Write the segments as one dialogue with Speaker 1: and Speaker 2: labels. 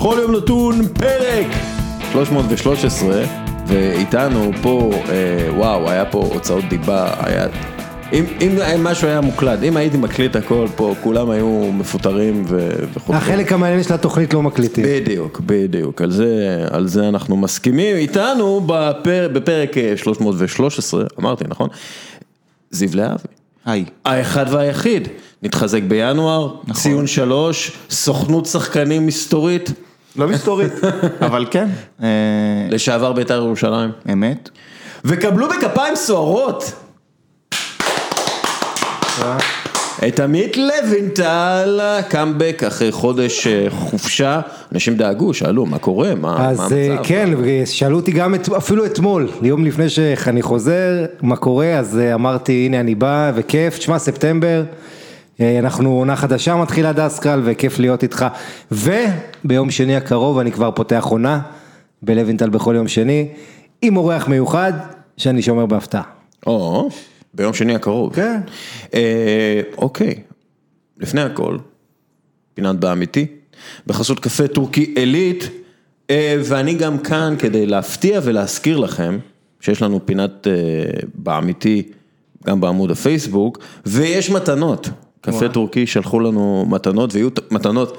Speaker 1: בכל יום נתון פרק 313 ואיתנו פה, אה, וואו, היה פה הוצאות דיבה, היה... אם, אם משהו היה מוקלט, אם הייתי מקליט הכל פה, כולם היו מפוטרים ו... וחוזרים.
Speaker 2: החלק המעניין של התוכנית לא מקליטים.
Speaker 1: בדיוק, בדיוק, על זה, על זה אנחנו מסכימים. איתנו בפר, בפרק אה, 313, אמרתי, נכון? זיו להבי.
Speaker 3: היי.
Speaker 1: האחד והיחיד, נתחזק בינואר, ציון שלוש, סוכנות שחקנים מסתורית,
Speaker 3: לא מסתורית, אבל כן, אה,
Speaker 1: לשעבר בית"ר ירושלים.
Speaker 3: אמת.
Speaker 1: וקבלו בכפיים סוערות את עמית לוינטל, קאמבק אחרי חודש אה, חופשה, אנשים דאגו, שאלו מה קורה, מה מה
Speaker 2: אז אה,
Speaker 1: המצב.
Speaker 2: כן, שאלו אותי גם את- אפילו אתמול, יום לפני שאני חוזר, מה קורה, אז אה, אמרתי הנה אני בא וכיף, תשמע ספטמבר, אנחנו עונה חדשה מתחילה דסקל וכיף להיות איתך, וביום שני הקרוב אני כבר פותח עונה בלוינטל בכל יום שני, עם אורח מיוחד שאני שומר בהפתעה.
Speaker 1: או, ביום שני הקרוב.
Speaker 2: כן.
Speaker 1: אה, אוקיי, לפני הכל, פינת באמיתי, בחסות קפה טורקי עילית, אה, ואני גם כאן כדי להפתיע ולהזכיר לכם שיש לנו פינת אה, באמיתי גם בעמוד הפייסבוק, ויש מתנות. קפה טורקי שלחו לנו מתנות, ויהיו מתנות,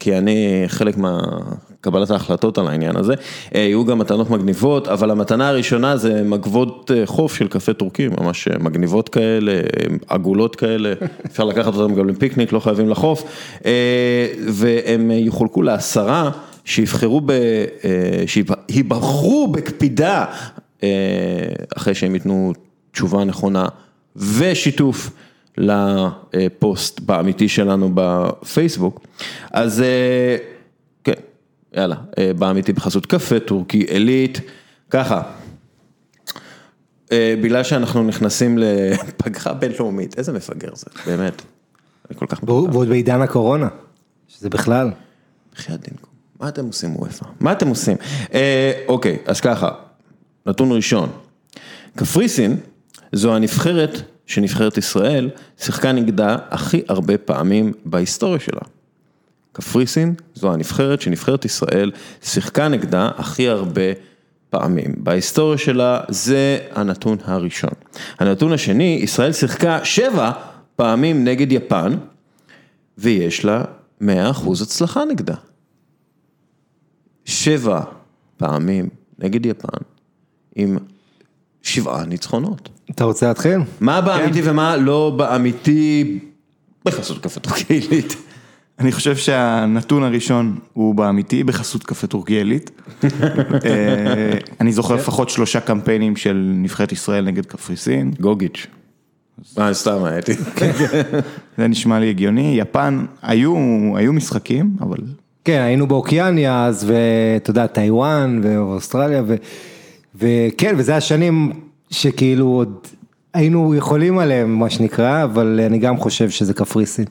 Speaker 1: כי אני חלק מהקבלת ההחלטות על העניין הזה, אה, יהיו גם מתנות מגניבות, אבל המתנה הראשונה זה מגבות אה, חוף של קפה טורקי, ממש אה, מגניבות כאלה, עגולות כאלה, אפשר לקחת אותם גם לפיקניק, לא חייבים לחוף, והם יחולקו לעשרה שיבחרו, ב, שיבחרו בקפידה, אחרי שהם ייתנו תשובה נכונה ושיתוף. לפוסט באמיתי שלנו בפייסבוק, אז אה, כן, יאללה, אה, באמיתי בחסות קפה טורקי עילית, ככה, אה, בגלל שאנחנו נכנסים לפגרה בינלאומית, איזה מפגר זה, באמת, כל כך
Speaker 2: ועוד ועוד בעידן הקורונה, שזה בכלל.
Speaker 1: בחייאת דינקו, מה אתם עושים וופא? מה אתם עושים? אה, אוקיי, אז ככה, נתון ראשון, קפריסין זו הנבחרת שנבחרת ישראל שיחקה נגדה הכי הרבה פעמים בהיסטוריה שלה. קפריסין זו הנבחרת שנבחרת ישראל שיחקה נגדה הכי הרבה פעמים. בהיסטוריה שלה זה הנתון הראשון. הנתון השני, ישראל שיחקה שבע פעמים נגד יפן ויש לה 100% הצלחה נגדה. שבע פעמים נגד יפן עם שבעה ניצחונות.
Speaker 2: אתה רוצה להתחיל?
Speaker 1: מה באמיתי ומה לא באמיתי בחסות קפה טורקי עילית.
Speaker 3: אני חושב שהנתון הראשון הוא באמיתי, בחסות קפה טורקי עילית. אה, אני זוכר לפחות שלושה קמפיינים של נבחרת ישראל נגד קפריסין,
Speaker 1: גוגיץ'. מה, סתם הייתי.
Speaker 3: זה נשמע לי הגיוני. יפן, היו היו משחקים, אבל
Speaker 2: כן, היינו באוקיאניה אז, ואתה יודע, טיוואן ואוסטרליה, ו, וכן, וזה השנים שכאילו עוד היינו יכולים עליהם, מה שנקרא, אבל אני גם חושב שזה קפריסין.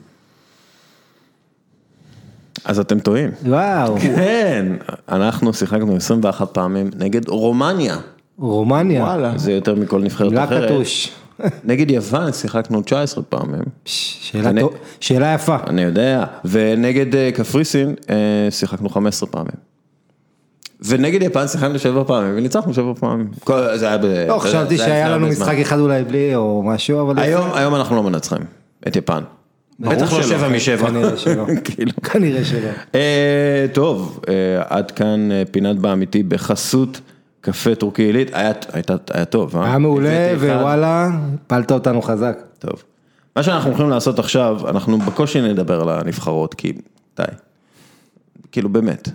Speaker 1: אז אתם טועים.
Speaker 2: וואו,
Speaker 1: כן, אנחנו שיחקנו 21 פעמים נגד רומניה.
Speaker 2: רומניה,
Speaker 3: וואלה.
Speaker 1: זה יותר מכל נבחרת
Speaker 2: מילה
Speaker 1: אחרת.
Speaker 2: קטוש.
Speaker 1: נגד יוון שיחקנו 19 פעמים.
Speaker 2: שאלה
Speaker 1: אני-
Speaker 2: טוב- שאלה יפה.
Speaker 1: אני יודע, ונגד אה, קפריסין אה, שיחקנו 15 פעמים. ונגד יפן שיחקנו שבע פעמים וניצחנו שבע פעמים. זה היה ב...
Speaker 2: לא, חשבתי
Speaker 1: זה היה
Speaker 2: שהיה לנו. משחק אחד אולי בלי או משהו, אבל...
Speaker 1: היום, היום אנחנו לא מנצחים את יפן. בטח לא. שבע משבע.
Speaker 2: כנראה שלא.
Speaker 1: כאילו.
Speaker 2: כנראה שלא.
Speaker 1: אה, טוב, אה, עד כאן אה, פינת באמיתי בחסות קפה טורקי עילית, היה, הייתה, היה טוב, אה?
Speaker 2: היה מעולה. ווואלה, הפלת אותנו חזק.
Speaker 1: טוב. מה שאנחנו הולכים לעשות עכשיו, אנחנו בקושי נדבר על הנבחרות, כי די. כאילו באמת.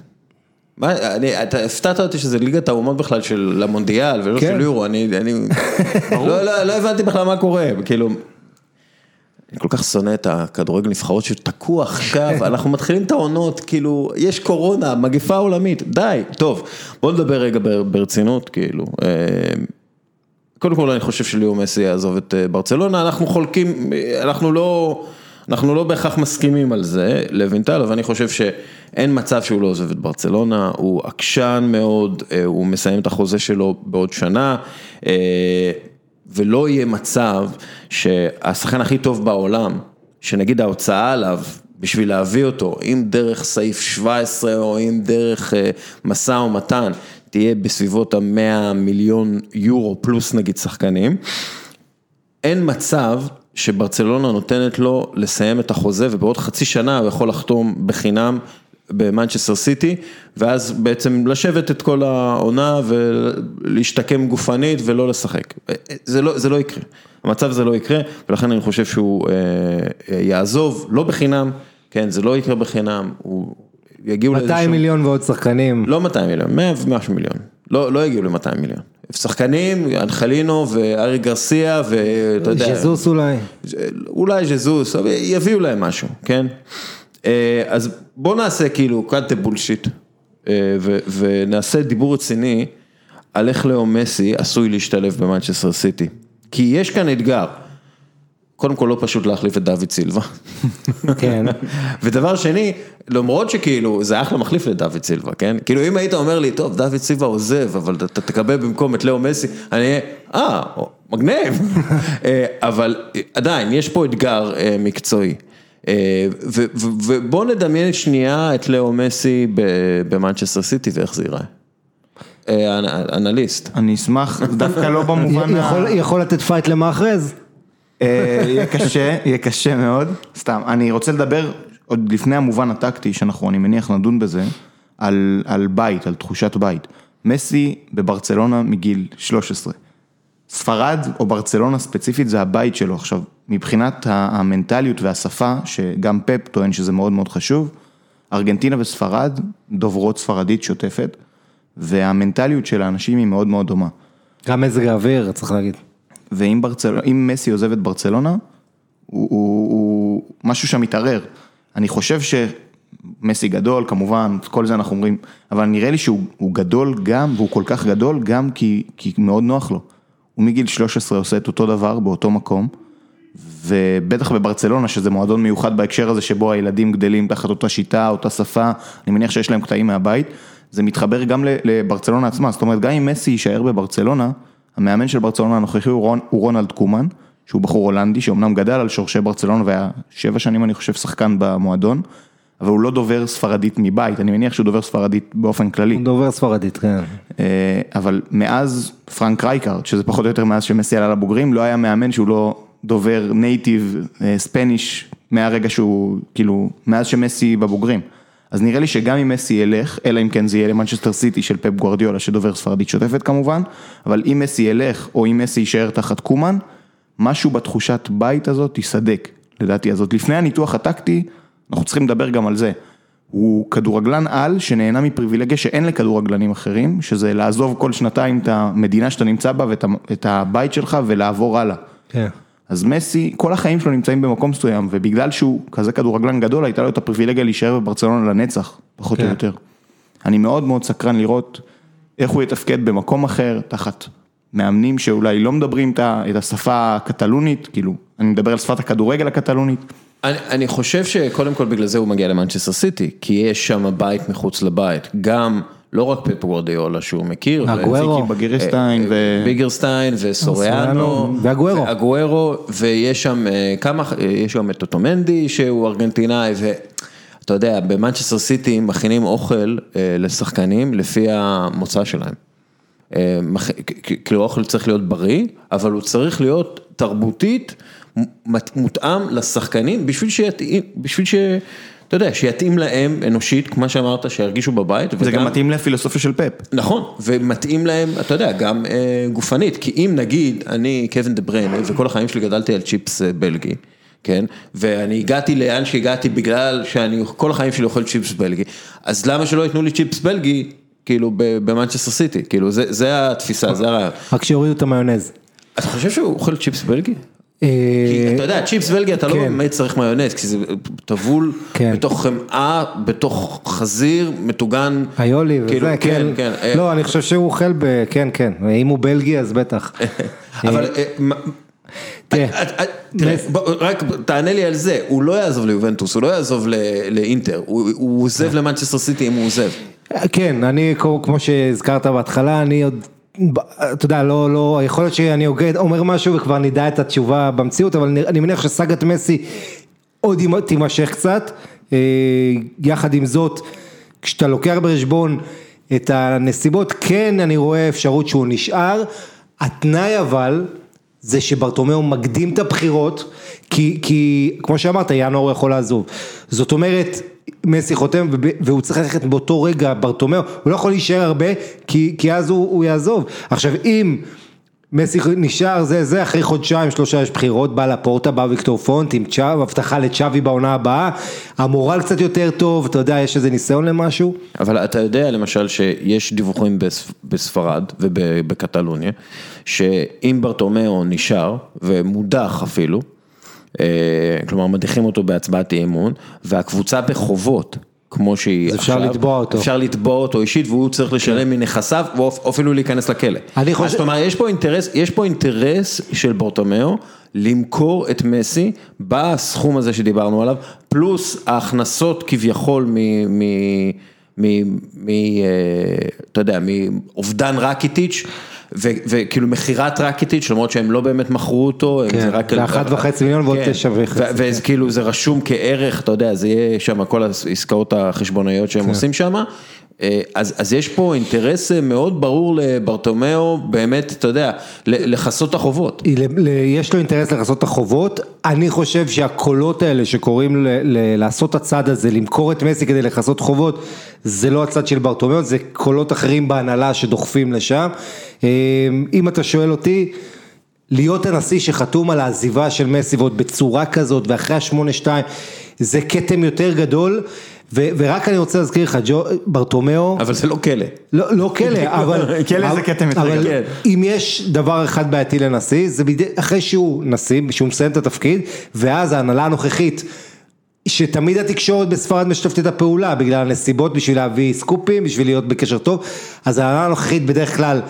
Speaker 1: מה, אני, אתה הפתעת אותי שזה ליגת האומות בכלל של המונדיאל ולא
Speaker 2: כן.
Speaker 1: של יורו, אני, אני, לא, לא, לא הבנתי בכלל מה קורה, כאילו, אני כל כך שונא את הכדורגל נבחרות שתקוע עכשיו, אנחנו מתחילים את העונות, כאילו, יש קורונה, מגפה עולמית, די, טוב, בוא נדבר רגע בר- ברצינות, כאילו. אה, קודם כל אני חושב שליאו מסי יעזוב את אה, ברצלונה, אנחנו חולקים, אה, אנחנו לא, אנחנו לא בהכרח מסכימים על זה, לוינטל, אבל אני חושב שאין מצב שהוא לא עוזב את ברצלונה, הוא עקשן מאוד, אה, הוא מסיים את החוזה שלו בעוד שנה, אה, ולא יהיה מצב שהשחקן הכי טוב בעולם, שנגיד ההוצאה עליו בשביל להביא אותו, אם דרך סעיף 17 או אם דרך אה, משא ומתן, תהיה בסביבות ה-100 מיליון יורו פלוס נגיד שחקנים, אין מצב שברצלונה נותנת לו לסיים את החוזה ובעוד חצי שנה הוא יכול לחתום בחינם במנצ'סטר סיטי, ואז בעצם לשבת את כל העונה ולהשתקם גופנית ולא לשחק. זה לא, זה לא יקרה, המצב זה לא יקרה, ולכן אני חושב שהוא אה, אה, יעזוב, לא בחינם, כן, זה לא יקרה בחינם, הוא יגיעו
Speaker 2: 200 מיליון ועוד שחקנים.
Speaker 1: לא 200 מיליון, 100 ומשהו מיליון, לא, לא יגיעו ל-200 מיליון. שחקנים, אנחלינו וארי גרסיה ואתה יודע.
Speaker 2: ז'זוס אולי.
Speaker 1: אולי ז'זוס, אבל יביאו להם משהו, כן? אה, אז בוא נעשה כאילו קאנטה בולשיט אה, ונעשה דיבור רציני על איך לאו מסי עשוי להשתלב במנצ'סטר סיטי. כי יש כאן אתגר. קודם כל לא פשוט להחליף את דוד סילבה.
Speaker 2: כן.
Speaker 1: ודבר שני, למרות שכאילו זה אחלה מחליף לדוד סילבה, כן? כאילו אם היית אומר לי, טוב, דוד סילבה עוזב, אבל אתה תקבל במקום את לאו מסי, אני אהיה, אה, מגניב. אה, אבל עדיין, יש פה אתגר מקצועי. ובוא נדמיין שנייה את לאו מסי במנצ'סטר סיטי ואיך זה ייראה. אנליסט.
Speaker 3: אני אשמח, דווקא לא במובן ה...
Speaker 2: יכול לתת fight למאחרז?
Speaker 3: יהיה קשה, יהיה קשה מאוד, סתם, אני רוצה לדבר עוד לפני המובן הטקטי שאנחנו, אני מניח נדון בזה, על, על בית, על תחושת בית. מסי בברצלונה מגיל 13. ספרד או ברצלונה ספציפית זה הבית שלו עכשיו, מבחינת המנטליות והשפה, שגם פפ טוען שזה מאוד מאוד חשוב, ארגנטינה וספרד דוברות ספרדית שוטפת, והמנטליות של האנשים היא מאוד מאוד דומה.
Speaker 2: גם מזג האוויר, צריך להגיד.
Speaker 3: ואם ברצל... מסי עוזב את ברצלונה, הוא, הוא, הוא משהו שם מתערער. אני חושב שמסי גדול, כמובן, כל זה אנחנו אומרים, אבל נראה לי שהוא גדול גם, והוא כל כך גדול גם כי, כי מאוד נוח לו. הוא מגיל 13 עושה את אותו דבר באותו מקום, ובטח בברצלונה, שזה מועדון מיוחד בהקשר הזה, שבו הילדים גדלים תחת אותה שיטה, אותה שפה, אני מניח שיש להם קטעים מהבית, זה מתחבר גם לברצלונה עצמה, זאת אומרת, גם אם מסי יישאר בברצלונה, המאמן של ברצלונה הנוכחי הוא, רון, הוא רונלד קומן, שהוא בחור הולנדי, שאומנם גדל על שורשי ברצלונה והיה שבע שנים אני חושב שחקן במועדון, אבל הוא לא דובר ספרדית מבית, אני מניח שהוא דובר ספרדית באופן כללי.
Speaker 2: הוא דובר ספרדית, כן.
Speaker 3: אבל מאז פרנק רייקארד, שזה פחות או יותר מאז שמסי עלה לבוגרים, לא היה מאמן שהוא לא דובר native ספניש מהרגע שהוא, כאילו, מאז שמסי בבוגרים. אז נראה לי שגם אם מסי ילך, אלא אם כן זה יהיה למנצ'סטר סיטי של פפ גוארדיולה שדובר ספרדית שוטפת כמובן, אבל אם מסי ילך או אם מסי יישאר תחת קומן, משהו בתחושת בית הזאת יסדק, לדעתי. עוד לפני הניתוח הטקטי, אנחנו צריכים לדבר גם על זה. הוא כדורגלן על שנהנה מפריבילגיה שאין לכדורגלנים אחרים, שזה לעזוב כל שנתיים את המדינה שאתה נמצא בה ואת הבית שלך ולעבור הלאה.
Speaker 2: כן.
Speaker 3: אז מסי, כל החיים שלו נמצאים במקום מסוים, ובגלל שהוא כזה כדורגלן גדול, הייתה לו את הפריבילגיה להישאר בברצלונה לנצח, פחות כן. או יותר. אני מאוד מאוד סקרן לראות איך הוא יתפקד במקום אחר, תחת מאמנים שאולי לא מדברים את השפה הקטלונית, כאילו, אני מדבר על שפת הכדורגל הקטלונית.
Speaker 1: אני, אני חושב שקודם כל בגלל זה הוא מגיע למנצ'סטר סיטי, כי יש שם בית מחוץ לבית, גם... לא רק פפ גווארדיולה שהוא מכיר,
Speaker 2: אגוארו,
Speaker 3: בגיריסטיין, ו...
Speaker 1: בגיריסטיין וסוריאנו,
Speaker 2: ואגוארו,
Speaker 1: ואגוארו, ויש שם כמה, יש שם את אוטומנדי שהוא ארגנטינאי, ואתה יודע, במנצ'סטר סיטי מכינים אוכל לשחקנים לפי המוצא שלהם. כאילו האוכל צריך להיות בריא, אבל הוא צריך להיות תרבותית מותאם לשחקנים בשביל שיתאים, בשביל ש... אתה יודע, שיתאים להם אנושית, כמו שאמרת, שירגישו בבית.
Speaker 3: זה גם מתאים לפילוסופיה של פפ.
Speaker 1: נכון, ומתאים להם, אתה יודע, גם אה, גופנית, כי אם נגיד, אני קווין דה בריינה, וכל החיים שלי גדלתי על צ'יפס אה, בלגי, כן, ואני הגעתי לאן שהגעתי בגלל שאני כל החיים שלי אוכל צ'יפס בלגי, אז למה שלא ייתנו לי צ'יפס בלגי, כאילו, במנצ'סטר סיטי, כאילו, זה, זה התפיסה, זה הרעיון.
Speaker 2: רק שיורידו את המיונז.
Speaker 1: אתה חושב שהוא אוכל צ'יפס בלגי? כי אתה יודע, צ'יפס בלגי אתה לא באמת צריך מיונז, כי זה טבול בתוך חמאה, בתוך חזיר, מטוגן.
Speaker 2: היולי וזה, כן. לא, אני חושב שהוא אוכל ב... כן, כן, אם הוא בלגי אז בטח.
Speaker 1: אבל... תראה, רק תענה לי על זה, הוא לא יעזוב ליובנטוס, הוא לא יעזוב לאינטר, הוא עוזב למנצ'סטר סיטי אם הוא עוזב.
Speaker 2: כן, אני כמו שהזכרת בהתחלה, אני עוד... אתה יודע, לא, לא, יכול להיות שאני אומר משהו וכבר נדע את התשובה במציאות, אבל אני מניח שסאגת מסי עוד ימ- תימשך קצת, אה, יחד עם זאת, כשאתה לוקח בחשבון את הנסיבות, כן אני רואה אפשרות שהוא נשאר, התנאי אבל, זה שברטומיאו מקדים את הבחירות, כי, כי כמו שאמרת, ינואר הוא יכול לעזוב. זאת אומרת, מסי חותם והוא צריך ללכת באותו רגע, ברטומיאו, הוא לא יכול להישאר הרבה, כי, כי אז הוא, הוא יעזוב. עכשיו, אם מסי נשאר זה זה אחרי חודשיים שלושה יש בחירות בא לפורטה בא ויקטור פונט עם צ'אב הבטחה לצ'אבי בעונה הבאה. המורל קצת יותר טוב אתה יודע יש איזה ניסיון למשהו?
Speaker 1: אבל אתה יודע למשל שיש דיווחים בספ- בספרד ובקטלוניה, שאם ברטומיאו נשאר ומודח אפילו, כלומר מדיחים אותו בהצבעת אי אמון, והקבוצה בחובות. כמו שהיא
Speaker 2: אז אפשר
Speaker 1: עכשיו,
Speaker 2: לתבוע אותו.
Speaker 1: אפשר לתבוע אותו אישית והוא צריך לשלם מנכסיו או אפילו להיכנס לכלא.
Speaker 2: אני חושב-
Speaker 1: זאת אומרת יש פה אינטרס, יש פה אינטרס של ברטומיאו למכור את מסי בסכום הזה שדיברנו עליו, פלוס ההכנסות כביכול מ... מ מ... מ... אה, אתה יודע, מאובדן רקיטיץ' וכאילו מכירת רקיטיץ' למרות שהם לא באמת מכרו אותו,
Speaker 2: כן,
Speaker 1: זה רק...
Speaker 2: זה אחד וחצי מיליון ועוד
Speaker 1: כן,
Speaker 2: תשע וחצי,
Speaker 1: ו- וזה כאילו זה רשום כערך, אתה יודע, זה יהיה שם כל העסקאות החשבונאיות
Speaker 2: כן.
Speaker 1: שהם עושים שם. אה, אז, אז יש פה אינטרס מאוד ברור לברטומיאו, באמת, אתה יודע, לכסות את החובות.
Speaker 2: יש לו אינטרס לכסות את החובות, אני חושב שהקולות האלה שקוראים לעשות הצעד הזה, למכור את מסי כדי לכסות חובות, זה לא הצד של ברטומיאו, זה קולות אחרים בהנהלה שדוחפים לשם. אה, אם אתה שואל אותי, להיות הנשיא שחתום על העזיבה של מסי ועוד בצורה כזאת ואחרי השמונה שתיים, זה כתם יותר גדול. ו- ורק אני רוצה להזכיר לך, ג'ו, ברטומיאו,
Speaker 1: אבל זה לא כלא.
Speaker 2: לא, לא כלא, אבל...
Speaker 3: כלא זה
Speaker 2: אבל-
Speaker 3: כתם יותר
Speaker 2: אבל
Speaker 1: גדול.
Speaker 2: אם יש דבר אחד בעייתי לנשיא, זה בידי, אחרי שהוא נשיא, שהוא מסיים את התפקיד, ואז ההנהלה הנוכחית, שתמיד התקשורת בספרד משתפת את הפעולה, בגלל הנסיבות, בשביל להביא סקופים, בשביל להיות בקשר טוב, אז ההנהלה הנוכחית בדרך כלל...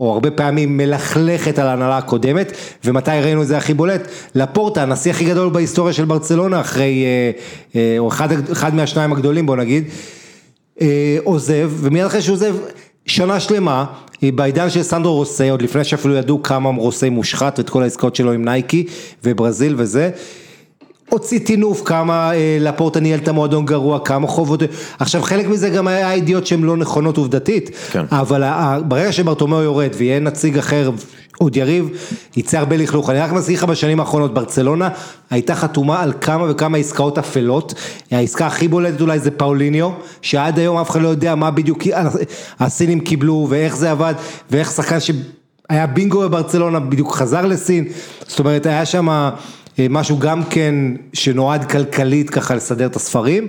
Speaker 2: או הרבה פעמים מלכלכת על ההנהלה הקודמת, ומתי ראינו את זה הכי בולט? לפורטה, הנשיא הכי גדול בהיסטוריה של ברצלונה, אחרי, אה, אה, או אחד, אחד מהשניים הגדולים בוא נגיד, אה, עוזב, ומיד אחרי שהוא עוזב, שנה שלמה, בעידן של סנדרו רוסי, עוד לפני שאפילו ידעו כמה רוסי מושחת ואת כל העסקאות שלו עם נייקי וברזיל וזה. הוציא טינוף, כמה אה, לפורטה ניהל את המועדון גרוע, כמה חובות, עכשיו חלק מזה גם היה ידיעות שהן לא נכונות עובדתית,
Speaker 1: כן.
Speaker 2: אבל ה- ברגע שברטומיאו יורד ויהיה נציג אחר, עוד יריב, יצא הרבה לכלוך, אני רק מזכיר לך בשנים האחרונות, ברצלונה הייתה חתומה על כמה וכמה עסקאות אפלות, העסקה הכי בולטת אולי זה פאוליניו, שעד היום אף אחד לא יודע מה בדיוק הסינים קיבלו ואיך זה עבד, ואיך שחקן ש... היה בינגו בברצלונה, בדיוק חזר לסין, זאת אומרת היה שם אה, משהו גם כן שנועד כלכלית ככה לסדר את הספרים.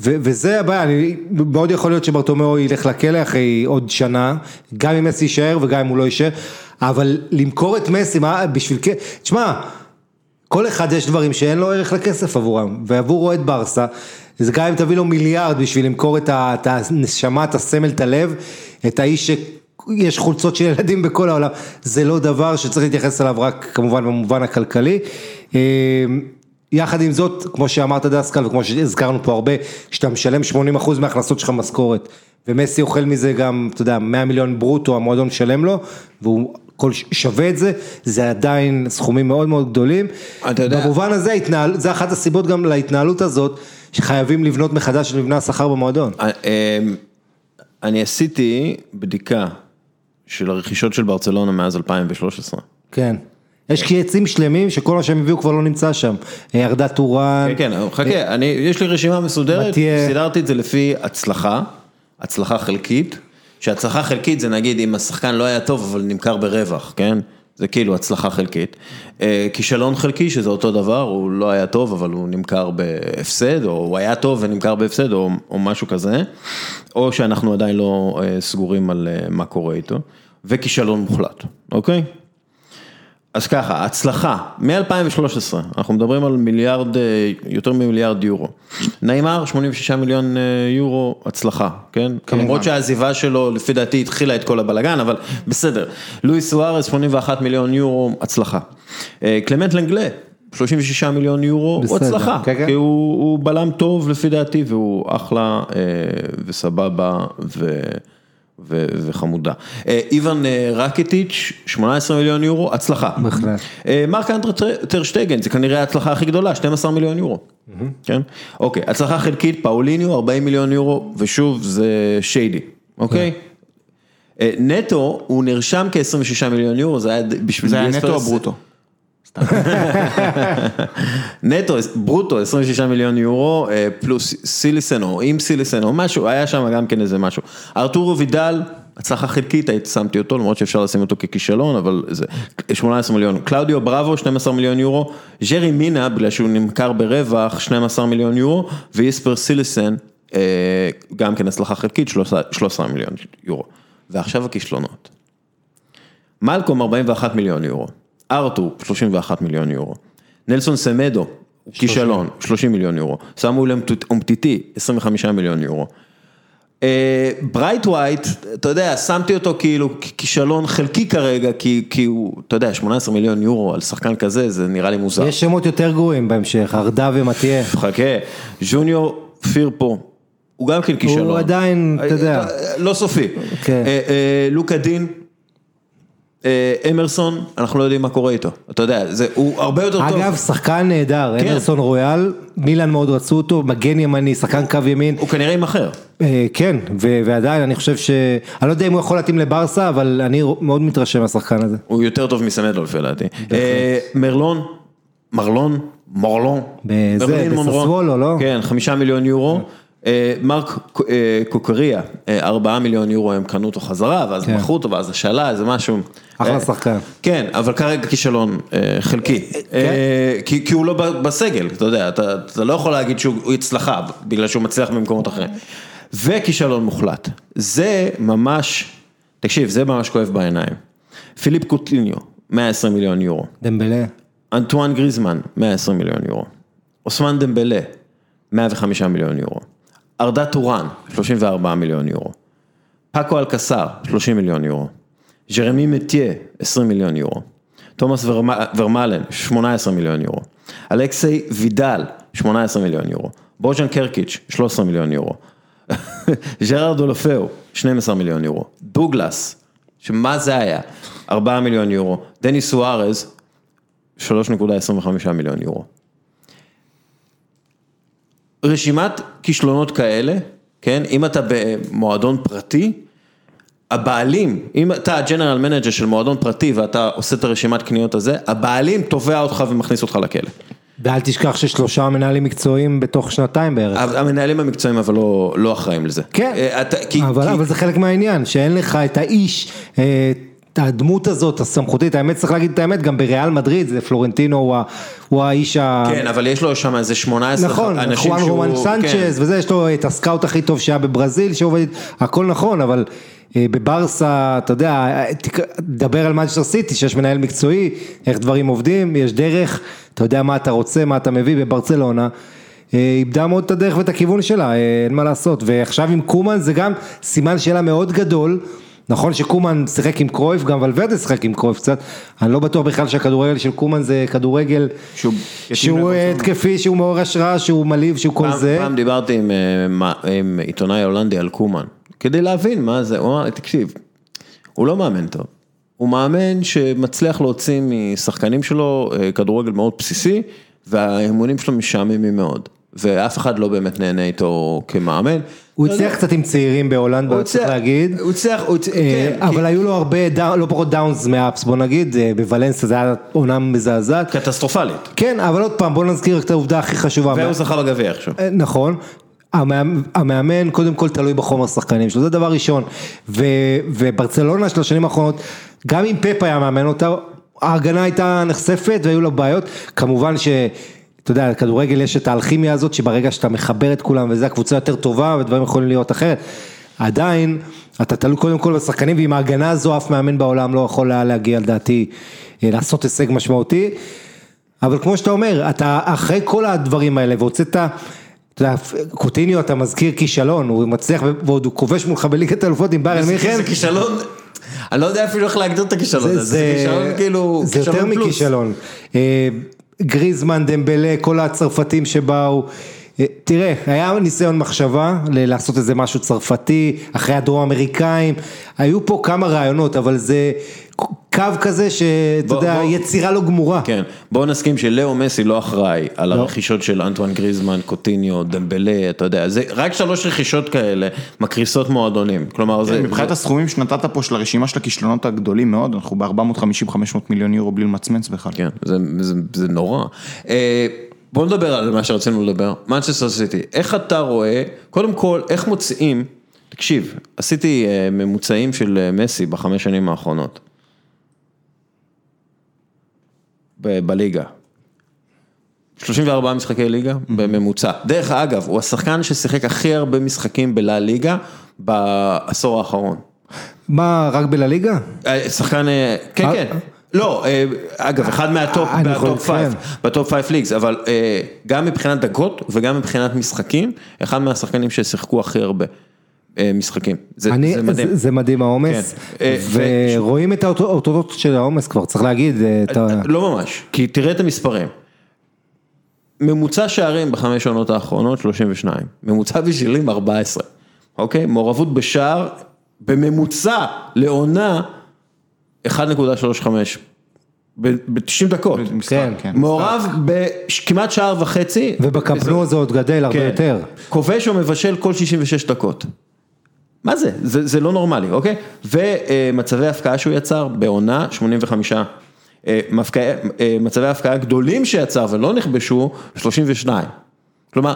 Speaker 2: ו- וזה הבעיה, אני, מאוד יכול להיות שברטומיאו ילך לכלא אחרי עוד שנה, גם אם מסי יישאר וגם אם הוא לא יישאר, אבל למכור את מסי, מה, בשביל, תשמע, כל אחד יש דברים שאין לו ערך לכסף עבורם, ועבור אוהד ברסה, זה גם אם תביא לו מיליארד בשביל למכור את הנשמה, את הסמל, את הלב, את האיש שיש חולצות של ילדים בכל העולם, זה לא דבר שצריך להתייחס אליו רק כמובן במובן הכלכלי. אה, יחד עם זאת, כמו שאמרת דסקל וכמו שהזכרנו פה הרבה, כשאתה משלם 80% מההכנסות שלך משכורת, ומסי אוכל מזה גם, אתה יודע, 100 מיליון ברוטו המועדון משלם לו, והוא כל שווה את זה, זה עדיין סכומים מאוד מאוד גדולים.
Speaker 1: אתה יודע-
Speaker 2: במובן הזה, התנהל, זה אחת הסיבות גם להתנהלות הזאת, שחייבים לבנות מחדש את מבנה השכר במועדון.
Speaker 1: אה, אמ, אני עשיתי בדיקה של הרכישות של ברצלונה מאז 2013.
Speaker 2: כן. יש קייצים שלמים שכל מה שהם הביאו כבר לא נמצא שם. ירדה טורן.
Speaker 1: כן, כן, חכה, אני, יש לי רשימה מסודרת, סידרתי את זה לפי הצלחה, הצלחה חלקית, שהצלחה חלקית זה נגיד אם השחקן לא היה טוב אבל נמכר ברווח, כן? זה כאילו הצלחה חלקית. אה, כישלון חלקי שזה אותו דבר, הוא לא היה טוב אבל הוא נמכר בהפסד, או הוא היה טוב ונמכר בהפסד, או, או משהו כזה, או שאנחנו עדיין לא אה, סגורים על אה, מה קורה איתו, וכישלון מוחלט, אוקיי? אז ככה, הצלחה, מ-2013, אנחנו מדברים על מיליארד, אה, יותר ממיליארד יורו. נעימר, 86 מיליון אה, יורו, הצלחה, כן? למרות שהעזיבה שלו, לפי דעתי, התחילה את כל הבלגן, אבל בסדר. לואיס סוארס, 81 מיליון יורו, הצלחה. אה, קלמנט לנגלה, 36 מיליון יורו, הוא
Speaker 2: בסדר,
Speaker 1: הצלחה.
Speaker 2: כן, כן.
Speaker 1: כי הוא, הוא בלם טוב לפי דעתי, והוא אחלה אה, וסבבה, ו... וחמודה. אה, איוון אה, רקטיץ', 18 מיליון יורו, הצלחה.
Speaker 2: בהחלט.
Speaker 1: אה, מרק טרשטגן, זה כנראה ההצלחה הכי גדולה, 12 מיליון יורו. כן? אוקיי, הצלחה חלקית, פאוליניו, 40 מיליון יורו, ושוב, זה שיידי, אוקיי? אה, נטו, הוא נרשם כ-26 מיליון יורו, זה היה בשביל
Speaker 3: זה היה נטו או
Speaker 1: פרס-
Speaker 3: ברוטו?
Speaker 1: נטו, ברוטו 26 מיליון יורו, אה, פלוס סיליסן או עם סיליסן או משהו, היה שם גם כן איזה משהו. ארתורו וידל, הצלחה חלקית, הייתי שמתי אותו, למרות שאפשר לשים אותו ככישלון, אבל זה 18 מיליון. קלאודיו בראבו, 12 מיליון יורו. ג'רי מינה, בגלל שהוא נמכר ברווח, 12 מיליון יורו. ואיספר סיליסן, אה, גם כן הצלחה חלקית, 13 13 מיליון יורו. ועכשיו הכישלונות. מלקום 41 מיליון יורו, ארתור 31 מיליון יורו, נלסון סמדו, כישלון, 30 מיליון יורו, סמואל אומטיטי, 25 מיליון יורו. אה, ברייתווייט, אתה יודע, שמתי אותו כאילו כישלון חלקי כרגע, כי, כי הוא, אתה יודע, 18 מיליון יורו על שחקן כזה, זה נראה לי מוזר.
Speaker 2: יש שמות יותר גרועים בהמשך, ארדה ומתיאו.
Speaker 1: חכה, ז'וניור פירפו, הוא גם כן כישלון.
Speaker 2: הוא עדיין, אתה יודע.
Speaker 1: אה, לא סופי.
Speaker 2: כן.
Speaker 1: אה, אה, לוקה דיניה, אה, אמרסון, אנחנו לא יודעים מה קורה איתו. אתה יודע, זה, הוא הרבה יותר טוב.
Speaker 2: אגב, שחקן נהדר,
Speaker 1: כן.
Speaker 2: אמרסון רויאל, מילאן מאוד רצו אותו, מגן ימני, שחקן קו ימין.
Speaker 1: הוא כנראה יימכר.
Speaker 2: אה, כן, ועדיין אני חושב ש... אני לא יודע אם הוא יכול להתאים לברסה, אבל אני מאוד מתרשם מהשחקן הזה.
Speaker 1: הוא יותר טוב מסמדו לפי דעתי. אה, מרלון, מרלון, מורלון.
Speaker 2: בזה. בססוולו, לא?
Speaker 1: כן, חמישה מיליון יורו. אה, מרק אה, קוקריה, אה, ארבעה מיליון יורו הם קנו אותו חזרה, ואז
Speaker 2: כן.
Speaker 1: מכרו אותו, ואז השאלה, זה משהו.
Speaker 2: אחלה שחקן.
Speaker 1: כן, אבל כרגע כישלון חלקי.
Speaker 2: כן.
Speaker 1: כי הוא לא בסגל, אתה יודע, אתה לא יכול להגיד שהוא הצלחה, בגלל שהוא מצליח במקומות אחרים. וכישלון מוחלט. זה ממש, תקשיב, זה ממש כואב בעיניים. פיליפ קוטיניו, 120 מיליון יורו.
Speaker 2: דמבלה.
Speaker 1: אנטואן גריזמן, 120 מיליון יורו. אוסמן דמבלה, 105 מיליון יורו. ארדה טורן, 34 מיליון יורו. פאקו אלקסר, 30 מיליון יורו. ג'רמי מטיה, 20 מיליון יורו. תומאס ורמ- ורמלן, 18 מיליון יורו. אלכסי וידל, 18 מיליון יורו. בוז'ן קרקיץ', 13 מיליון יורו. ז'רארד אולופאו, 12 מיליון יורו. דוגלס, שמה זה היה? 4 מיליון יורו. דני סוארז, 3.25 מיליון יורו. רשימת כישלונות כאלה, כן, אם אתה במועדון פרטי, הבעלים, אם אתה ה general manager של מועדון פרטי ואתה עושה את הרשימת קניות הזה, הבעלים תובע אותך ומכניס אותך לכלא.
Speaker 2: ואל תשכח ששלושה מנהלים מקצועיים בתוך שנתיים בערך.
Speaker 1: המנהלים המקצועיים אבל לא, לא אחראים לזה.
Speaker 2: כן,
Speaker 1: אה, אתה, כי,
Speaker 2: אבל,
Speaker 1: כי,
Speaker 2: אבל זה חלק מהעניין, שאין לך את האיש, אה, הדמות הזאת, הסמכותית, האמת צריך להגיד את האמת, גם בריאל מדריד, זה פלורנטינו הוא, ה- הוא האיש ה...
Speaker 1: כן, אבל יש לו שם איזה 18
Speaker 2: נכון,
Speaker 1: אנשים
Speaker 2: חואן
Speaker 1: שהוא...
Speaker 2: רומן סנצ'ז
Speaker 1: כן.
Speaker 2: וזה, יש לו את הסקאוט הכי טוב שהיה בברזיל שעובד, הכל נכון, אבל אה, בברסה, אתה יודע, דבר על מנצ'סטר סיטי, שיש מנהל מקצועי, איך דברים עובדים, יש דרך, אתה יודע מה אתה רוצה, מה אתה מביא בברצלונה. אה, איבדה מאוד את הדרך ואת הכיוון שלה, אה, אין מה לעשות, ועכשיו עם קומן זה גם סימן שאלה מאוד גדול, נכון שקומן שיחק עם קרויף, גם ולוורדה שיחק עם קרויף קצת, אני לא בטוח בכלל שהכדורגל של קומן זה כדורגל
Speaker 3: שהוא
Speaker 2: אה. התקפי, שהוא מעורר השראה, שהוא מלהיב, שהוא כל
Speaker 1: פעם,
Speaker 2: זה.
Speaker 1: פעם דיברתי עם, אה, עם עיתונאי הולנדי על קומן, כדי להבין מה זה, הוא אמר תקשיב, הוא לא מאמן טוב, הוא מאמן שמצליח להוציא משחקנים שלו אה, כדורגל מאוד בסיסי, והאימונים שלו משעממים מאוד, ואף אחד לא באמת נהנה איתו כמאמן.
Speaker 2: הוא הצליח קצת עם צעירים בהולנד,
Speaker 1: הוא
Speaker 2: צריך להגיד.
Speaker 1: הוא הצליח,
Speaker 2: אה,
Speaker 1: כן,
Speaker 2: אבל היו לו הרבה, לא פחות דאונס מאפס, בוא נגיד, אה, בוולנסיה זה היה עונה מזעזעת.
Speaker 1: קטסטרופלית,
Speaker 2: כן, אבל עוד פעם, בוא נזכיר רק את העובדה הכי חשובה.
Speaker 1: והוא זכה בגביע עכשיו.
Speaker 2: אה, נכון. המאמן, המאמן קודם כל תלוי בחומר השחקנים שלו, זה דבר ראשון. וברצלונה של השנים האחרונות, גם אם פפ היה מאמן אותה, ההגנה הייתה נחשפת והיו לה בעיות. כמובן ש... אתה יודע, בכדורגל יש את האלכימיה הזאת, שברגע שאתה מחבר את כולם וזה הקבוצה יותר טובה ודברים יכולים להיות אחרת. עדיין, אתה תלוי קודם כל בשחקנים, ועם ההגנה הזו אף מאמן בעולם לא יכול היה להגיע לדעתי, אה, לעשות הישג משמעותי. אבל כמו שאתה אומר, אתה אחרי כל הדברים האלה והוצאת, אתה יודע, קוטיניו אתה מזכיר כישלון, הוא מצליח ועוד הוא כובש מולך בליגת האלופות עם ביירן מינכן,
Speaker 1: זה כישלון, אני לא יודע אפילו איך להגדיר את הכישלון הזה, זה כישלון כאילו,
Speaker 2: זה יותר. מכישלון. גריזמן, דמבלה, כל הצרפתים שבאו, אה, תראה, היה ניסיון מחשבה לעשות איזה משהו צרפתי, אחרי הדרום אמריקאים, היו פה כמה רעיונות, אבל זה קו כזה שאתה יודע,
Speaker 1: בוא-
Speaker 2: יצירה לא גמורה.
Speaker 1: כן, בואו נסכים שלאו מסי לא אחראי על הרכישות של אנטואן גריזמן, קוטיניו, דמבלה, אתה יודע, זה רק שלוש רכישות כאלה מקריסות מועדונים, כלומר זה...
Speaker 3: מבחינת
Speaker 1: זה-
Speaker 3: הסכומים שנתת פה של הרשימה של הכישלונות הגדולים מאוד, אנחנו ב-450-500 מיליון יורו בלי למצמץ בכלל.
Speaker 1: כן, זה, זה, זה נורא. אה, בוא נדבר על מה שרצינו לדבר, מנצ'סטר סיטי, איך אתה רואה, קודם כל, איך מוצאים, תקשיב, עשיתי אה, ממוצעים של אה, מסי בחמש שנים האחרונות. ב- בליגה. 34 משחקי ליגה בממוצע. דרך אגב, הוא השחקן ששיחק הכי הרבה משחקים בלה ליגה בעשור האחרון.
Speaker 2: מה, רק בלליגה?
Speaker 1: אה, שחקן, אה, כן,
Speaker 2: אה,
Speaker 1: כן. לא, אגב, אחד
Speaker 2: מה top, ב
Speaker 1: top five,
Speaker 2: כן.
Speaker 1: ב top five leagues, אבל גם מבחינת דקות וגם מבחינת משחקים, אחד מהשחקנים ששיחקו הכי הרבה משחקים. זה
Speaker 2: אני,
Speaker 1: זה מדהים.
Speaker 2: זה, זה מדהים העומס,
Speaker 1: כן. אה,
Speaker 2: ורואים את האותו- האותות של העומס כבר, צריך להגיד, אה, את ה-
Speaker 1: לא ממש, כי תראה את המספרים. ממוצע שערים בחמש עונות האחרונות 32, ממוצע בישולים 14, אוקיי? מעורבות בשער בממוצע לעונה 1.35 ב-90 דקות.
Speaker 3: משחק,
Speaker 2: כן.
Speaker 3: כן.
Speaker 1: מעורב בכמעט שער וחצי.
Speaker 2: ובקפנו זה עוד גדל הרבה
Speaker 1: כן.
Speaker 2: יותר.
Speaker 1: כובש או מבשל כל 66 דקות. מה זה? זה, זה לא נורמלי, אוקיי? ומצבי הפקעה שהוא יצר בעונה 85. אה, אה, מצבי הפקעה גדולים שיצר ולא נכבשו 32. כלומר,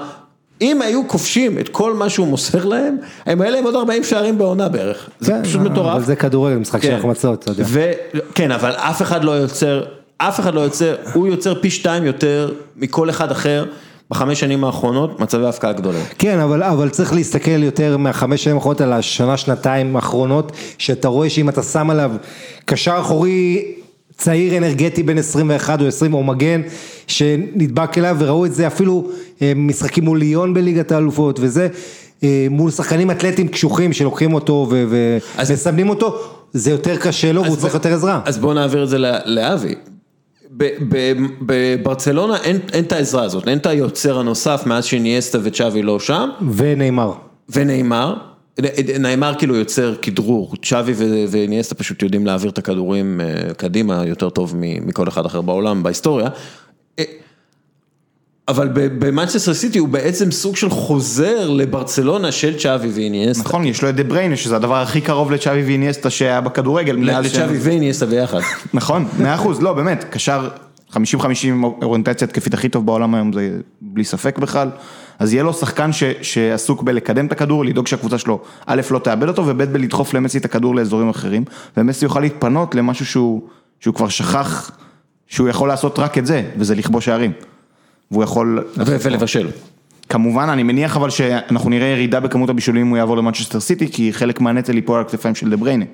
Speaker 1: אם היו כובשים את כל מה שהוא מוסר להם, הם היה להם עוד 40 שערים בעונה בערך. זה
Speaker 2: כן,
Speaker 1: פשוט
Speaker 2: אבל
Speaker 1: מטורף.
Speaker 2: זה כדורגל, משחק של
Speaker 1: כן.
Speaker 2: החמצות, אתה יודע.
Speaker 1: כן, אבל אף אחד לא יוצר, אף אחד לא יוצר, הוא יוצר פי שתיים יותר מכל אחד אחר בחמש שנים האחרונות, מצבי הפקעה גדולים.
Speaker 2: כן, אבל, אבל צריך להסתכל יותר מהחמש שנים האחרונות על השנה, שנתיים האחרונות, שאתה רואה שאם אתה שם עליו קשר אחורי צעיר אנרגטי בן 21 או 20 או מגן, שנדבק אליו וראו את זה אפילו אה, משחקים מול ליון בליגת האלופות וזה, אה, מול שחקנים אתלטים קשוחים שלוקחים אותו ומסמנים אותו, זה יותר קשה לו והוא צריך יותר עזרה.
Speaker 1: אז בואו נעביר את זה לאבי. בברצלונה אין, אין את העזרה הזאת, אין את היוצר הנוסף מאז שניאסטה וצ'אבי לא שם,
Speaker 2: ונאמר.
Speaker 1: ונאמר, נאמר כאילו יוצר כדרור, צ'אבי וניאסטה פשוט יודעים להעביר את הכדורים אה, קדימה יותר טוב מכל אחד אחר בעולם, בהיסטוריה. אבל במנצ'סטר סיטי הוא בעצם סוג של חוזר לברצלונה של צ'אבי ואיניאסטה.
Speaker 3: נכון, יש לו את דה בריינה, שזה הדבר הכי קרוב לצ'אבי ואיניאסטה שהיה בכדורגל.
Speaker 1: לצ'אבי ואיניאסטה ביחד.
Speaker 3: נכון, מאה אחוז, לא באמת, קשר 50-50 אוריינטציה התקפית הכי טוב בעולם היום, זה בלי ספק בכלל. אז יהיה לו שחקן ש, שעסוק בלקדם את הכדור, לדאוג שהקבוצה שלו, א', לא תאבד אותו, וב', בלדחוף למסי את הכדור לאזורים אחרים, ומסי יוכל להתפנות למשהו שהוא, שהוא כבר שכח שהוא יכול לעשות רק את זה, וזה לכבוש שערים. והוא יכול...
Speaker 1: ולבשל.
Speaker 3: כמובן, אני מניח אבל שאנחנו נראה ירידה בכמות הבישולים אם הוא יעבור למנצ'סטר סיטי, כי חלק מהנטל ייפול על הכתפיים של דה בריינה.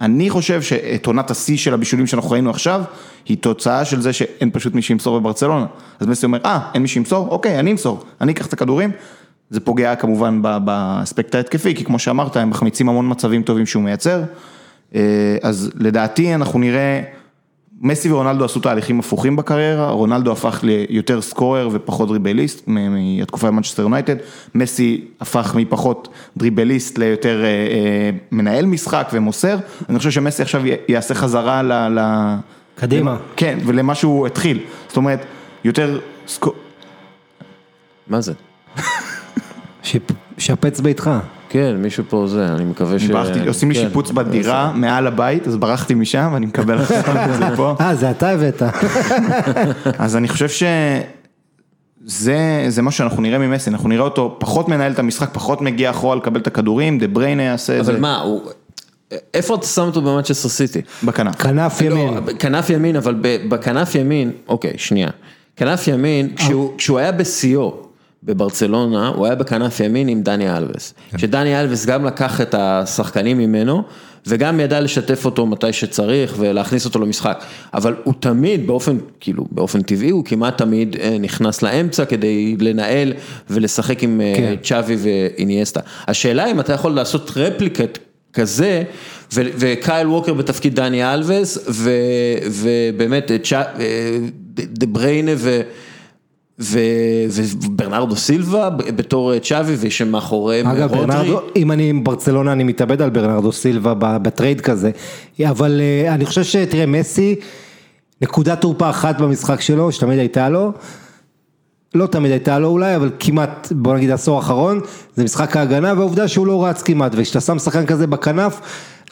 Speaker 3: אני חושב שאת עונת השיא של הבישולים שאנחנו ראינו עכשיו, היא תוצאה של זה שאין פשוט מי שימסור בברצלונה. אז מסי אומר, אה, אין מי שימסור? אוקיי, אני אמסור, אני אקח את הכדורים. זה פוגע כמובן באספקט ההתקפי, כי כמו שאמרת, הם מחמיצים המון מצבים טובים שהוא מייצר. אה, אז לדעתי אנחנו נראה, מסי ורונלדו עשו תהליכים הפוכים בקריירה, רונלדו הפך ליותר סקורר ופחות דריבליסט מ- מהתקופה במנצ'סטר יונייטד, מסי הפך מפחות דריבליסט ליותר אה, אה, מנהל משחק ומוסר, אני חושב שמסי עכשיו י- יעשה חזרה ל... ל-
Speaker 2: קדימה.
Speaker 3: כן, ולמה שהוא התחיל, זאת אומרת, יותר סקור...
Speaker 1: מה זה?
Speaker 2: שפץ ביתך.
Speaker 1: כן, מישהו פה זה, אני מקווה ש...
Speaker 3: ברחתי, עושים לי
Speaker 1: כן.
Speaker 3: שיפוץ בדירה מעל הבית, אז ברחתי משם ואני מקבל עכשיו את זה פה.
Speaker 2: אה, זה אתה הבאת.
Speaker 3: אז אני חושב שזה זה מה שאנחנו נראה ממסי, אנחנו נראה אותו פחות מנהל את המשחק, פחות מגיע אחורה לקבל את הכדורים, דה בריינה יעשה את זה
Speaker 1: אבל מה, הוא... איפה אתה שם אותו במנצ'סטר סיטי?
Speaker 3: בכנף.
Speaker 2: כנף ימין.
Speaker 1: לא, כנף ימין, אבל ב- בכנף ימין, אוקיי, שנייה. כנף ימין, כשהוא, כשהוא היה בשיאו בברצלונה, הוא היה בכנף ימין עם דני אלווס. שדני אלווס גם לקח את השחקנים ממנו, וגם ידע לשתף אותו מתי שצריך ולהכניס אותו למשחק. אבל הוא תמיד, באופן, כאילו, באופן טבעי, הוא כמעט תמיד אה, נכנס לאמצע כדי לנהל ולשחק עם אה,
Speaker 2: כן.
Speaker 1: צ'אבי ואיניאסטה. השאלה אם אתה יכול לעשות רפליקט כזה, ו- וקייל ווקר בתפקיד דני אלווס, ו- ובאמת אה, דה בריינה ו... וברנרדו סילבה בתור צ'אבי ושמאחוריהם
Speaker 2: אגב,
Speaker 1: רודרי.
Speaker 2: ברנרדו, אם אני עם ברצלונה אני מתאבד על ברנרדו סילבה ב trade כזה, אבל אה, אני חושב שתראה מסי, נקודת תורפה אחת במשחק שלו, שתמיד הייתה לו, לא תמיד הייתה לו אולי, אבל כמעט, בוא נגיד העשור האחרון, זה משחק ההגנה והעובדה שהוא לא רץ כמעט, וכשאתה שם שחקן כזה בכנף,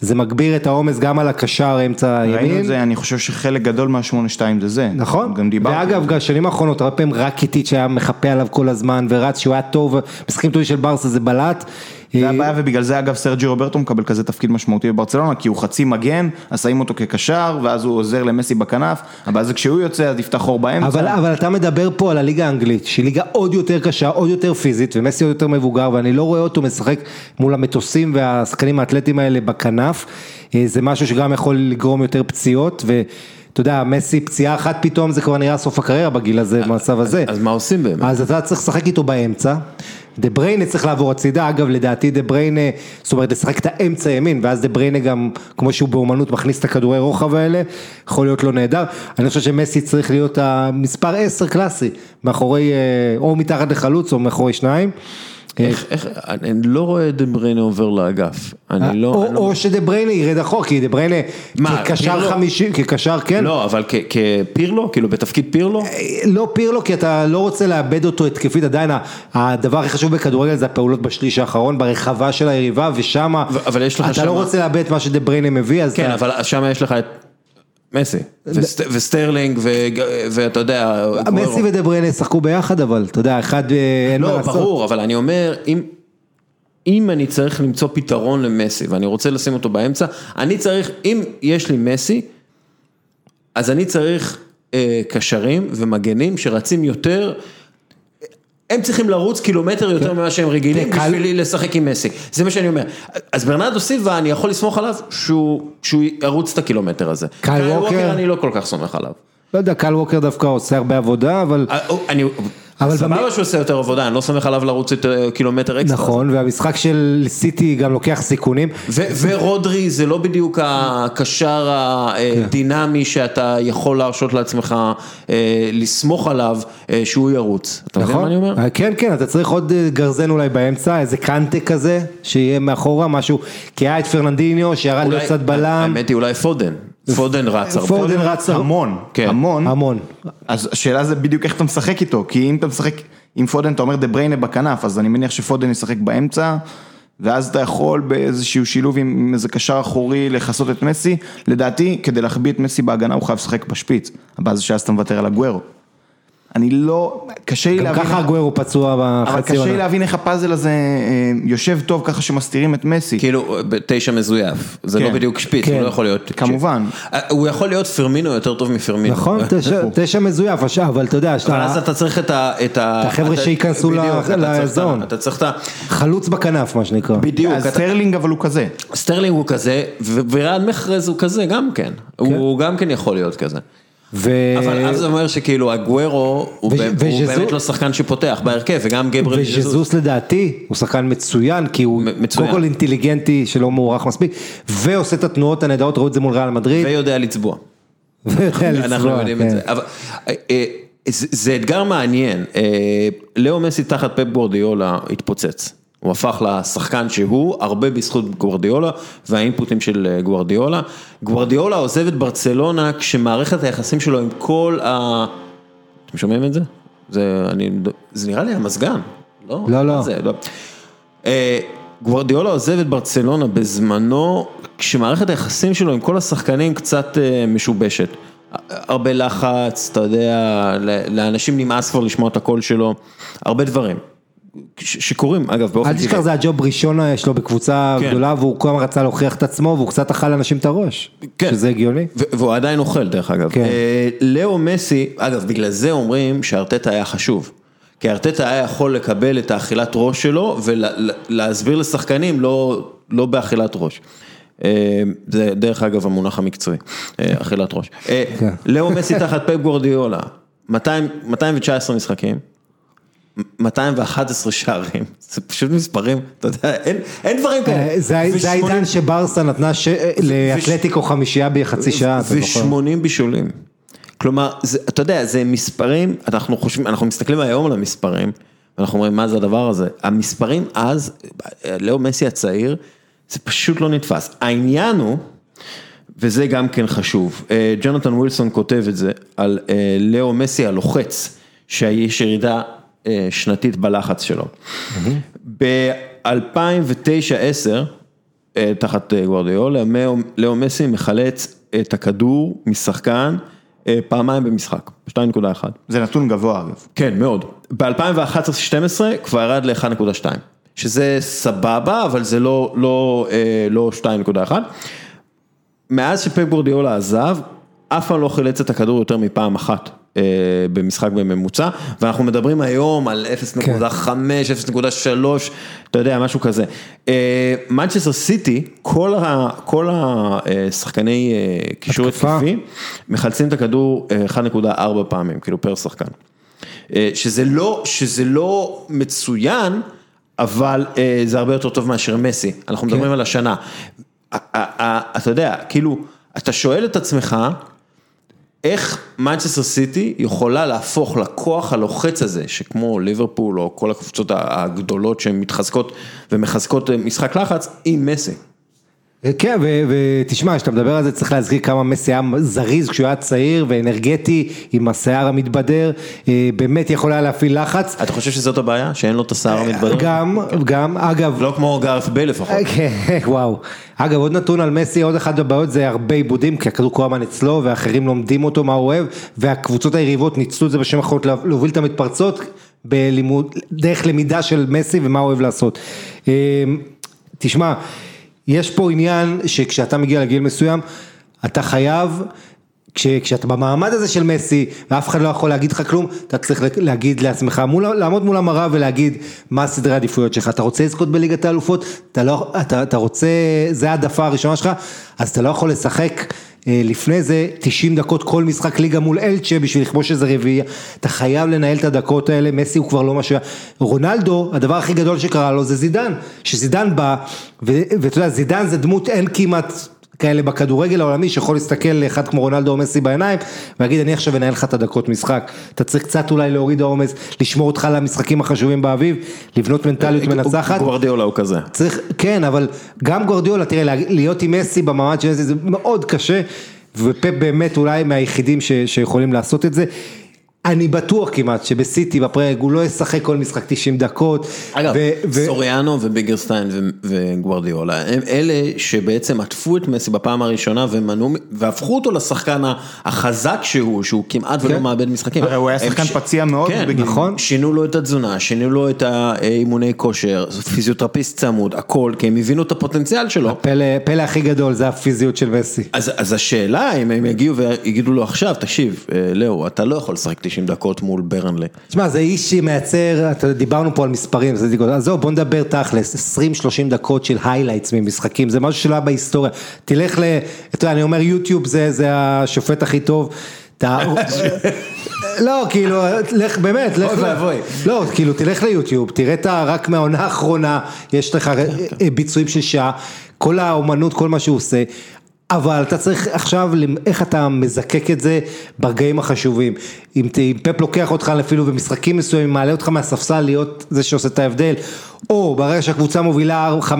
Speaker 2: זה מגביר את העומס גם על הקשר אמצע
Speaker 3: ראינו
Speaker 2: הימין.
Speaker 3: את זה, אני חושב שחלק גדול מהשמונה שתיים זה זה.
Speaker 2: נכון,
Speaker 3: גם דיברתי.
Speaker 2: ואגב,
Speaker 3: זה.
Speaker 2: בשנים האחרונות, הרבה פעמים רק איטית שהיה מחפה עליו כל הזמן ורץ, שהוא היה טוב, משחקים טובים של ברסה זה בלט.
Speaker 3: זה
Speaker 2: אה,
Speaker 3: הבעיה ובגלל זה אגב סרג'י רוברטו מקבל כזה תפקיד משמעותי בברצלונה כי הוא חצי מגן, אז שמים אותו כקשר ואז הוא עוזר למסי בכנף, הבעיה זה כשהוא יוצא אז יפתח חור באמצע.
Speaker 2: אבל, אבל אתה מדבר פה על הליגה האנגלית, שהיא ליגה עוד יותר קשה, עוד יותר פיזית, ומסי עוד יותר מבוגר, ואני לא רואה אותו משחק מול המטוסים והשחקנים האתלטיים האלה בכנף, אה, זה משהו שגם יכול לגרום יותר פציעות, ואתה יודע, מסי פציעה אחת פתאום זה כבר נראה סוף הקריירה בגיל הזה, במצב הזה.
Speaker 1: אז מה עושים באמת?
Speaker 2: אז אתה צריך לשחק איתו באמצע, דה בריינה צריך לעבור הצידה, אגב לדעתי דה בריינה, זאת אומרת לשחק את האמצע ימין, ואז דה בריינה גם, כמו שהוא באומנות מכניס את הכדורי רוחב האלה, יכול להיות לו נהדר, אני חושב שמסי צריך להיות המספר 10 קלאסי, מאחורי, אה, או מתחת לחלוץ או מאחורי שניים.
Speaker 1: איך, איך, אני לא רואה את דה בריינה עובר לאגף. אני לא...
Speaker 2: או,
Speaker 1: אני לא...
Speaker 2: או שדה בריינה ירד אחורה, כי דה בריינה כקשר? חמישי, כקשר כן,
Speaker 1: לא, אבל כ- כפירלו? כאילו בתפקיד פירלו?
Speaker 2: לא פירלו כי אתה לא רוצה לאבד אותו התקפית עדיין הדבר הכי חשוב בכדורגל זה הפעולות בשליש האחרון ברחבה של היריבה ושם
Speaker 1: אבל יש לך
Speaker 2: אתה
Speaker 1: שמה-
Speaker 2: לא רוצה לאבד את מה שדה בריינה מביא אז
Speaker 1: כן,
Speaker 2: אתה,
Speaker 1: אבל שם יש לך את מסי, וסט- וסטרלינג, ואתה יודע...
Speaker 2: מסי. ודה בריינה ישחקו ביחד אבל אתה יודע אחד אה, אין מה
Speaker 1: לא,
Speaker 2: לעשות.
Speaker 1: ברור, אבל אני אומר, אם... אם אני צריך למצוא פתרון למסי ואני רוצה לשים אותו באמצע, אני צריך, אם יש לי מסי, אז אני צריך אה, קשרים ומגנים שרצים יותר, הם צריכים לרוץ קילומטר יותר ממה שהם רגילים בשבילי לשחק עם מסי, זה מה שאני אומר. אז ברנרדו סילבה, אני יכול לסמוך עליו שהוא, ירוץ את הקילומטר הזה.
Speaker 2: קייל ווקר?
Speaker 1: אני לא כל כך סומך עליו.
Speaker 2: לא יודע קייל ווקר דווקא עושה הרבה עבודה אבל
Speaker 1: אה,
Speaker 2: אבל
Speaker 1: סבבה
Speaker 2: במ-
Speaker 1: שהוא עושה יותר עבודה, אני לא סומך עליו לרוץ יותר קילומטר אקסטרה.
Speaker 2: נכון והמשחק של סיטי גם לוקח סיכונים
Speaker 1: ו- ורודרי זה לא בדיוק הקשר הדינמי שאתה יכול להרשות לעצמך אה, לסמוך עליו אה, שהוא ירוץ. אתה מבין מה אני אומר?
Speaker 2: אה, כן, כן, אתה צריך עוד אה, גרזן אולי באמצע, איזה קנטה כזה, שיהיה מאחורה משהו, כי היה את פרננדיניו שירד
Speaker 1: אולי-
Speaker 2: קצת בלם,
Speaker 1: האמת היא אולי פודן. פודן רץ הרבה.
Speaker 2: פודן רץ
Speaker 3: המון,
Speaker 1: כן.
Speaker 3: המון.
Speaker 2: המון.
Speaker 3: אז השאלה זה בדיוק איך אתה משחק איתו, כי אם אתה משחק עם פודן, אתה אומר דה בריינה בכנף, אז אני מניח שפודן ישחק באמצע, ואז אתה יכול באיזשהו שילוב עם עם איזה קשר אחורי לכסות את מסי, לדעתי, כדי להחביא את מסי בהגנה הוא חייב לשחק בשפיץ, הבעיה זה שאז אתה מוותר על אגוארו. אני לא, קשה לי
Speaker 2: גם
Speaker 3: להבין,
Speaker 2: ככה אגוארו פצוע
Speaker 3: אבל
Speaker 2: בחצי
Speaker 3: קשה לי
Speaker 2: עונה.
Speaker 3: להבין איך הפאזל הזה אה, יושב טוב ככה שמסתירים את מסי.
Speaker 1: כאילו בתשע מזויף, זה
Speaker 3: כן.
Speaker 1: לא בדיוק שפיץ,
Speaker 2: כן.
Speaker 1: הוא לא יכול להיות...
Speaker 3: כמובן.
Speaker 1: אה, הוא יכול להיות פרמינו יותר טוב מפרמינו.
Speaker 2: נכון, תשע- מזויף, עכשיו, אבל אתה יודע,
Speaker 1: אבל
Speaker 2: שאתה
Speaker 1: אז אתה צריך את ה... את
Speaker 2: החבר'ה שייכנסו
Speaker 1: בדיוק,
Speaker 2: ל-
Speaker 1: אתה צריך את ה-.
Speaker 2: חלוץ בכנף מה שנקרא.
Speaker 1: בדיוק,
Speaker 3: סטרלינג אבל הוא כזה.
Speaker 1: סטרלינג הוא כזה, וריאן מחרז הוא כזה גם כן, הוא גם כן יכול להיות כזה.
Speaker 2: ו-
Speaker 1: אבל אז זה אומר שכאילו אגוורו הוא
Speaker 2: ו-
Speaker 1: באמת- הוא
Speaker 2: וז'זו-
Speaker 1: באמת לא שחקן שפותח בהרכב, וגם גבריאל ז'זוס.
Speaker 2: וז'זוס לדעתי הוא שחקן מצוין כי הוא
Speaker 1: מצוין.
Speaker 2: קודם כל אינטליגנטי שלא מוערך מספיק ועושה את התנועות הנהדרות ראו את זה מול ריאל מדריד.
Speaker 1: ויודע לצבוע.
Speaker 2: ויודע
Speaker 1: אנחנו
Speaker 2: לצבוע,
Speaker 1: יודעים
Speaker 2: כן.
Speaker 1: את זה. אבל אה, אה, זה זה אתגר מעניין. אה, לאו מסי תחת פפ גוורדיולה התפוצץ. הוא הפך לשחקן שהוא, הרבה בזכות גוורדיולה והאינפוטים של אה, גוורדיולה. גוורדיולה עוזב את ברצלונה כשמערכת היחסים שלו עם כל ה... אתם שומעים את זה? זה, אני, זה נראה לי המזגן. לא,
Speaker 2: לא, לא.
Speaker 1: זה, לא. אה, גוורדיולה עוזב את ברצלונה בזמנו, כשמערכת היחסים שלו עם כל השחקנים קצת אה, משובשת. הרבה לחץ, אתה יודע, לאנשים נמאס כבר לשמוע את הקול שלו, הרבה דברים. שקורים, אגב, באופן
Speaker 2: אל תשכח. זה הג'וב ראשון שלו בקבוצה
Speaker 1: כן.
Speaker 2: גדולה והוא כל הזמן רצה להוכיח את עצמו והוא קצת אכל לאנשים את הראש.
Speaker 1: כן.
Speaker 2: שזה הגיוני.
Speaker 1: והוא עדיין אוכל דרך אגב.
Speaker 2: כן.
Speaker 1: אה, לאו מסי, אגב בגלל זה אומרים שארטטה היה חשוב. כי ארטטה היה יכול לקבל את האכילת ראש שלו ולהסביר לשחקנים לא, לא באכילת ראש. אה, זה דרך אגב המונח המקצועי, אה, אכילת ראש. אה,
Speaker 2: כן.
Speaker 1: לאו מסי תחת פפ גורדיולה, 200 219 משחקים. 211 שערים, זה פשוט מספרים, אתה יודע, אין, אין דברים כאלה.
Speaker 2: אה, זה זה
Speaker 1: ושמונים-
Speaker 2: העידן שברסה נתנה ש- לאתלטיקו חמישייה בחצי שעה, אתה זוכר.
Speaker 1: ו-80 בישולים. כלומר, זה, אתה יודע, זה מספרים, אנחנו חושבים, אנחנו מסתכלים היום על המספרים, ואנחנו אומרים, מה זה הדבר הזה? המספרים אז, לאו מסי הצעיר, זה פשוט לא נתפס. העניין הוא, וזה גם כן חשוב, אה, ג'ונתן ווילסון כותב את זה, על אה, לאו מסי הלוחץ, שיש ירידה אה, שנתית בלחץ שלו. ב-2009-2010, תחת גוורדיאולה, לאו מסי מחלץ את הכדור משחקן פעמיים במשחק, 2.1.
Speaker 3: זה נתון גבוה אגב.
Speaker 1: כן, מאוד. ב-2011-2012 כבר ירד ל-1.2, שזה סבבה, אבל זה לא, לא, לא 2.1. מאז שפפ גורדיאולה עזב, אף פעם לא חילץ את הכדור יותר מפעם אחת אה, במשחק בממוצע, ואנחנו מדברים היום על 0.5, כן. 0.3, אתה יודע, משהו כזה. מנצ'סטר סיטי, כל כל השחקני אה, קישור התקפי, מחלצים את הכדור 1.4 אה, פעמים, כאילו פר שחקן. שזה לא, שזה לא מצוין, אבל זה הרבה יותר טוב מאשר מסי, אנחנו מדברים כן. על השנה. אתה יודע, כאילו, אתה שואל את עצמך, איך מנצ'סטר סיטי יכולה להפוך לכוח הלוחץ הזה, שכמו ליברפול או כל הקבוצות הגדולות שהן מתחזקות ומחזקות משחק לחץ, עם מסי.
Speaker 2: כן, ותשמע, כשאתה מדבר על זה צריך להזכיר כמה מסי היה זריז כשהוא היה צעיר ואנרגטי, עם השיער המתבדר, אה, באמת יכול היה להפעיל לחץ.
Speaker 1: אתה חושב שזאת הבעיה? שאין לו את השיער המתבדר?
Speaker 2: גם, גם, אגב...
Speaker 1: לא כמו גארף ביי לפחות.
Speaker 2: כן, וואו. אגב, עוד נתון על מסי, עוד אחת הבעיות זה הרבה עיבודים, כי הכדור כל הזמן אצלו, ואחרים לומדים אותו מה הוא אוהב, והקבוצות היריבות ניצלו את זה בשם האחרונות להוביל את המתפרצות, בלימוד, דרך למידה של מסי ומה הוא אוהב לעשות. אה, תשמע, יש פה עניין שכשאתה מגיע לגיל מסוים, אתה חייב, כש, כשאתה במעמד הזה של מסי, ואף אחד לא יכול להגיד לך כלום, אתה צריך להגיד לעצמך, מול, לעמוד מול המראה ולהגיד מה סדרי העדיפויות שלך, אתה רוצה לזכות בליגת האלופות, אתה, לא, אתה, אתה רוצה, זה העדפה הראשונה שלך, אז אתה לא יכול לשחק. אה, לפני זה 90 דקות כל משחק ליגה מול אלצ'ה בשביל לכבוש איזה רביעייה, אתה חייב לנהל את הדקות האלה, מסי הוא כבר לא משהו, רונלדו, הדבר הכי גדול שקרה לו זה זידן, שזידן בא, ואתה יודע, זידן זה דמות אין כמעט כאלה בכדורגל העולמי שיכול להסתכל לאחד כמו רונלדו או מסי בעיניים ולהגיד אני עכשיו אנהל לך את הדקות משחק, אתה צריך קצת אולי להוריד העומס, לשמור אותך למשחקים החשובים באביב, לבנות מנטליות מנצחת.
Speaker 1: גוורדיאולה הוא כזה.
Speaker 2: צריך, כן, אבל גם גוורדיאולה, תראה, להיות עם מסי במעמד של מסי זה מאוד קשה. ופפ באמת אולי מהיחידים ש, שיכולים לעשות את זה. אני בטוח כמעט שבסיטי בפרק הוא לא ישחק כל משחק 90 דקות.
Speaker 1: אגב, ו- סוריאנו וביגרסטיין וגוורדיאולה הם אלה שבעצם עטפו את מסי בפעם הראשונה ומנעו, והפכו אותו לשחקן החזק שהוא, שהוא כמעט ולא כן. מאבד משחקים.
Speaker 3: הרי הוא היה שחקן ש... פציע מאוד
Speaker 1: כן, בגיל. נכון. שינו לו את התזונה, שינו לו את האימוני כושר, פיזיותרפיסט צמוד, הכל, כי הם הבינו את הפוטנציאל שלו.
Speaker 2: הפלא הכי גדול זה הפיזיות של מסי.
Speaker 1: אז, אז השאלה אם הם יגיעו ויגידו לו עכשיו, תקשיב, אה, לאו, אתה לא יכול לשחק 90 דקות מול ברנלי.
Speaker 2: תשמע, זה איש שמייצר, דיברנו פה על מספרים, אז זהו, בוא נדבר תכלס, 20-30 דקות של highlights ממשחקים, זה משהו שלא היה בהיסטוריה. תלך ל... אתה יודע, אני אומר יוטיוב זה, זה השופט הכי טוב. לא, כאילו, לך, באמת, לך, לא, כאילו, תלך ליוטיוב, תראה את ה... רק מהעונה האחרונה, יש לך ביצועים של שעה, כל האומנות, כל מה שהוא עושה, אבל אתה צריך עכשיו, איך אתה מזקק את זה ברגעים החשובים. אם, פפ לוקח אותך אפילו במשחקים מסוימים, מעלה אותך מהספסל להיות זה שעושה את ההבדל, או ברגע שהקבוצה מובילה 5-0,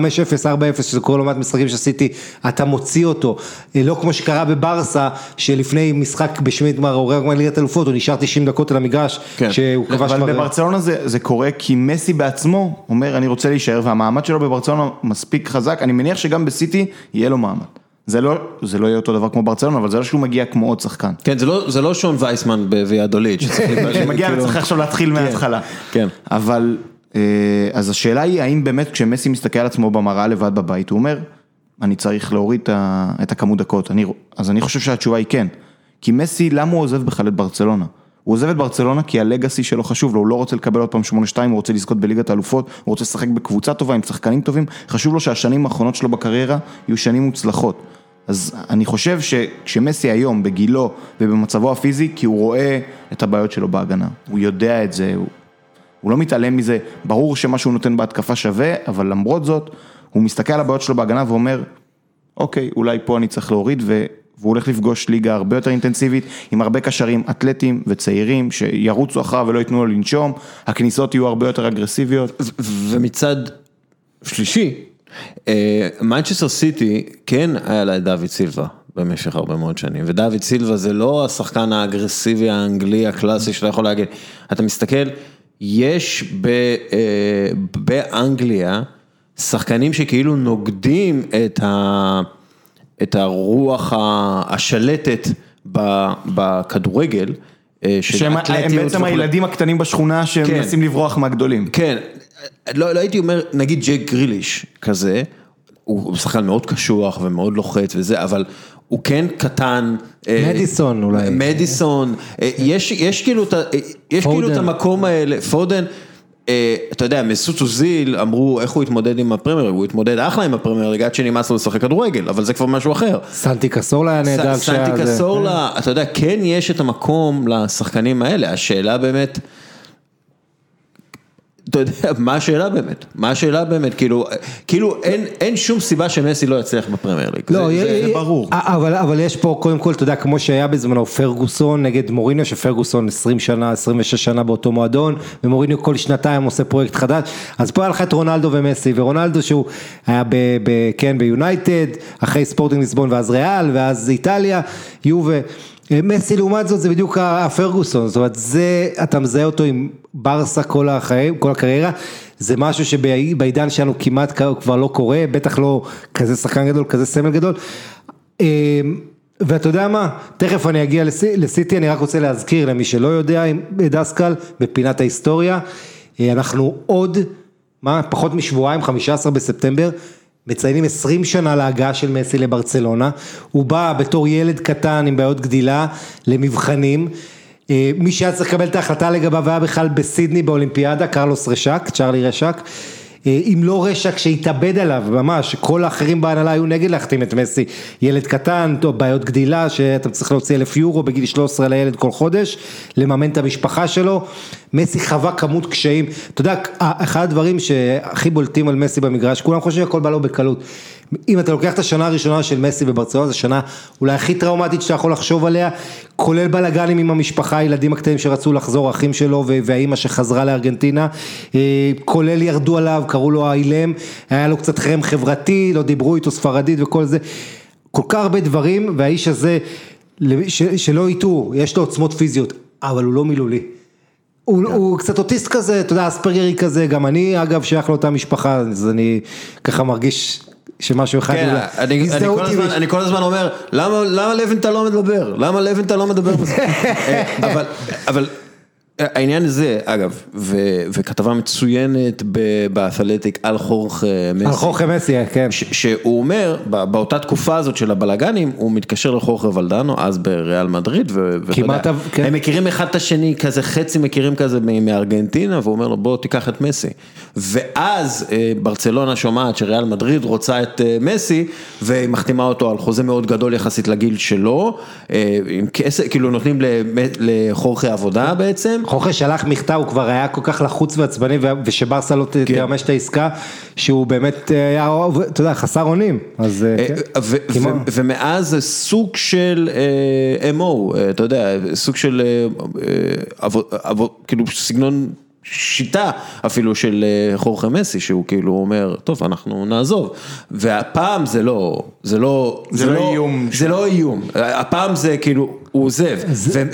Speaker 2: 4-0, שזה כל עומת משחקים שעשיתי, אתה מוציא אותו. לא כמו שקרה בברסה, שלפני משחק בשמית גמר, או רגע ליגת אלופות, הוא נשאר 90 דקות על המגרש,
Speaker 3: כן. שהוא כבש אבל בברצלונה זה, זה קורה כי מסי בעצמו אומר, אני רוצה להישאר, והמעמד שלו בברצלונה מספיק חזק, אני מניח שגם בסיטי יהיה לו מעמד. זה לא, זה לא יהיה אותו דבר כמו ברצלונה, אבל זה לא שהוא מגיע כמו עוד שחקן.
Speaker 1: כן, זה לא, זה לא שון וייסמן בוויאדוליד,
Speaker 3: שמגיע וצריך כאילו- עכשיו להתחיל כן, מההתחלה.
Speaker 1: כן.
Speaker 3: אבל, אה, אז השאלה היא, האם באמת כשמסי מסתכל על עצמו במראה לבד בבית, הוא אומר, אני צריך להוריד את הכמות דקות. אני, אז אני חושב שהתשובה היא כן. כי מסי, למה הוא עוזב בכלל את ברצלונה? הוא עוזב את ברצלונה כי הלגאסי שלו חשוב לו, הוא לא רוצה לקבל עוד פעם 8-2, הוא רוצה לזכות בליגת האלופות, הוא רוצה לשחק בקבוצה טובה עם שחקנים טובים, חשוב לו שהשנים האחרונות שלו בקריירה יהיו שנים מוצלחות. אז אני חושב שכשמסי היום בגילו ובמצבו הפיזי, כי הוא רואה את הבעיות שלו בהגנה, הוא יודע את זה, הוא, הוא לא מתעלם מזה, ברור שמה שהוא נותן בהתקפה שווה, אבל למרות זאת, הוא מסתכל על הבעיות שלו בהגנה ואומר, אוקיי, אולי פה אני צריך להוריד, ו, והוא הולך לפגוש ליגה הרבה יותר אינטנסיבית, עם הרבה קשרים אתלטיים וצעירים, שירוצו אחריו ולא ייתנו לו לנשום, הכניסות יהיו הרבה יותר אגרסיביות.
Speaker 1: ומצד שלישי, מנצ'סטר סיטי כן היה לה את דוד סילבה במשך הרבה מאוד שנים, ודוד סילבה זה לא השחקן האגרסיבי האנגלי הקלאסי שאתה יכול להגיד, אתה מסתכל, יש ב, אה, באנגליה שחקנים שכאילו נוגדים את, ה, את הרוח השלטת ב- בכדורגל. אה,
Speaker 3: שהם בעצם
Speaker 1: וכולי.
Speaker 3: הילדים הקטנים בשכונה
Speaker 1: כן.
Speaker 3: שמנסים לברוח מהגדולים.
Speaker 1: כן, לא, לא הייתי אומר, נגיד ג'ק גריליש כזה, הוא שחקן מאוד קשוח ומאוד לוחץ וזה, אבל הוא כן קטן. אה,
Speaker 2: מדיסון אולי.
Speaker 1: מדיסון, אה, יש, יש כאילו את אה, יש כאילו. המקום האלה, פודן. אה, אתה יודע, מסות אוזיל אמרו איך הוא התמודד עם הפרמייר, הוא התמודד אחלה עם הפרמייר, ליג, עד שנמאס לו לשחק כדורגל, אבל זה כבר משהו אחר.
Speaker 2: סנטי קסולה היה נהדר.
Speaker 1: סנטי. קסורלה, אתה יודע, כן יש את המקום לשחקנים האלה, השאלה באמת, אתה יודע, מה השאלה באמת? מה השאלה באמת? כאילו, כאילו אין, אין שום סיבה שמסי לא יצליח בפרמייר ליג.
Speaker 2: לא,
Speaker 1: זה, זה, זה ברור.
Speaker 2: אבל, אבל יש פה קודם כל, אתה יודע, כמו שהיה בזמנו פרגוסון נגד מוריניו, שפרגוסון 20 שנה, 26 שנה באותו מועדון, ומוריניו כל שנתיים עושה פרויקט חדש, אז פה היה לך את רונלדו ומסי, ורונלדו שהוא היה ב, ב, כן, ביונייטד, אחרי ספורטינג ליסבון ואז ריאל, ואז איטליה, יובה. מסי לעומת זאת זה בדיוק הפרגוסון, זאת אומרת זה, אתה מזהה אותו עם ברסה כל החיים, כל הקריירה, זה משהו שבעידן שלנו כמעט כבר לא קורה, בטח לא כזה שחקן גדול, כזה סמל גדול. אמ, ואתה יודע מה, תכף אני אגיע לסי- לסיטי, אני רק רוצה להזכיר למי שלא יודע, עם דסקל, בפינת ההיסטוריה, אה, אנחנו עוד, מה, פחות משבועיים, 15 בספטמבר, מציינים 20 שנה להגעה של מסי לברצלונה, הוא בא בתור ילד קטן עם בעיות גדילה למבחנים, אה, מי שהיה צריך לקבל את ההחלטה לגביו היה בכלל בסידני באולימפיאדה, קרלוס רשק, צ'רלי רשק, אה, אם לא רשק שהתאבד עליו, ממש, כל האחרים בהנהלה היו נגד להחתים את מסי, ילד קטן, טוב, בעיות גדילה, שאתה צריך להוציא אלף יורו בגיל 13 לילד כל חודש, לממן את המשפחה שלו, מסי חווה כמות קשיים, אתה יודע, אחד הדברים שהכי בולטים על מסי במגרש, כולם חושבים הכל בא לו בקלות, אם אתה לוקח את השנה הראשונה של מסי בברצלונה, זו שנה אולי הכי טראומטית שאתה יכול לחשוב עליה, כולל בלאגנים עם המשפחה, הילדים הקטנים שרצו לחזור, האחים שלו והאימא שחזרה לארגנטינה, אה, כולל ירדו עליו, קראו לו האילם, היה לו קצת חרם חברתי, לא דיברו איתו ספרדית וכל זה, כל כך הרבה דברים, והאיש הזה, ש- שלא יטעו, יש לו עוצמות פיזיות, אבל הוא לא מילולי. הוא, הוא קצת אוטיסט כזה, אתה יודע, אספרגרי כזה, גם אני אגב שייך לאותה משפחה, אז אני ככה מרגיש שמשהו אחד,
Speaker 1: כן, אני, אני,
Speaker 2: הזדהות
Speaker 1: כל הזמן. אני כל הזמן אומר, למה, למה לבנטל לא מדבר? למה לבנטל לא מדבר בזה? אה, אבל, אבל העניין זה, אגב, וכתבה מצוינת באתלטיק על חורך מסי.
Speaker 2: על חוכם מסי, כן.
Speaker 1: שהוא אומר, באותה תקופה הזאת של הבלגנים, הוא מתקשר לחורכה ולדנו, אז בריאל מדריד, ואתה יודע,
Speaker 2: כן.
Speaker 1: הם מכירים אחד את השני, כזה חצי מכירים כזה מארגנטינה, והוא אומר לו בוא תיקח את מסי. ואז אה, ברצלונה שומעת שריאל מדריד רוצה את אה, מסי, והיא מחתימה אותו על חוזה מאוד גדול יחסית לגיל שלו, אה, עם כסף, כאילו נותנים לחורכה עבודה בעצם.
Speaker 2: חוכם שלח מכתב, הוא כבר היה כל כך לחוץ ועצבני, ו- ושברסה לא
Speaker 1: כן.
Speaker 2: תממש את העסקה, שהוא באמת אה, היה, אתה יודע, חסר אונים, אז אה, כן.
Speaker 1: ו- ו-
Speaker 2: כמעט.
Speaker 1: ומאז זה סוג של אה, MO, אה, אתה יודע, סוג של אה, אה, עבוד- עבוד- כאילו סגנון שיטה אפילו של אה, חורכה מסי, שהוא כאילו אומר, טוב, אנחנו נעזוב. והפעם זה לא, זה לא,
Speaker 3: זה לא איום.
Speaker 1: זה לא איום, הפעם זה כאילו, הוא עוזב.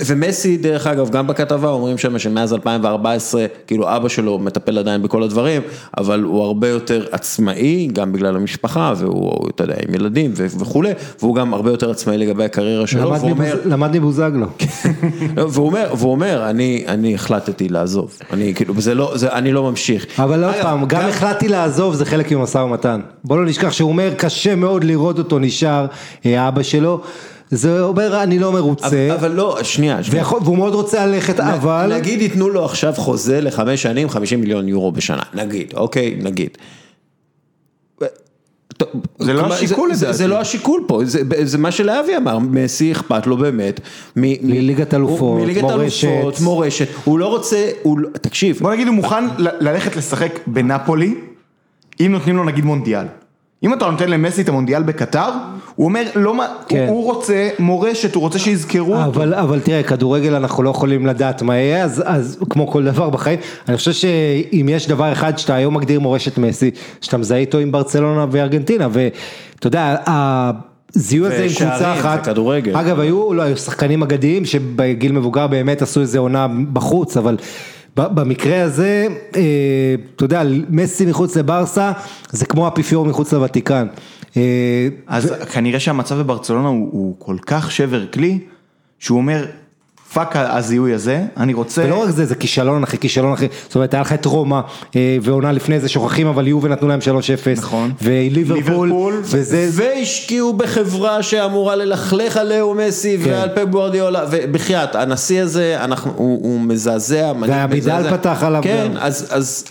Speaker 1: ומסי, דרך אגב, גם בכתבה אומרים שם שמאז 2014, כאילו אבא שלו מטפל עדיין בכל הדברים, אבל הוא הרבה יותר עצמאי, גם בגלל המשפחה, והוא, אתה יודע, עם ילדים וכולי, והוא גם הרבה יותר עצמאי לגבי הקריירה שלו, והוא אומר,
Speaker 2: למד מבוזגלו.
Speaker 1: והוא אומר, אני, אני החלטתי לעזוב, אני כאילו, זה לא, זה, אני לא ממשיך.
Speaker 2: אבל עוד פעם, גם החלטתי לעזוב, זה חלק ממשא ומתן. בוא לא נשכח שהוא אומר, קשה מאוד לראות אותו נשאר, אה, אבא שלו. זה אומר, אני לא מרוצה.
Speaker 1: אבל, אבל לא, שנייה, שנייה.
Speaker 2: ויכול- והוא מאוד רוצה ללכת, אבל...
Speaker 1: נגיד ייתנו לו עכשיו חוזה לחמש שנים, 50 מיליון יורו בשנה, נגיד, אוקיי, נגיד.
Speaker 3: זה לא השיקול, לדעתי.
Speaker 1: זה לא השיקול פה, זה, זה מה שלאבי אמר, מסי אכפת לו באמת.
Speaker 2: מליגת אלופות, מורשת.
Speaker 1: מורשת, הוא לא רוצה, הוא, לא- תקשיב,
Speaker 3: בוא נגיד הוא מוכן ללכת לשחק בנפולי, אם נותנים לו נגיד מונדיאל. אם אתה נותן למסי את המונדיאל בקטר, הוא אומר, לא מה,
Speaker 2: כן.
Speaker 3: הוא, רוצה מורשת, הוא רוצה שיזכרו אותו.
Speaker 2: אבל, אבל תראה, כדורגל אנחנו לא יכולים לדעת מה יהיה, אז, אז כמו כל דבר בחיים, אני חושב שאם יש דבר אחד שאתה היום מגדיר מורשת מסי, שאתה מזהה איתו עם ברצלונה וארגנטינה, ואתה יודע, הזיהוי הזה עם
Speaker 1: ושערים,
Speaker 2: קבוצה אחת,
Speaker 1: זה כדורגל.
Speaker 2: אגב היו, לא, היו שחקנים אגדיים שבגיל מבוגר באמת עשו איזה עונה בחוץ, אבל במקרה הזה, אה, אתה יודע, מסי מחוץ לברסה, זה כמו האפיפיור מחוץ לוותיקן. אה,
Speaker 3: אז כנראה שהמצב בברצלונה הוא, הוא כל כך שבר כלי, שהוא אומר, fuck הזיהוי הזה, אני רוצה...
Speaker 2: ולא רק זה, זה כישלון אחרי כישלון אחרי, זאת אומרת, היה לך את רומא, אה, ועונה לפני זה שוכחים, אבל יובל נתנו להם 3-0.
Speaker 3: נכון.
Speaker 2: וליברפול,
Speaker 3: ליברפול,
Speaker 2: וזה,
Speaker 1: והשקיעו בחברה שאמורה ללכלך על לאו מסי
Speaker 2: כן.
Speaker 1: ועל פפ גוורדיאלה, ובחייאת, הנשיא הזה, אנחנו, הוא, הוא מזעזע, מנהיג
Speaker 2: והבידל. פתח עליו
Speaker 1: כן. אז, אז,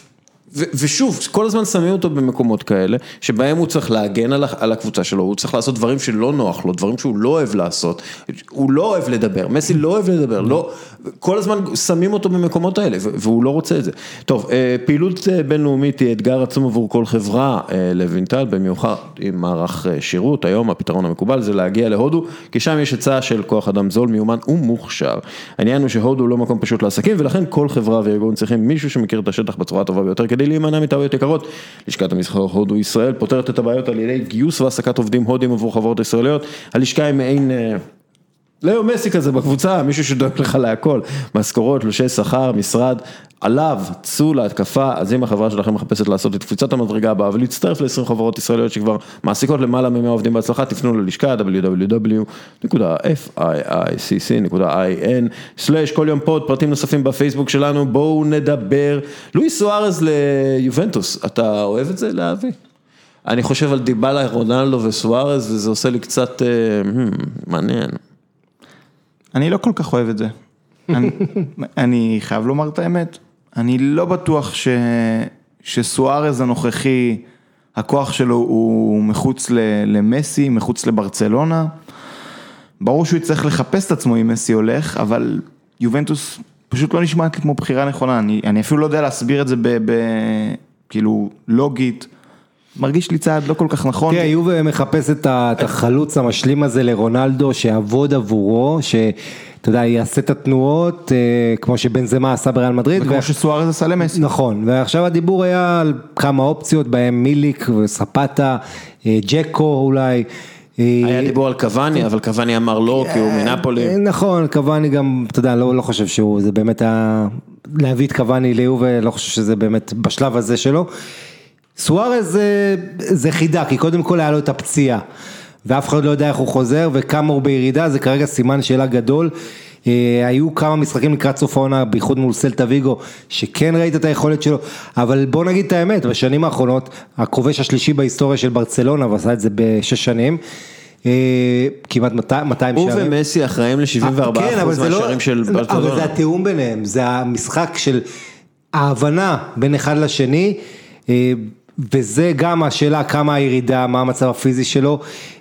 Speaker 1: ושוב, כל הזמן שמים אותו במקומות כאלה, שבהם הוא צריך להגן על, הקבוצה שלו, הוא צריך לעשות דברים שלא נוח לו, דברים שהוא לא אוהב לעשות, הוא לא אוהב לדבר, מסי לא אוהב לדבר, לא, כל הזמן שמים אותו במקומות האלה, והוא לא רוצה את זה. טוב, אה, פעילות אה, בינלאומית היא אתגר עצום עבור כל חברה, אה, לוינטל, במיוחד עם מערך שירות, היום הפתרון המקובל זה להגיע להודו, כי שם יש היצע של כוח אדם זול, מיומן ומוכשר. העניין הוא שהודו לא מקום פשוט לעסקים, ולכן כל חברה וארגון צריכים מישהו שמכיר את השטח בצורה הטובה ביותר, כדי להימנע מטעויות יקרות. לשכת המסחר הודו ישראל פותרת את הבעיות על ידי גיוס והעסקת עובדים הודים עבור חברות ישראליות, הלשכה היא מעין... לאו מסי כזה בקבוצה, מישהו שדואג לך להכל, משכורות, תלושי שכר, משרד, עליו, צאו להתקפה, אז אם החברה שלכם מחפשת לעשות את קפיצת המדרגה הבאה ולהצטרף ל-20 חברות ישראליות שכבר מעסיקות למעלה מ-100 עובדים בהצלחה, תפנו ללשכה www.ficc.in, כל יום פוד, פרטים נוספים בפייסבוק שלנו, בואו נדבר. לואי סוארז ליובנטוס, אתה אוהב את זה להביא? אני חושב על דיבלה, רונלדו וסוארז, וזה עושה לי קצת, אה, hmm, מעניין.
Speaker 3: אני לא כל כך אוהב את זה. אני, אני חייב לומר את האמת, אני לא בטוח ש, שסוארז הנוכחי, הכוח שלו הוא מחוץ ל, למסי, מחוץ לברצלונה. ברור שהוא יצטרך לחפש את עצמו אם מסי הולך, אבל יובנטוס פשוט לא נשמעת לי כמו בחירה נכונה, אני, אני אפילו לא יודע להסביר את זה ב, ב, כאילו לוגית. מרגיש לי צעד לא כל כך נכון.
Speaker 2: תראה, יובל מחפש את ה- החלוץ המשלים הזה לרונלדו, שיעבוד עבורו, שאתה יודע, יעשה את התנועות, אה, כמו שבנזמה עשה בריאל מדריד.
Speaker 3: וכמו
Speaker 2: ו-
Speaker 3: שסוארז עשה למסי.
Speaker 2: נכון, ועכשיו הדיבור היה על כמה אופציות, בהם מיליק וספטה, אה, ג'קו אולי. אה,
Speaker 1: היה דיבור על קוואני, אבל קוואני אמר לא, כי הוא מנפולי.
Speaker 2: נכון, קוואני גם, אתה יודע, לא, לא חושב שהוא, זה באמת היה, להביא את קוואני ליובל, לא חושב שזה באמת בשלב הזה שלו. סוארז זה, זה חידה, כי קודם כל היה לו את הפציעה, ואף אחד לא יודע איך הוא חוזר וכמה הוא בירידה, זה כרגע סימן שאלה גדול. אה, היו כמה משחקים לקראת סוף העונה, בייחוד מול סלטה ויגו, שכן ראית את היכולת שלו, אבל בוא נגיד את האמת, בשנים האחרונות, הכובש השלישי בהיסטוריה של ברצלונה, ועשה את זה בשש שנים, אה, כמעט 200 200
Speaker 1: הוא
Speaker 2: שערים.
Speaker 1: ומסי אחראים ל-74%
Speaker 2: כן, אבל זה לא-
Speaker 1: מהשערים של
Speaker 2: אבל זה
Speaker 1: ברצלונה.
Speaker 2: התיאום ביניהם, זה המשחק של ההבנה בין אחד לשני, אה, וזה גם השאלה כמה הירידה, מה המצב הפיזי שלו,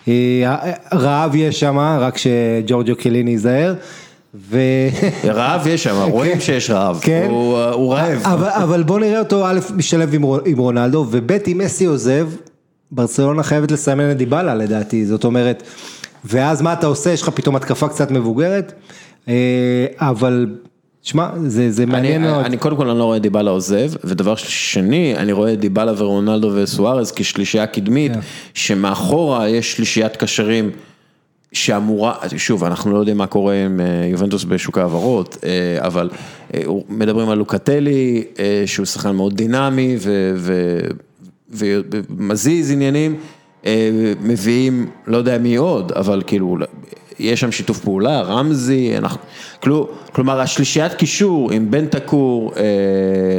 Speaker 2: אה, רעב יש שם, רק שג'ורג'ו קליני ייזהר, ו...
Speaker 1: רעב יש שם, רואים שיש רעב,
Speaker 2: כן.
Speaker 1: הוא הוא רעב.
Speaker 2: אבל, אבל בוא נראה אותו א' משתלב עם, עם רונלדו, וב' אם מסי עוזב, ברצלונה חייבת לסמן את דיבלה לדעתי, זאת אומרת, ואז מה אתה עושה, יש לך פתאום התקפה קצת מבוגרת, אה, אבל, שמע, זה, זה מעניין
Speaker 1: אני,
Speaker 2: מאוד.
Speaker 1: אני קודם כל אני לא רואה דיבלה עוזב, ודבר שני, אני רואה דיבלה ורונלדו וסוארז כשלישייה קדמית,
Speaker 2: כן.
Speaker 1: שמאחורה יש שלישיית קשרים שאמורה, שוב, אנחנו לא יודעים מה קורה עם אה, יובנטוס בשוק ההעברות, אה, אבל אה, מדברים על לוקטלי, שהוא שחקן מאוד דינמי ומזיז עניינים, מביאים, לא יודע מי עוד, אבל כאילו, יש שם שיתוף פעולה, רמזי, אנחנו, כלומר, כלומר השלישיית קישור עם בן תקור, אה,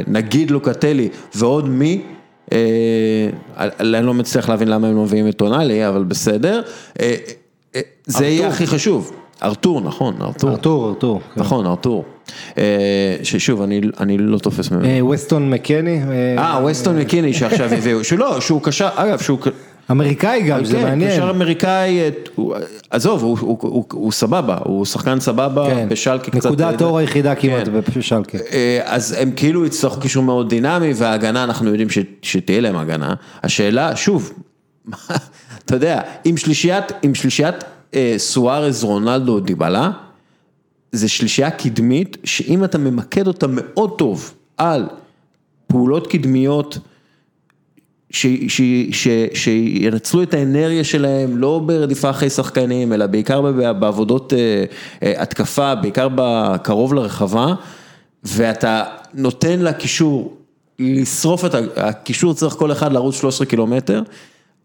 Speaker 1: נגיד לוקטלי ועוד מי, אה, אני לא מצליח להבין למה הם לא מביאים את טונאלי, אבל בסדר, אה, אה, זה יהיה הכי חשוב, ארתור, נכון, ארתור,
Speaker 2: ארתור, ארתור. כן.
Speaker 1: נכון, ארתור, אה, ששוב, אני, אני לא תופס ממנו.
Speaker 2: אה, ווסטון מקני, אה,
Speaker 1: אה, ווסטון מקיני שעכשיו הביאו, שלא, שהוא קשר, אגב, שהוא...
Speaker 2: אמריקאי גם, זה
Speaker 1: כן,
Speaker 2: מעניין.
Speaker 1: קשר אמריקאי, הוא- עזוב, הוא- סבבה, הוא שחקן סבבה,
Speaker 2: כן.
Speaker 1: בשלקה קצת...
Speaker 2: נקודת אור היחידה כמעט
Speaker 1: כן.
Speaker 2: בשלקה.
Speaker 1: אה, אז הם כאילו יצטרכו קישור מאוד דינמי, וההגנה, אנחנו יודעים שתהיה להם הגנה. השאלה, שוב, אתה יודע, עם שלישיית, עם שלישיית אה, סוארז, רונלדו, דיבלה, זה שלישייה קדמית, שאם אתה ממקד אותה מאוד טוב על פעולות קדמיות, שינצלו את האנרגיה שלהם, לא ברדיפה אחרי שחקנים, אלא בעיקר בעבודות אה, אה, התקפה, בעיקר קרוב לרחבה, ואתה נותן לקישור לשרוף את. הקישור צריך כל אחד לרוץ 13 קילומטר,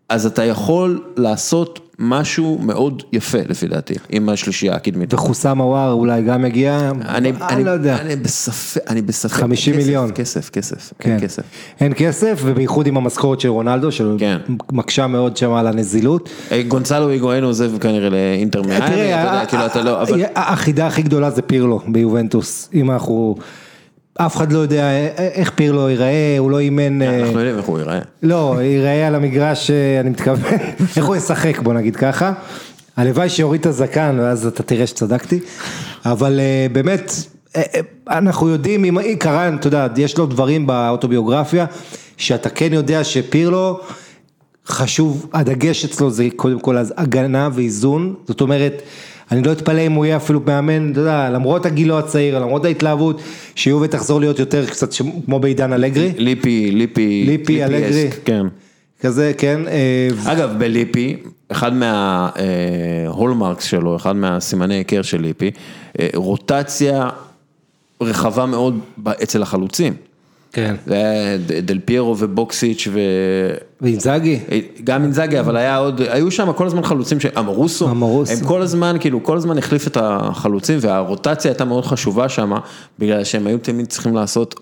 Speaker 1: אז אתה יכול לעשות משהו מאוד יפה לפי דעתי, עם השלישייה הקדמית.
Speaker 2: וחוסם עוואר אולי גם יגיע,
Speaker 1: אני,
Speaker 2: אני לא יודע.
Speaker 1: אני בספק, אני בספק,
Speaker 2: 50
Speaker 1: כסף,
Speaker 2: מיליון.
Speaker 1: כסף, כסף,
Speaker 2: כן.
Speaker 1: אין כסף.
Speaker 2: אין כסף, ובייחוד עם המשכורת של רונלדו,
Speaker 1: כן.
Speaker 2: שמקשה מאוד שם על הנזילות.
Speaker 1: אה, גונסלו היגואנו עוזב כנראה לאינטר מיאמי, אתה יודע, כאילו אתה לא, אבל...
Speaker 2: החידה הכי גדולה זה פירלו ביובנטוס, אם אנחנו, אף אחד לא יודע איך פירלו ייראה, הוא לא אימן, אה,
Speaker 1: אנחנו יודעים איך הוא ייראה.
Speaker 2: לא, ייראה על המגרש, אה, אני מתכוון, איך הוא ישחק, בוא נגיד ככה. הלוואי שיוריד את הזקן, ואז אתה תראה שצדקתי, אבל אה, באמת, אה, אה, אנחנו יודעים, אם קרן, אתה יודע, יש לו דברים באוטוביוגרפיה, שאתה כן יודע שפירלו, חשוב, הדגש אצלו זה קודם כל הגנה ואיזון, זאת אומרת, אני לא אתפלא אם הוא יהיה אפילו מאמן, אתה יודע, למרות הגילו הצעיר, למרות ההתלהבות, שיובל תחזור להיות יותר קצת ש- כמו בעידן אלגרי,
Speaker 1: ליפי, ליפי,
Speaker 2: ליפי, אלגרי.
Speaker 1: אסק, כן.
Speaker 2: כזה, כן, אה,
Speaker 1: אגב, בליפי, אחד מההולמרקס שלו, אחד מהסימני היכר של ליפי, אה, רוטציה רחבה מאוד אצל החלוצים.
Speaker 2: כן,
Speaker 1: זה היה דל פיירו ובוקסיץ' ו...
Speaker 2: ואינזאגי,
Speaker 1: גם אינזאגי, אבל היה עוד, היו שם כל הזמן חלוצים, ש- אמרוסו,
Speaker 2: אמרוסו.
Speaker 1: הם כל הזמן, כאילו, כל הזמן החליף את החלוצים, והרוטציה הייתה מאוד חשובה שם, בגלל שהם היו תמיד צריכים לעשות,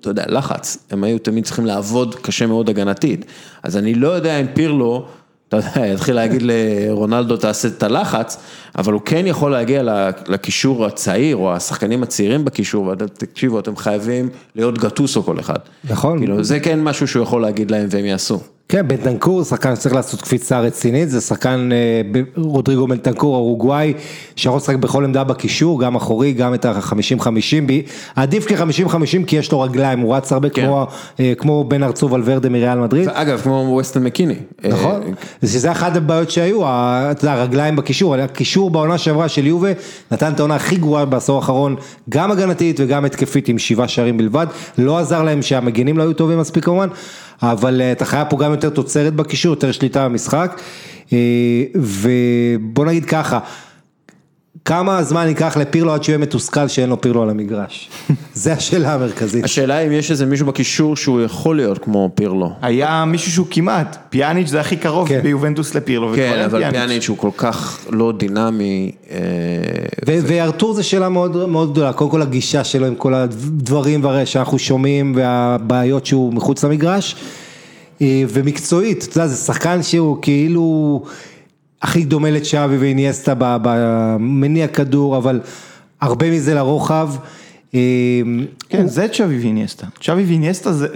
Speaker 1: אתה יודע, לחץ, הם היו תמיד צריכים לעבוד קשה מאוד הגנתית, אז אני לא יודע אם פירלו, אתה יודע, יתחיל להגיד לרונלדו תעשה את הלחץ, אבל הוא כן יכול להגיע לקישור הצעיר, או השחקנים הצעירים בקישור, ואתם תקשיבו, אתם חייבים להיות גטוסו כל אחד.
Speaker 2: נכון.
Speaker 1: כאילו, זה כן משהו שהוא יכול להגיד להם והם יעשו.
Speaker 2: כן, בנטנקור, שחקן שצריך לעשות קפיצה רצינית, זה שחקן אה, רודריגו בנטנקור, אורוגוואי, שיכול לשחק בכל עמדה בקישור, גם אחורי, גם את ה-50-50, ב- עדיף כ-50-50 כי יש לו רגליים, הוא רץ הרבה
Speaker 1: כן.
Speaker 2: כמו, אה, כמו בן ארצוב ולוורדה מריאל מדריד.
Speaker 1: אגב, כמו ווסטון מקיני.
Speaker 2: נכון,
Speaker 1: אה,
Speaker 2: שזה אחת הבעיות שהיו, ה- אתה יודע, הרגליים בקישור, הקישור בעונה שעברה של יובה נתן את העונה הכי גרועה בעשור האחרון, גם הגנתית וגם התקפית עם שבעה שערים בלבד, לא עזר להם שהמגינים לא היו טובים מספיק כמובן, אבל אה, אתה חייב פה גם יותר תוצרת בקישור, יותר שליטה במשחק, אה, ובוא נגיד ככה, כמה זמן ייקח לפירלו עד שהוא יהיה מתוסכל שאין לו פירלו על המגרש? זה השאלה המרכזית.
Speaker 1: השאלה אם יש איזה מישהו בקישור שהוא יכול להיות כמו פירלו.
Speaker 3: היה מישהו שהוא כמעט, פיאניץ' זה הכי קרוב
Speaker 2: כן.
Speaker 3: ביובנטוס לפירלו.
Speaker 1: כן, אבל פיאניץ' הוא כל כך לא דינמי. אה,
Speaker 2: ו- וארתור זה שאלה מאוד מאוד גדולה, קודם כל הגישה שלו עם כל הדברים והרי שאנחנו שומעים והבעיות שהוא מחוץ למגרש, אה, ומקצועית, אתה יודע, זה שחקן שהוא כאילו הכי דומה לצ'אבי ואיניאסטה במניע כדור, אבל הרבה מזה לרוחב. אה,
Speaker 3: כן, זה צ'אבי ואיניאסטה. צ'אבי ואיניאסטה זה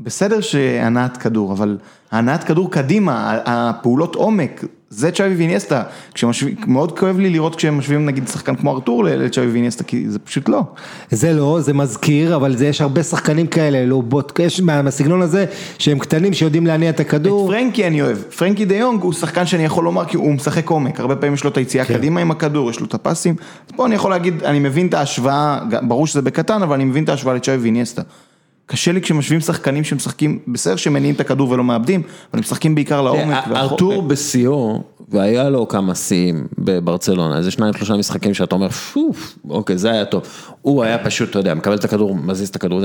Speaker 3: בסדר שהנעת כדור, אבל הנעת כדור קדימה, הפעולות עומק, זה צ'אבי ואיניאסטה. כשמשווים, מאוד כואב לי לראות כשהם משווים נגיד שחקן כמו ארתור לצ'אבי ואיניאסטה, כי זה פשוט לא.
Speaker 2: זה לא, זה מזכיר, אבל זה, יש הרבה שחקנים כאלה, לא, בוט, יש מה- מהסגנון הזה, שהם קטנים שיודעים להניע את הכדור.
Speaker 3: פרנקי אני אוהב, פרנקי דה יונג הוא שחקן שאני יכול לומר כי הוא משחק עומק, הרבה פעמים יש לו את היציאה
Speaker 2: כן.
Speaker 3: קדימה עם הכדור, יש לו את הפסים, אז פה אני יכול להגיד, אני מבין את ההשוואה, ברור שזה בקטן, אבל אני מבין את ההשוואה לצ'אבי ואיניאסטה. קשה לי כשמשווים שחקנים שמשחקים, בסדר שמניעים את הכדור ולא מאבדים, אבל הם משחקים בעיקר לעומק.
Speaker 1: תראה, ארתור בשיאו, והיה לו כמה שיאים בברצלונה, איזה שניים שלושה משחקים שאתה אומר, פוף, אוקיי, זה היה טוב. הוא היה פשוט, אתה יודע, מקבל את הכדור, מזיז את הכדור.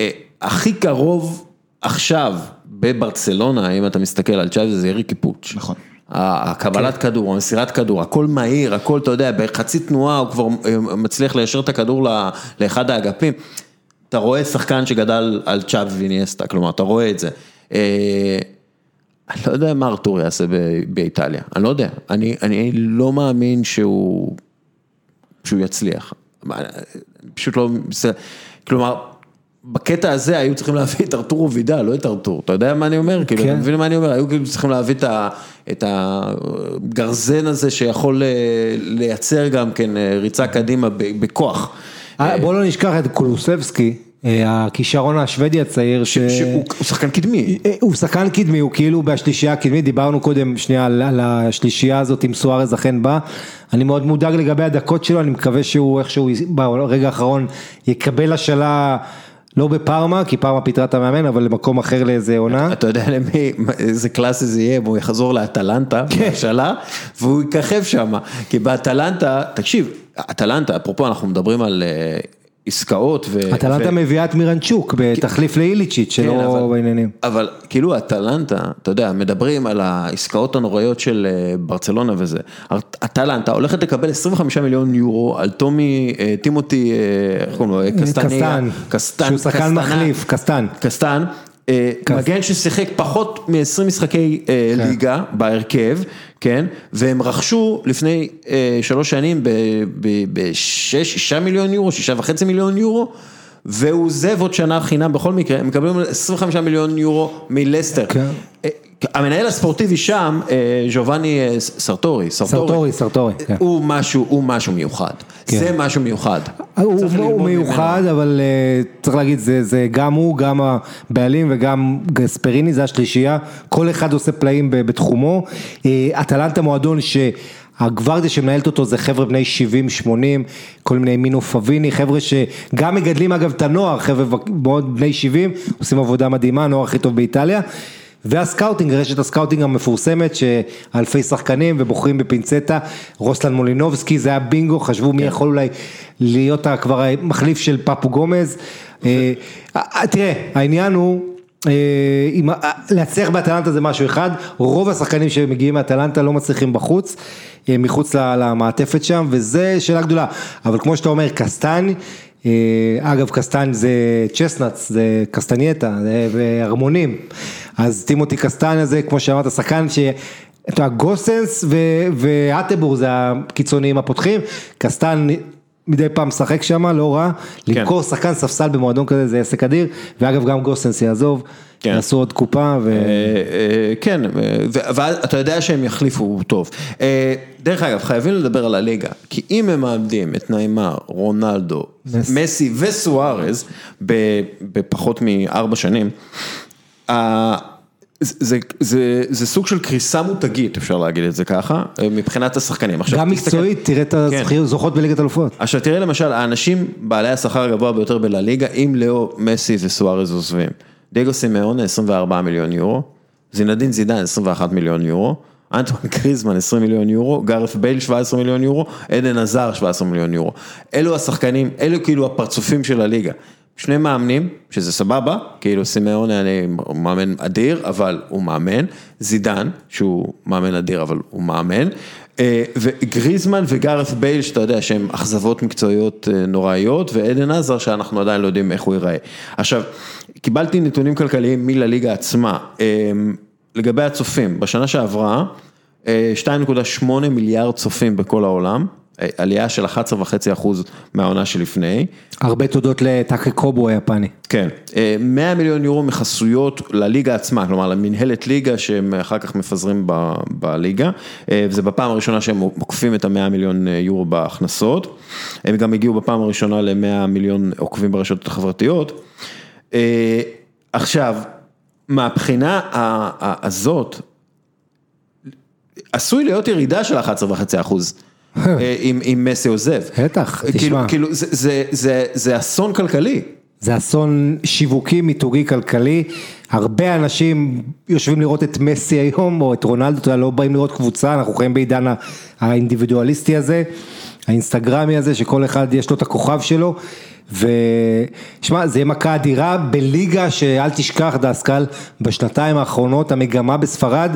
Speaker 1: אה, הכי קרוב עכשיו בברצלונה, אם אתה מסתכל על צ'אבי, זה אריקי פוץ'.
Speaker 3: נכון.
Speaker 1: הקבלת כדור, המסירת כדור, הכל מהיר, הכל, אתה יודע, בחצי תנועה הוא כבר אה, מצליח ליישר את הכדור לאחד האגפים. אתה רואה שחקן שגדל על צ'אבי ויניאסטה, כלומר, אתה רואה את זה. אה, אני לא יודע מה ארתור יעשה באיטליה, אני לא יודע, אני, אני לא מאמין שהוא, שהוא יצליח. פשוט לא, כלומר, בקטע הזה היו צריכים להביא את ארתור וידל, לא את ארתור, אתה יודע מה אני אומר? כאילו,
Speaker 2: כן.
Speaker 1: אתה מבין מה אני אומר? היו כאילו צריכים להביא את ה- את הגרזן הזה שיכול אה, לייצר גם כן אה, ריצה קדימה בכוח.
Speaker 2: אה, בוא לא נשכח את קולוסבסקי, אה, הכישרון השוודי הצעיר, ש...
Speaker 1: שהוא הוא שחקן קדמי.
Speaker 2: אה, הוא שחקן קדמי, הוא כאילו בשלישייה הקדמית, דיברנו קודם שנייה על, על השלישייה הזאת עם סוארז אכן בא, אני מאוד מודאג לגבי הדקות שלו, אני מקווה שהוא איכשהו ברגע האחרון יקבל השאלה, לא בפארמה, כי פארמה פיטרה את המאמן, אבל למקום אחר לאיזה עונה.
Speaker 1: אתה יודע למי, איזה קלאסי זה יהיה, הוא יחזור לאטלנטה, בהשאלה, והוא יככב שם, כי באטלנטה, תקשיב, אטלנטה, אפרופו אנחנו מדברים על אה, עסקאות ו...
Speaker 2: אטלנטה
Speaker 1: ו-
Speaker 2: מביאה את מירנצ'וק בתחליף
Speaker 1: כן,
Speaker 2: שלא
Speaker 1: אבל-
Speaker 2: בעניינים.
Speaker 1: אבל כאילו אטלנטה, אתה יודע, מדברים על העסקאות הנוראיות של אה, ברצלונה וזה. אטלנטה הולכת לקבל 25 מיליון יורו על טומי, אה, טימותי, איך קוראים לו? קסטניה.
Speaker 2: קסטן, שהוא שחקן. מחליף, קסטן.
Speaker 1: קסטן, מגן ששיחק פחות מ-20 משחקי
Speaker 2: כן.
Speaker 1: ליגה בהרכב, כן, והם רכשו לפני אה, שלוש שנים ב-6 מיליון יורו, שישה וחצי מיליון יורו. והוא עוזב עוד שנה חינם בכל מקרה, הם מקבלים 25 מיליון יורו מלסטר.
Speaker 2: כן.
Speaker 1: אה, המנהל הספורטיבי שם, אה, ג'ובאני אה, סרטורי,
Speaker 2: סרטורי, סרטורי, כן.
Speaker 1: הוא משהו, הוא משהו מיוחד,
Speaker 2: כן.
Speaker 1: זה משהו מיוחד.
Speaker 2: הוא
Speaker 1: ללמוד
Speaker 2: מיוחד. אבל אה, צריך להגיד, זה זה גם הוא, גם הבעלים וגם גספריני, זה השלישייה, כל אחד עושה פלאים בתחומו. אה, אטלנטה מועדון שהגוורדיה שמנהלת אותו זה חבר'ה בני 70-80, כל מיני מינו פביני, חבר'ה שגם מגדלים אגב את הנוער, חבר'ה מאוד בני 70, עושים עבודה מדהימה, הנוער הכי טוב באיטליה. וה scouting, רשת ה scouting המפורסמת שאלפי שחקנים ובוחרים בפינצטה, רוסלן מולינובסקי זה היה בינגו, חשבו מי יכול אולי להיות כבר המחליף של פפו גומז. אה, אה, תראה, העניין הוא, להצליח באטלנטה זה משהו אחד, רוב השחקנים שמגיעים מאטלנטה לא מצליחים בחוץ, אה, מחוץ למעטפת שם, וזה שאלה גדולה, אבל כמו שאתה אומר, קסטן, אה, אגב קסטן זה chestnuts, זה קסטנייטה, זה ערמונים, אז טימותי קסטן הזה, כמו שאמרת, שחקן ש... אתה יודע, גוסנס והאטבור זה הקיצוניים הפותחים, קסטן מדי פעם משחק שם, לא רע, למכור שחקן ספסל במועדון כזה זה עסק אדיר, ואגב גם גוסנס יעזוב,
Speaker 1: כן.
Speaker 2: יעשו עוד קופה ו...
Speaker 1: אה, אה, כן, אה, ו- אבל אתה יודע שהם יחליפו טוב. דרך אגב, חייבים לדבר על הליגה, כי אם הם מאבדים את ניימר, רונלדו,
Speaker 2: מס-
Speaker 1: מסי וסוארז בפחות מארבע שנים, זה, זה, זה, זה סוג של קריסה מותגית, אפשר להגיד את זה ככה, אה, מבחינת השחקנים. עכשיו,
Speaker 2: גם מקצועית, תראה את
Speaker 1: כן.
Speaker 2: הזוכות בליגת אלופות.
Speaker 1: עכשיו תראה למשל, האנשים בעלי השכר הגבוה ביותר בלליגה, אם לאו מסי וסוארז עוזבים. דייגו סימאונה 24 מיליון יורו, זינדין זידן 21 מיליון יורו, אנטואן קריזמן 20 מיליון יורו, גארף בייל 17 מיליון יורו, עדן עזר 17 מיליון יורו. אלו השחקנים, אלו כאילו הפרצופים של הליגה. שני מאמנים, שזה סבבה, כאילו סימאונה אני מאמן אדיר, אבל הוא מאמן, זידן, שהוא מאמן אדיר, אבל הוא מאמן, אה, וגריזמן וגארף בייל, שאתה יודע שהם אכזבות מקצועיות אה, נוראיות, ועדן עזר שאנחנו עדיין לא יודעים איך הוא ייראה. עכשיו, קיבלתי נתונים כלכליים מלליגה עצמה, אה, לגבי הצופים, בשנה שעברה, אה, 2.8 מיליארד צופים בכל העולם, עלייה של 11.5 אחוז מהעונה שלפני.
Speaker 2: הרבה תודות לטאקה קובו היפני.
Speaker 1: כן, אה, 100 מיליון יורו מחסויות לליגה עצמה, כלומר למנהלת ליגה שהם אחר כך מפזרים ב- בליגה, אה, וזה בפעם הראשונה שהם עוקפים את ה-100 מיליון אה, יורו בהכנסות, הם גם הגיעו בפעם הראשונה ל-100 מיליון עוקבים ברשתות החברתיות. אה, עכשיו, מהבחינה הזאת, עשוי להיות ירידה של 11.5 אחוז. אה, אם אם מסי עוזב.
Speaker 2: בטח,
Speaker 1: כאילו-
Speaker 2: תשמע.
Speaker 1: כאילו זה- זה- זה- זה אסון כלכלי.
Speaker 2: זה אסון שיווקי, מיתוגי, כלכלי. הרבה אנשים יושבים לראות את מסי היום, או את רונלדו, אתה יודע, לא באים לראות קבוצה, אנחנו חיים בעידן האינדיבידואליסטי הזה, האינסטגרמי הזה, שכל אחד יש לו את הכוכב שלו. ושמע, זה יהיה מכה אדירה בליגה שאל תשכח דסקל, בשנתיים האחרונות המגמה בספרד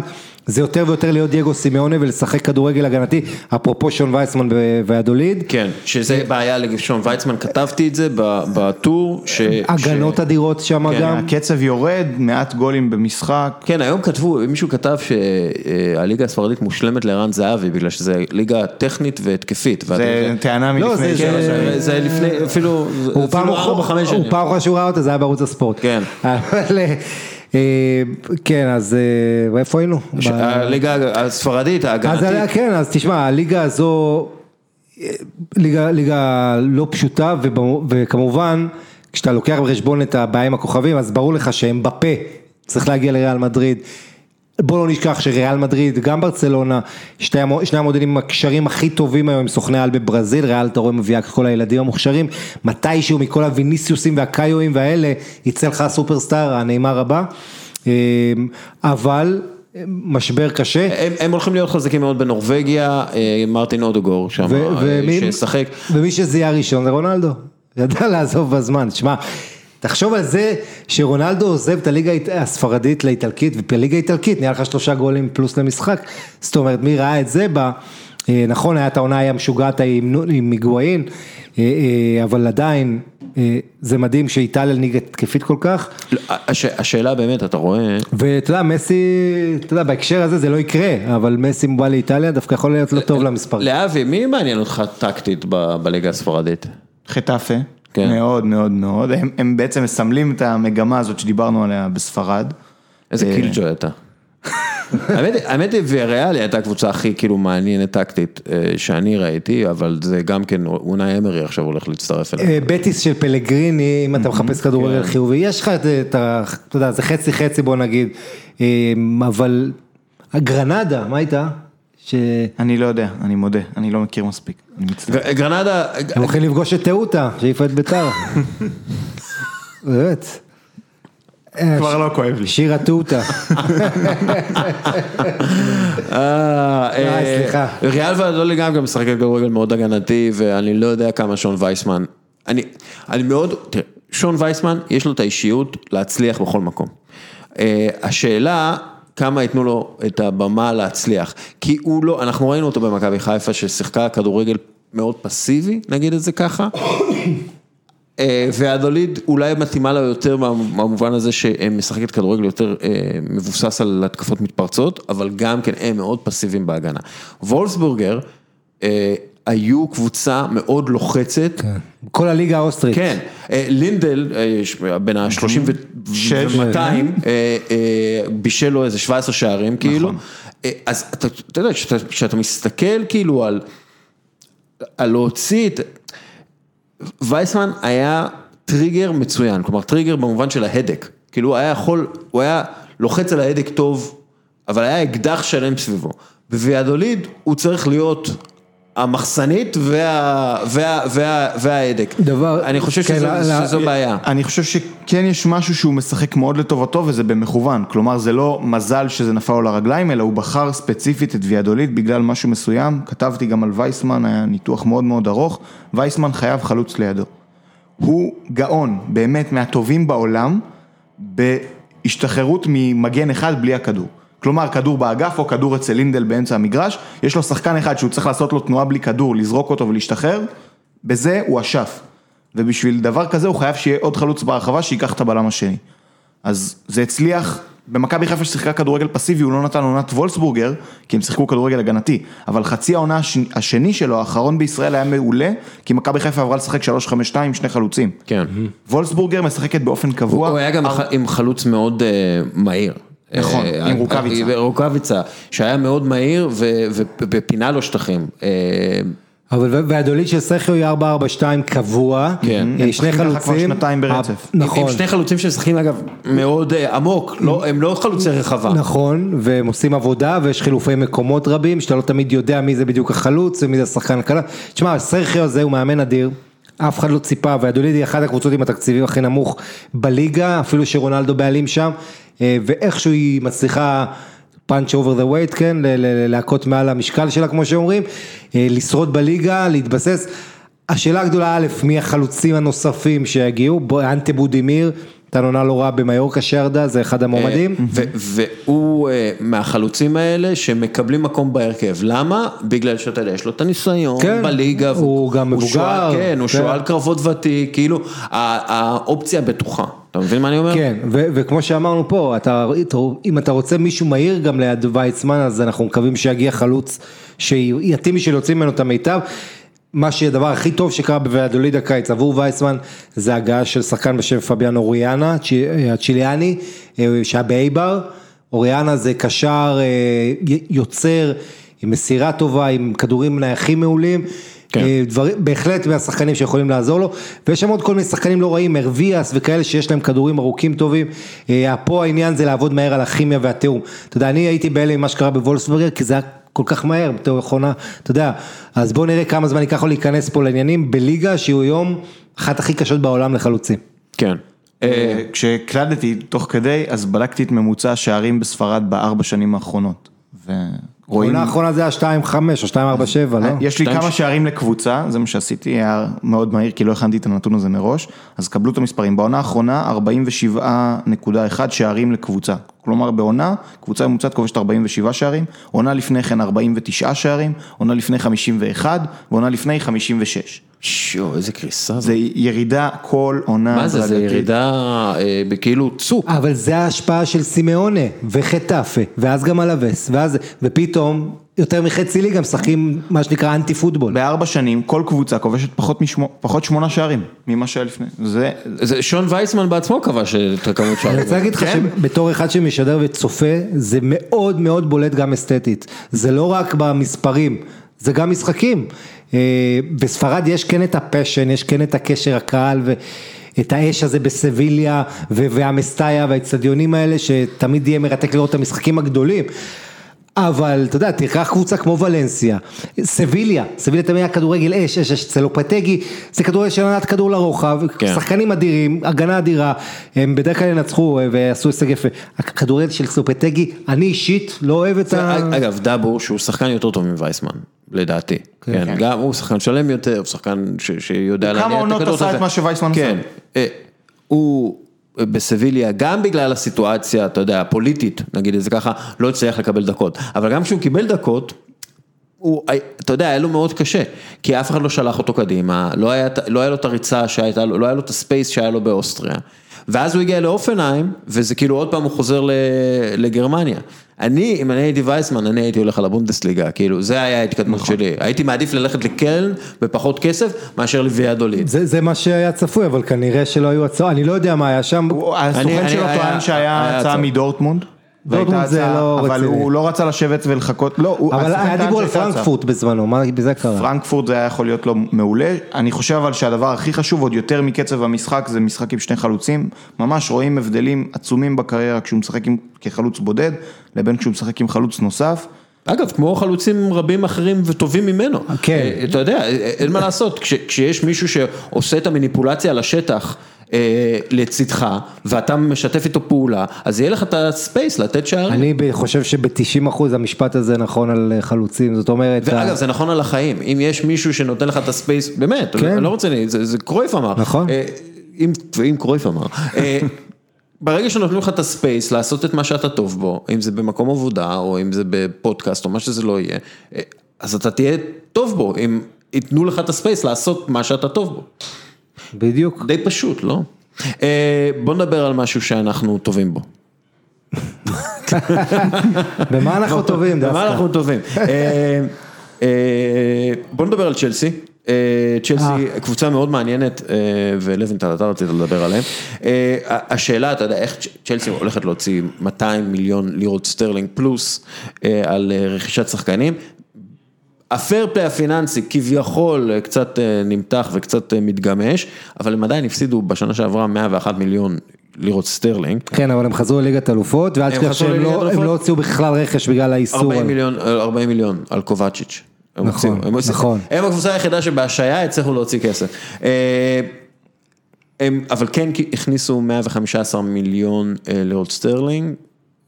Speaker 2: זה יותר ויותר להיות דייגו סימאונה ולשחק כדורגל הגנתי, אפרופו שון וייסמן והדוליד.
Speaker 1: כן, שזה בעיה לשון ויצמן, כתבתי את זה ב- בטור, ש...
Speaker 2: הגנות
Speaker 1: ש-
Speaker 2: אדירות שם
Speaker 1: כן,
Speaker 2: גם.
Speaker 3: הקצב יורד, מעט גולים במשחק.
Speaker 1: כן, היום כתבו, מישהו כתב שהליגה הספרדית מושלמת לערן זהבי, בגלל שזה ליגה טכנית והתקפית.
Speaker 3: זה טענה
Speaker 2: לא,
Speaker 3: מלפני
Speaker 2: זה-
Speaker 1: כן,
Speaker 2: זה-
Speaker 1: זה- זה לפני, אפילו, אפילו ארבע, חמש שנים.
Speaker 2: הוא פעם אחרונה שהוא ראה אותה, זה היה בערוץ הספורט.
Speaker 1: כן.
Speaker 2: אבל, אה, כן, אז אה, איפה היינו?
Speaker 1: הליגה הספרדית, ההגנתית.
Speaker 2: כן, אז תשמע, הליגה הזו, אה, ליגה, לא פשוטה, וכמובן, כשאתה לוקח בחשבון את הבעיה עם הכוכבים, אז ברור לך שהם בפה, צריך להגיע לריאל מדריד. בוא לא נשכח שריאל מדריד, גם ברצלונה, שתי, שני המודלים עם הקשרים הכי טובים היום עם סוכני על בברזיל, ריאל אתה רואה מביאה את כל הילדים המוכשרים, מתישהו מכל הוויניסיוסים והקאיואים והאלה, יצא לך הסופרסטאר, הנעימר הבא, אבל משבר קשה.
Speaker 1: הם, הם הולכים להיות חזקים מאוד בנורבגיה, אה, מרטין אודוגור שם, אה,
Speaker 2: ומי-
Speaker 1: שישחק.
Speaker 2: ומי שזיהה ראשון זה רונלדו, ידע לעזוב בזמן, תשמע, תחשוב על זה שרונלדו עוזב את הליגה הספרדית לאיטלקית, ובליגה האיטלקית נהיה לך שלושה גולים פלוס למשחק, זאת אומרת מי ראה את זה בה, אה, נכון היה את העונה היה משוגעת עם, היגואין, אה, אה, אבל עדיין זה מדהים שאיטליה ליגה התקפית כל כך,
Speaker 1: לא, הש, השאלה באמת, אתה רואה,
Speaker 2: ואתה יודע מסי, אתה יודע בהקשר הזה זה לא יקרה, אבל מסי בא לאיטליה דווקא יכול להיות לא טוב למספרים.
Speaker 1: לאבי, מי מעניין אותך טקטית ב- בליגה הספרדית?
Speaker 3: חטאפה,
Speaker 1: כן.
Speaker 3: מאוד מאוד מאוד, הם, הם בעצם מסמלים את המגמה הזאת שדיברנו עליה בספרד.
Speaker 1: איזה
Speaker 3: אה,
Speaker 1: קילג'וי אתה. האמת היא- ויאריאלי הייתה הקבוצה הכי כאילו מעניינת טקטית אה, שאני ראיתי, אבל זה גם כן, אונאי אמרי עכשיו הולך להצטרף.
Speaker 2: אה, בטיס של פלגריני, אם אתה מחפש
Speaker 1: כן.
Speaker 2: כדורגל חיובי, יש לך את ה... אתה יודע, זה חצי חצי בוא נגיד, אבל הגרנדה, מה הייתה? שהם
Speaker 3: אני לא יודע, אני מודה, אני לא מכיר מספיק, אני מצטער.
Speaker 1: גרנדה,
Speaker 2: הולכים לפגוש את תאוטה, שהעיפה את ביתר. באמת. אה,
Speaker 3: כבר לא כואב לי.
Speaker 2: שירה תאוטה.
Speaker 1: אה, אה,
Speaker 2: סליחה.
Speaker 1: ריאל ואדולי גם גם משחקת כדורגל מאוד הגנתי, ואני לא יודע כמה שון וייסמן, אני, אני מאוד, תראה, שון וייסמן יש לו את האישיות להצליח בכל מקום. אה, השאלה, כמה ייתנו לו את הבמה להצליח, כי הוא לא, אנחנו ראינו אותו במכבי חיפה ששיחקה כדורגל מאוד פסיבי, נגיד את זה ככה. אה, והדוליד אולי מתאימה לה יותר במובן הזה שמשחקת כדורגל יותר אה, מבוסס על התקפות מתפרצות, אבל גם כן הם מאוד פסיביים בהגנה. וולסבורגר אה, היו קבוצה מאוד לוחצת.
Speaker 2: כל הליגה האוסטרית.
Speaker 1: כן, אה, ליינדל, אה, בין ה-30
Speaker 3: שש.
Speaker 1: ו-200, בישל לו איזה 17 שערים כאילו, אה, אז אתה אתה יודע, כשאתה מסתכל כאילו על, על להוציא את, וייסמן היה טריגר מצוין, כלומר טריגר במובן של ההדק, כאילו הוא היה יכול, הוא היה לוחץ על ההדק טוב, אבל היה אקדח שלם סביבו. בוויאדוליד הוא צריך להיות המחסנית וה, וה, וה, וההדק.
Speaker 2: דבר-
Speaker 1: אני חושב
Speaker 2: כן,
Speaker 1: שזו,
Speaker 2: לא-
Speaker 1: שזו בעיה.
Speaker 3: אני חושב שכן יש משהו שהוא משחק מאוד לטובתו וזה במכוון, כלומר זה לא מזל שזה נפל לו לרגליים, אלא הוא בחר ספציפית את ויאדוליד בגלל משהו מסוים, כתבתי גם על וייסמן, היה ניתוח מאוד מאוד ארוך, וייסמן חייב חלוץ לידו. הוא גאון, באמת מהטובים בעולם, בהשתחררות ממגן אחד בלי הכדור. כלומר, כדור באגף או כדור אצל לינדל באמצע המגרש, יש לו שחקן אחד שהוא צריך לעשות לו תנועה בלי כדור, לזרוק אותו ולהשתחרר, בזה הוא אשף. ובשביל דבר כזה הוא חייב שיהיה עוד חלוץ ברחבה שייקח את הבלם השני. אז זה הצליח, במכבי חיפה ששיחקה כדורגל פסיבי הוא לא נתן עונת וולסבורגר, כי הם שיחקו כדורגל הגנתי, אבל חצי העונה הש... השני שלו, האחרון בישראל היה מעולה, כי מכבי חיפה עברה לשחק 3-5-2 עם שני חלוצים.
Speaker 1: כן.
Speaker 3: וולסבורגר משחקת באופן קבוע.
Speaker 1: הוא היה גם עם חלוץ מאוד אה, מהיר.
Speaker 3: נכון,
Speaker 1: אה,
Speaker 3: עם
Speaker 1: אה,
Speaker 3: רוקאביצה.
Speaker 1: רוקאביצה, שהיה מאוד מהיר ופינה לו שטחים. אה,
Speaker 2: אבל והדולית של סכיו היא 4-4-2 קבוע,
Speaker 1: כן.
Speaker 2: שני
Speaker 3: ככה כבר
Speaker 2: חלוצים,
Speaker 3: שנתיים ברצף.
Speaker 2: נכון,
Speaker 1: עם שני חלוצים שמשחקים אגב מאוד עמוק, לא- הם לא חלוצי רחבה.
Speaker 2: נכון, והם עושים עבודה ויש חילופי מקומות רבים, שאתה לא תמיד יודע מי זה בדיוק החלוץ ומי זה השחקן הקלה. תשמע, סרחיו הזה הוא מאמן אדיר, אף אחד לא ציפה, ויאדוליד היא אחת הקבוצות עם התקציבים הכי נמוך בליגה, אפילו שרונלדו בעלים שם, ואיכשהו היא מצליחה... punch over the weight, כן, להכות מעל המשקל שלה כמו שאומרים, אה, לשרוד בליגה, להתבסס. השאלה הגדולה א', מי החלוצים הנוספים שיגיעו, אנטה בודימיר, נתן עונה לא רעה במיורקה שירדה, זה אחד המועמדים.
Speaker 1: ו- והוא אה, מהחלוצים האלה שמקבלים מקום בהרכב, למה? בגלל שאתה יודע, יש לו את הניסיון
Speaker 2: כן,
Speaker 1: בליגה,
Speaker 2: הוא גם מבוגר,
Speaker 1: כן, הוא
Speaker 2: כן.
Speaker 1: שועל קרבות ותיק, כאילו, האופציה בטוחה, אתה מבין מה אני אומר?
Speaker 2: כן, וכמו שאמרנו פה, אתה, אם אתה רוצה מישהו מהיר גם ליד ויצמן, אז אנחנו מקווים שיגיע חלוץ שיתאים בשביל להוציא ממנו את המיטב. מה שהדבר הכי טוב שקרה בוועדוליד הקיץ עבור וייסמן, זה הגעה של שחקן בשם פביאן אוריאנה, צ'י- הצ'יליאני, אה, שהיה באייבר. אוריאנה זה קשר אה, יוצר, עם מסירה טובה, עם כדורים נייחים מעולים.
Speaker 1: כן.
Speaker 2: אה, דברים, בהחלט מהשחקנים שיכולים לעזור לו, ויש שם עוד כל מיני שחקנים לא רעים, ארוויאס וכאלה שיש להם כדורים ארוכים טובים. אה, פה העניין זה לעבוד מהר על הכימיה והתיאום. אתה יודע, אני הייתי בהלם עם מה שקרה בוולסברגר, כי זה היה כל כך מהר, בתור מכונה, אתה יודע, אז בואו נראה כמה זמן ייקח לו להיכנס פה לעניינים בליגה שהוא היום אחת הכי קשות בעולם לחלוצים.
Speaker 1: כן.
Speaker 3: אה, כשהקלדתי תוך כדי, אז בדקתי את ממוצע השערים בספרד בארבע שנים האחרונות. ורואים...
Speaker 2: העונה האחרונה זה היה 2-5 או 2-4-7, לא?
Speaker 3: יש לי כמה שערים לקבוצה, זה מה שעשיתי, היה מאוד מהיר כי לא הכנתי את הנתון הזה מראש, אז קבלו את המספרים. בעונה האחרונה 47.1 שערים לקבוצה. כלומר בעונה, קבוצה ממוצעת כובשת 47 שערים, עונה לפני כן 49 שערים, עונה לפני 51 ועונה לפני 56.
Speaker 1: שואו, איזה קריסה.
Speaker 3: זה ירידה כל עונה.
Speaker 1: מה זה, זה. ירידה אה, בכאילו צוק.
Speaker 2: אבל זה ההשפעה של סימאונה וחטאפה, ואז גם אלווס, ואז, ופתאום יותר מחצי ליגה משחקים מה שנקרא אנטי פוטבול.
Speaker 3: בארבע שנים כל קבוצה כובשת פחות, משמו, פחות שמונה שערים ממה שהיה לפני. זה,
Speaker 1: זה שון וייסמן בעצמו כבש את הכמות שערים.
Speaker 2: אני רוצה להגיד לך
Speaker 3: כן.
Speaker 2: שבתור אחד שמשדר וצופה, זה מאוד מאוד בולט גם אסתטית. זה לא רק במספרים, זה גם משחקים. אה, בספרד יש כן את הפשן, יש כן את הקשר הקהל ואת האש הזה בסביליה והמסטאיה והאצטדיונים האלה, שתמיד יהיה מרתק לראות את המשחקים הגדולים. אבל אתה יודע, תיקח קבוצה כמו ולנסיה, סביליה, סביליה תמיד היה כדורגל אש, אש, אש, צלופטגי, זה כדורגל של הנעת כדור לרוחב,
Speaker 1: כן.
Speaker 2: שחקנים אדירים, הגנה אדירה, הם בדרך כלל ינצחו אה, ועשו הישג יפה. הכדורגל של סלופטגי, אני אישית לא אוהב את ה...
Speaker 1: אגב, דאבור שהוא שחקן יותר טוב מווייסמן, לדעתי. כן,
Speaker 3: כן.
Speaker 1: גם הוא שחקן שלם יותר, הוא שחקן ש- שיודע
Speaker 3: כמה
Speaker 1: להניע את
Speaker 3: עונות
Speaker 1: הכדור.
Speaker 3: עשה
Speaker 1: הזה.
Speaker 3: את מה שווייסמן
Speaker 1: כן,
Speaker 3: עושה.
Speaker 1: אה, הוא בסביליה, גם בגלל הסיטואציה, אתה יודע, הפוליטית, נגיד את זה ככה, לא הצליח לקבל דקות. אבל גם כשהוא קיבל דקות, הוא, אתה יודע, היה לו מאוד קשה, כי אף אחד לא שלח אותו קדימה, לא היה, לא היה לו את הריצה שהייתה לו, לא היה לו את הספייס שהיה לו באוסטריה. ואז הוא הגיע לאופנהיים, וזה כאילו עוד פעם הוא חוזר לגרמניה. אני, אם אני הייתי וייסמן, אני הייתי הולך על הבונדסליגה, כאילו, זה היה ההתקדמות
Speaker 3: נכון.
Speaker 1: שלי. הייתי מעדיף ללכת לקלן בפחות כסף, מאשר לוויאדוליד.
Speaker 2: זה, זה מה שהיה צפוי, אבל כנראה שלא היו הצעות, אני לא יודע מה היה שם.
Speaker 3: הסוכן שלו טוען שהיה
Speaker 1: היה
Speaker 3: הצעה
Speaker 1: הצעה.
Speaker 3: מדורטמונד.
Speaker 2: דורטמונד זה לא
Speaker 3: אבל
Speaker 2: רציני.
Speaker 3: הוא לא רצה לשבת ולחכות, לא, הוא-
Speaker 2: אבל היה דיבור על. פרנקפורט בזמנו, מה בזה קרה?
Speaker 3: פרנקפורט זה היה יכול להיות לו מעולה, אני חושב אבל שהדבר הכי חשוב עוד יותר מקצב המשחק זה משחק עם שני חלוצים, ממש רואים הבדלים עצומים בקריירה כשהוא משחק כחלוץ בודד, לבין כשהוא משחק עם חלוץ נוסף.
Speaker 1: אגב, כמו חלוצים רבים אחרים וטובים ממנו.
Speaker 2: כן.
Speaker 1: אה, אתה יודע, אה, אין מה לעשות, כש, כשיש מישהו שעושה את המניפולציה על השטח אה, לצדך, ואתה משתף איתו פעולה, אז יהיה לך את הספייס לתת שערים.
Speaker 2: אני חושב שב-90% המשפט הזה נכון על אה, חלוצים, זאת אומרת...
Speaker 1: ואגב,
Speaker 2: ה-
Speaker 1: זה נכון על החיים, אם יש מישהו שנותן לך את הספייס, באמת,
Speaker 2: כן.
Speaker 1: אני לא רוצה, זה, זה קרויף אמר.
Speaker 2: נכון.
Speaker 1: אה, אם, אם קרויף אמר. ברגע שנותנים לך את הספייס לעשות את מה שאתה טוב בו, אם זה במקום עבודה, או אם זה בפודקאסט, או מה שזה לא יהיה, אז אתה תהיה טוב בו, אם ייתנו לך את ה space לעשות מה שאתה טוב בו.
Speaker 2: בדיוק.
Speaker 1: די פשוט, לא? אה, בוא נדבר על משהו שאנחנו טובים בו.
Speaker 2: במה אנחנו טובים
Speaker 1: במה
Speaker 2: דווקא?
Speaker 1: אנחנו טובים? אה, אה, בוא נדבר על צ'לסי. אה, צ'לסי קבוצה מאוד מעניינת, אה, ולוינטל אתה רצית לדבר עליהם. אה, השאלה, אתה יודע, איך צ'לסי הולכת להוציא 200 מיליון לירות סטרלינג פלוס אה, על אה, רכישת שחקנים. הפייר פליי הפיננסי כביכול אה, קצת אה, נמתח וקצת אה, מתגמש, אבל הם עדיין הפסידו בשנה שעברה 101 מיליון לירות סטרלינג.
Speaker 2: כן, אבל הם חזרו לליגת אלופות, ואל תשכח שהם לא-? לא הוציאו בכלל רכש בגלל האיסור.
Speaker 1: 40
Speaker 2: על-
Speaker 1: מיליון, 40 מיליון על קובצ'יץ'. הם
Speaker 2: נכון,
Speaker 1: הוציאו, הם הוציאו-
Speaker 2: נכון.
Speaker 1: הם הקבוצה היחידה שבהשעיה הצליחו להוציא כסף. אה, הם, אבל כן הכניסו 115 מיליון אה, לירות סטרלינג.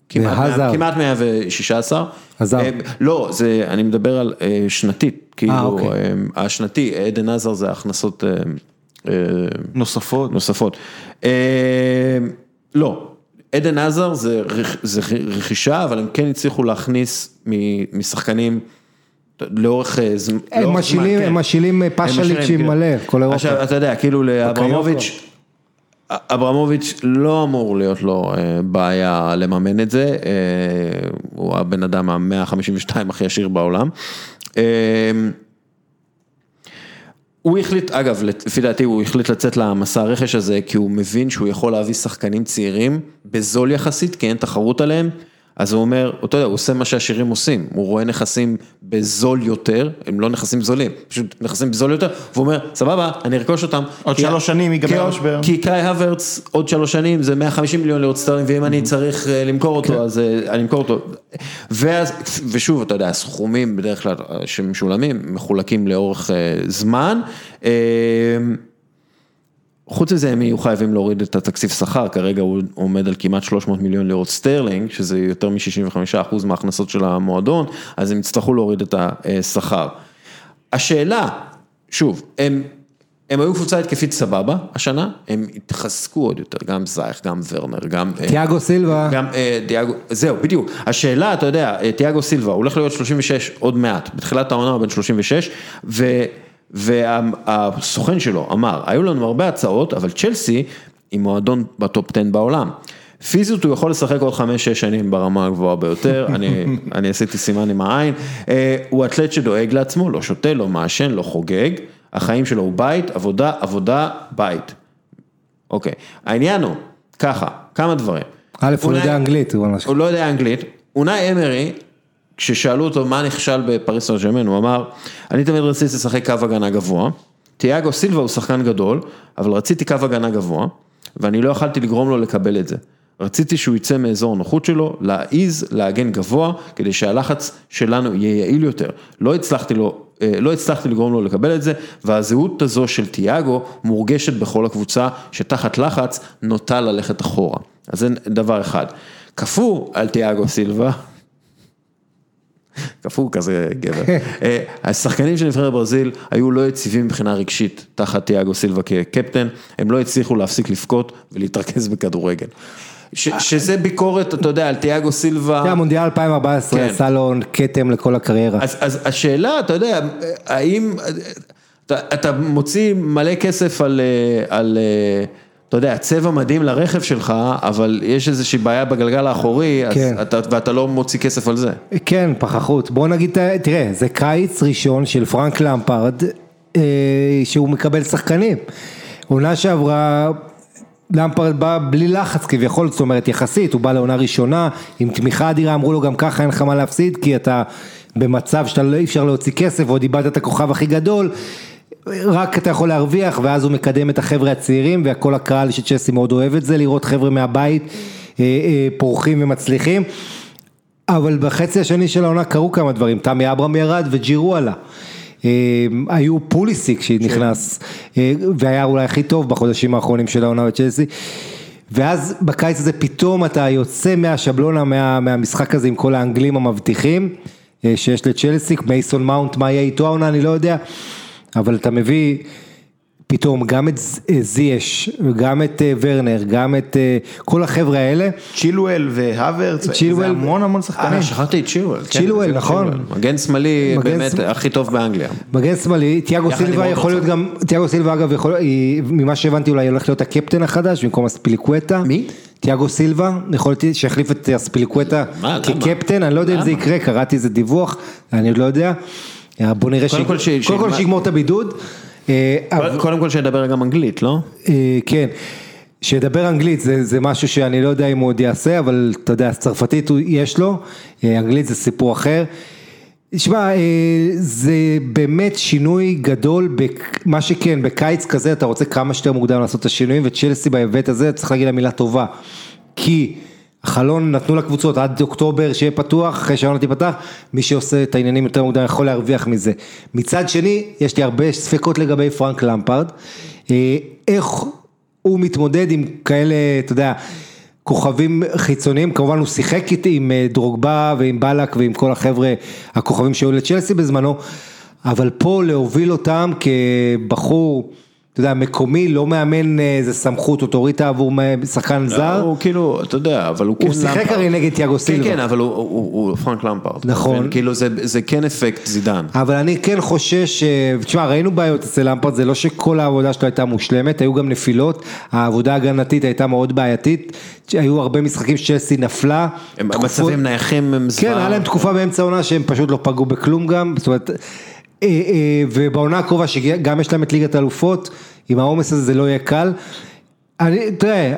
Speaker 1: כמעט
Speaker 2: והזארד.
Speaker 1: 100 כמעט 116.
Speaker 2: הזארד.
Speaker 1: אה, לא, זה, אני מדבר על אה, שנתית, כאילו,
Speaker 2: אוקיי.
Speaker 1: אה, השנתי, עדן עזר זה הכנסות
Speaker 3: נוספות.
Speaker 1: נוספות. אה, לא, עדן עזר זה, זה רכישה, אבל הם כן הצליחו להכניס משחקנים לאורך אה, לאורך זמן,
Speaker 2: הם משילים, אה, עם
Speaker 1: כן.
Speaker 2: מלא, כל אירופה.
Speaker 1: עכשיו, אתה יודע, כאילו לאברמוביץ', אברמוביץ' לא אמור להיות לו אה, בעיה לממן את זה, אה, הוא הבן אדם ה-152 הכי עשיר בעולם. אה, הוא החליט, אגב, לפי דעתי הוא החליט לצאת למסע הרכש הזה כי הוא מבין שהוא יכול להביא שחקנים צעירים בזול יחסית, כי אין תחרות עליהם, אז הוא אומר, אתה יודע, הוא עושה מה שהעשירים עושים, הוא רואה נכסים בזול יותר, הם לא נכסים זולים, פשוט נכסים בזול יותר, והוא אומר, סבבה, אני ארכוש אותם.
Speaker 3: עוד
Speaker 1: כי-
Speaker 3: שלוש שנים ייגמר המשבר.
Speaker 1: כי קאי הוורץ עוד שלוש שנים זה 150 מיליון לירות סטרלינג, ואם אני צריך אה, למכור אותו, אז אה, אני אמכור אותו. ואז, ושוב, אתה יודע, הסכומים בדרך כלל אה, שמשולמים, מחולקים לאורך זמן. אה, חוץ מזה הם יהיו חייבים להוריד את התקציב שכר, כרגע הוא עומד על כמעט 300 מיליון לירות סטרלינג, שזה יותר מ-65% מההכנסות של המועדון, אז הם יצטרכו להוריד את השכר. השאלה, שוב, הם, הם היו קבוצה התקפית סבבה השנה, הם התחזקו עוד יותר, גם זייך, גם ורנר, גם... אה,
Speaker 2: תיאגו סילבה,
Speaker 1: גם אה, דיאגו, זהו, בדיוק. השאלה, אתה יודע, אה, תיאגו סילבה, הוא הולך להיות 36 עוד מעט, בתחילת העונה הוא בן 36, ו, והסוכן שלו אמר, היו לנו הרבה הצעות, אבל צ'לסי היא מועדון בטופ 10 בעולם. פיזית הוא יכול לשחק עוד 5-6 שנים ברמה הגבוהה ביותר, אני, אני עשיתי סימן עם העין, אה, הוא אתלט שדואג לעצמו, לא שותה, לא מעשן, לא חוגג, החיים שלו הוא בית, עבודה, עבודה, בית. אוקיי, העניין הוא, ככה, כמה דברים.
Speaker 2: א' הוא
Speaker 1: אונאי-
Speaker 2: יודע אנגלית, הוא
Speaker 1: לא יודע אנגלית, אונאי אמרי, כששאלו אותו מה נכשל בפריס סן ג'רמן, הוא אמר, אני תמיד רציתי לשחק קו הגנה גבוה, תיאגו סילבה הוא שחקן גדול, אבל רציתי קו הגנה גבוה, ואני לא יכלתי לגרום לו לקבל את זה. רציתי שהוא יצא מאזור הנוחות שלו, להעיז, להגן גבוה, כדי שהלחץ שלנו יהיה יעיל יותר. לא הצלחתי לו, אה, לא הצלחתי לגרום לו לקבל את זה, והזהות הזו של תיאגו מורגשת בכל הקבוצה, שתחת לחץ נוטה ללכת אחורה. אז זה דבר אחד. כפו על תיאגו סילבה, כפו כזה גבר. אה, השחקנים של נבחרת ברזיל היו לא יציבים מבחינה רגשית תחת תיאגו סילבה כקפטן, הם לא הצליחו להפסיק לבכות ולהתרכז בכדורגל. ש, שזה ביקורת, אתה יודע, על תיאגו סילבה.
Speaker 2: זה המונדיאל 2014
Speaker 1: כן.
Speaker 2: עשה לו כתם לכל הקריירה.
Speaker 1: אז, אז השאלה, אתה יודע, האם, אתה, אתה מוציא מלא כסף על, אה, על, אה, אתה יודע, צבע מדהים לרכב שלך, אבל יש איזושהי בעיה בגלגל האחורי,
Speaker 2: כן.
Speaker 1: אתה, ואתה לא מוציא כסף על זה.
Speaker 2: כן, פחחות. בוא נגיד, תראה, זה קיץ ראשון של פרנק למפרד, אה, שהוא מקבל שחקנים. עונה שעברה, למפרד בא בלי לחץ כביכול, זאת אומרת יחסית, הוא בא לעונה ראשונה, עם תמיכה אדירה, אמרו לו גם ככה אין לך מה להפסיד, כי אתה במצב שאתה לא אפשר להוציא כסף, ועוד איבדת את הכוכב הכי גדול. רק אתה יכול להרוויח ואז הוא מקדם את החבר'ה הצעירים וכל הקהל של צ'סי מאוד אוהב את זה, לראות חבר'ה מהבית אה, אה, פורחים ומצליחים. אבל בחצי השני של העונה קרו כמה דברים, תמי אברהם ירד וג'ירו עלה. אה, היו פוליסיק שנכנס, אה, והיה אולי הכי טוב בחודשים האחרונים של העונה בצ'לסי. ואז בקיץ הזה פתאום אתה יוצא מהשבלונה, מה, מהמשחק הזה עם כל האנגלים המבטיחים שיש לצ'לסי, מייסון מאונט, מה יהיה איתו העונה, אני לא יודע, אבל אתה מביא פתאום גם את אה, זייש, גם את אה, ורנר, גם את אה, כל החבר'ה האלה.
Speaker 3: צ'ילואל
Speaker 2: צ'ילואל-
Speaker 3: זה המון המון שחקנים.
Speaker 1: אה, שכחתי את צ'ילואל. כן,
Speaker 2: צ'ילואל, נכון.
Speaker 1: מגן שמאלי באמת. הכי טוב באנגליה.
Speaker 2: מגן שמאלי, תיאגו סילבה יכול להיות. גם, תיאגו סילבה אגב ממה שהבנתי אולי הולך להיות הקפטן החדש במקום אספיליקווטה.
Speaker 1: מי?
Speaker 2: תיאגו סילבה, יכול להיות שיחליף את אספיליקווטה
Speaker 1: למה?
Speaker 2: כקפטן, אני לא יודע אם זה? יקרה, קראתי איזה דיווח, אני עוד לא יודע. אה, בוא נראה,
Speaker 1: קודם
Speaker 2: שיג-
Speaker 1: כל ש-
Speaker 2: קודם כל שיגמור את הבידוד. אה,
Speaker 1: קודם כל שידבר גם אנגלית, לא?
Speaker 2: אה, כן, שידבר אנגלית זה, זה משהו שאני לא יודע אם הוא עוד יעשה, אבל אתה יודע, צרפתית יש לו, אנגלית זה סיפור אחר. שמע, אה, זה באמת שינוי גדול, מה שכן, בקיץ כזה אתה רוצה כמה שיותר מוקדם לעשות את השינויים, וצ'לסי בהיבט הזה צריך להגיד לה מילה טובה, כי החלון נתנו לקבוצות עד אוקטובר שיהיה פתוח, אחרי שהעונה תיפתח, מי שעושה את העניינים יותר מוקדם יכול להרוויח מזה. מצד שני, יש לי הרבה ספקות לגבי פרנק למפרד, אה, איך הוא מתמודד עם כאלה, אתה יודע, כוכבים חיצוניים, כמובן הוא שיחק איתי עם אה, דרוגבה ועם בלק ועם כל החבר'ה הכוכבים שהיו לצ'לסי בזמנו, אבל פה להוביל אותם כבחור, אתה יודע, מקומי, לא מאמן אה, איזה סמכות אוטוריטה עבור שחקן זר.
Speaker 1: הוא כאילו, אתה יודע, אבל הוא כן
Speaker 2: הוא שיחק
Speaker 1: למפרד.
Speaker 2: הרי נגד תיאגו
Speaker 1: כן,
Speaker 2: סילבה.
Speaker 1: כן, אבל הוא- פרנק למפרד.
Speaker 2: נכון.
Speaker 1: מבין? כאילו זה- כן אפקט זידן.
Speaker 2: אבל אני כן חושש, אה, תשמע ראינו בעיות אצל למפרד, זה לא שכל העבודה שלו הייתה מושלמת, היו גם נפילות, העבודה ההגנתית הייתה מאוד בעייתית, היו הרבה משחקים שצ'לסי נפלה.
Speaker 1: הם- המצבים נייחים הם
Speaker 2: כן,
Speaker 1: זוועה.
Speaker 2: היה להם תקופה באמצע העונה שהם פשוט לא פגעו בכלום גם, זאת אומרת, ובעונה הקרובה שגם יש להם את ליגת האלופות, עם העומס הזה זה לא יהיה קל. אני, תראה,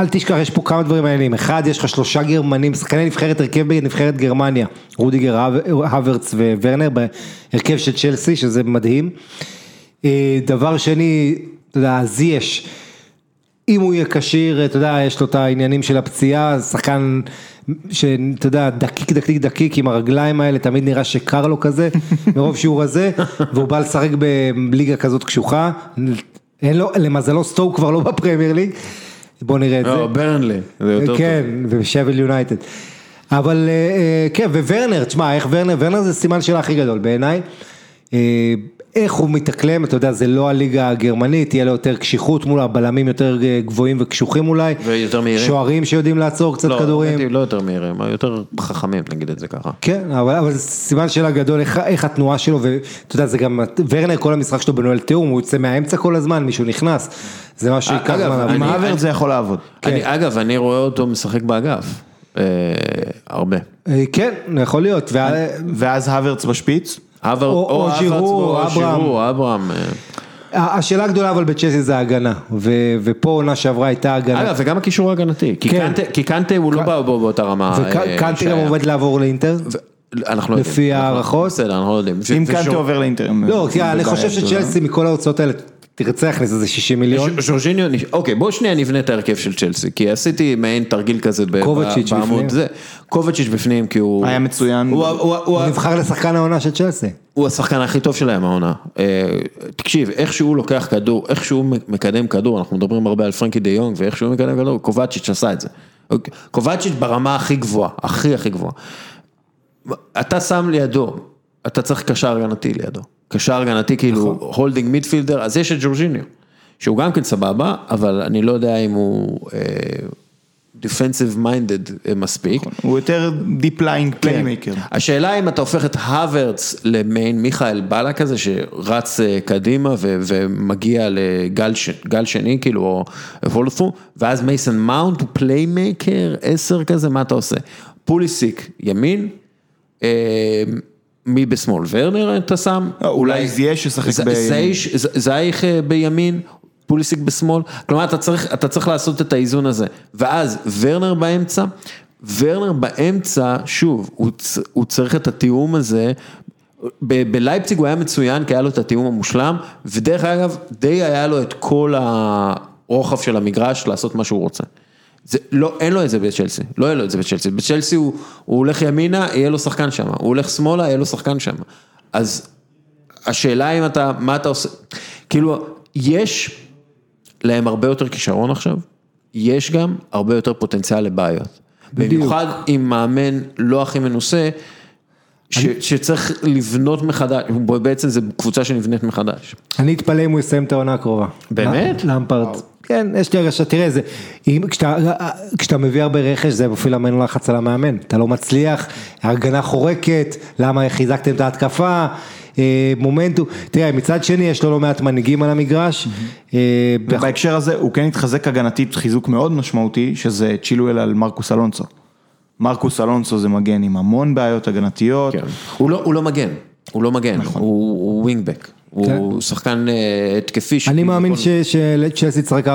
Speaker 2: אל תשכח, יש פה כמה דברים מעניינים. אחד, יש לך שלושה גרמנים, שחקני נבחרת הרכב בנבחרת גרמניה, רודיגר, הוורץ וורנר, בהרכב של צ'לסי, שזה מדהים. אה, דבר שני, אתה יודע, זייש, אם הוא יהיה כשיר, אתה יודע, יש לו את העניינים של הפציעה, שחקן שאתה יודע, דקיק, דקיק, דקיק, עם הרגליים האלה, תמיד נראה שקר לו כזה, מרוב שהוא רזה, והוא בא לשחק בליגה כזאת קשוחה. אין לו, למזלו סטוק כבר לא בפרמייר ליג, בוא נראה את זה.
Speaker 1: לא, ברנלי, זה יותר טוב.
Speaker 2: כן, ושבל יונייטד. אבל אה, אה, כן, וורנר, תשמע, איך וורנר, וורנר זה סימן שאלה הכי גדול בעיניי. אה, איך הוא מתאקלם, אתה יודע, זה לא הליגה הגרמנית, תהיה לו יותר קשיחות מול הבלמים יותר גבוהים וקשוחים אולי.
Speaker 1: ויותר מהירים.
Speaker 2: שוערים שיודעים לעצור קצת
Speaker 1: לא,
Speaker 2: כדורים.
Speaker 1: לא יותר מהירים, יותר חכמים, נגיד את זה ככה.
Speaker 2: כן, אבל, אבל סימן שאלה גדול, איך, איך התנועה שלו, ואתה יודע, זה גם, ורנר, כל המשחק שלו בנועל תיאום, הוא יוצא מהאמצע כל הזמן, מישהו נכנס. זה מה שייקח
Speaker 1: אגב,
Speaker 2: זמן.
Speaker 1: אני-
Speaker 3: עם האוורט זה יכול לעבוד.
Speaker 1: אני, אגב, אני רואה אותו משחק באגף. אה, הרבה.
Speaker 2: אה, כן, יכול להיות.
Speaker 3: ואז הוורץ בשפיץ,
Speaker 2: או- או
Speaker 1: או
Speaker 2: ז'ירו,
Speaker 1: אברהם,
Speaker 2: או אברהם.
Speaker 1: ז'ירו, או אברהם. אה.
Speaker 2: השאלה הגדולה אבל בצ'לסי זה ההגנה, ו- ופה עונה שעברה הייתה הגנה.
Speaker 1: אגב, וגם הקישור ההגנתי, כי
Speaker 2: כן.
Speaker 1: קנטה- כי קנטה הוא לא בא בא באותה רמה. אה,
Speaker 2: וקנטי גם. עומד לעבור לאינטר.
Speaker 1: אנחנו לא יודעים.
Speaker 2: לפי הערכות?
Speaker 1: בסדר, אנחנו לא יודעים.
Speaker 3: אם קנטה עובר לאינטר.
Speaker 2: לא, כי
Speaker 3: זה
Speaker 2: אני חושב. שצ'לסי מכל ההוצאות האלה תרצה להכניס איזה 60 מיליון.
Speaker 1: ז'ורג'יניו, אוקיי, בואו שנייה נבנה את ההרכב של צ'לסי, כי עשיתי מעין תרגיל כזה בעמוד. זה. קובצ'יץ' בפנים, כי הוא...
Speaker 3: היה מצוין.
Speaker 1: הוא- הוא- הוא-
Speaker 2: הוא נבחר לשחקן העונה של צ'לסי.
Speaker 1: הוא השחקן הכי טוב שלהם העונה. אה, תקשיב, איך שהוא לוקח כדור, איך שהוא מקדם כדור, אנחנו מדברים הרבה על פרנקי דה יונג, ואיך שהוא מקדם כדור, קובצ'יץ' עשה את זה. אוקיי, קובצ'יץ' ברמה הכי גבוהה, הכי הכי גבוהה. אתה שם לידו, אתה צריך קשר הגנתי לידו. קשר הגנתי כאילו holding midfielder, אז יש את ג'ורג'יניו, שהוא גם כן סבבה, אבל אני לא יודע אם הוא defensive minded מספיק.
Speaker 3: הוא יותר deep
Speaker 1: lying.
Speaker 3: playmaker.
Speaker 1: השאלה אם אתה הופך את הוורץ למעין מיכאל באלאק כזה שרץ אה, קדימה ו- ומגיע לגל ש- שני כאילו או וולפו ואז מייסון מאונט הוא playmaker עשר כזה מה אתה עושה? פוליסיק ימין, אה, מי בשמאל? ורנר אתה שם?
Speaker 3: אולי זייש ישחק בימין.
Speaker 1: זייש- זייך אה, בימין, פוליסיק בשמאל, כלומר אתה צריך, אתה צריך לעשות את האיזון הזה, ואז ורנר באמצע, ורנר באמצע, שוב, הוא, הוא צריך את התיאום הזה, ב- בלייפציג הוא היה מצוין, כי היה לו את התיאום המושלם, ודרך אגב, די היה לו את כל הרוחב של המגרש לעשות מה שהוא רוצה. זה, לא, אין לו את זה בצ'לסי, לא יהיה לו את זה בצ'לסי, בצ'לסי הוא, הוא הולך ימינה, יהיה לו שחקן שם, הוא הולך שמאלה, יהיה לו שחקן שם. אז השאלה אם אתה, מה אתה עושה, כאילו, יש להם הרבה יותר כישרון עכשיו, יש גם הרבה יותר פוטנציאל לבעיות.
Speaker 2: בדיוק.
Speaker 1: במיוחד עם מאמן לא הכי מנוסה, ש, שצריך לבנות מחדש, בעצם זו קבוצה שנבנית מחדש.
Speaker 2: אני אתפלא אם הוא יסיים את העונה הקרובה.
Speaker 1: באמת?
Speaker 2: למפרד. כן, יש לי הרגשה, תראה, זה, אם, כשאתה, כשאתה מביא הרבה רכש זה מפעיל המון לחץ על המאמן, אתה לא מצליח, ההגנה חורקת, למה חיזקתם את ההתקפה, מומנטום, תראה, מצד שני יש לו לא מעט מנהיגים על המגרש, אה, בכ-
Speaker 3: ובהקשר הזה הוא כן התחזק הגנתית חיזוק מאוד משמעותי, שזה צ'ילואל על מרקוס אלונסו. מרקוס אלונסו זה מגן עם המון בעיות הגנתיות.
Speaker 1: כן. הוא לא, הוא לא מגן, הוא לא מגן, הוא, הוא wingback, הוא שחקן אה, התקפי.
Speaker 2: אני מאמין שצ'לסי תשחק 4-3-3,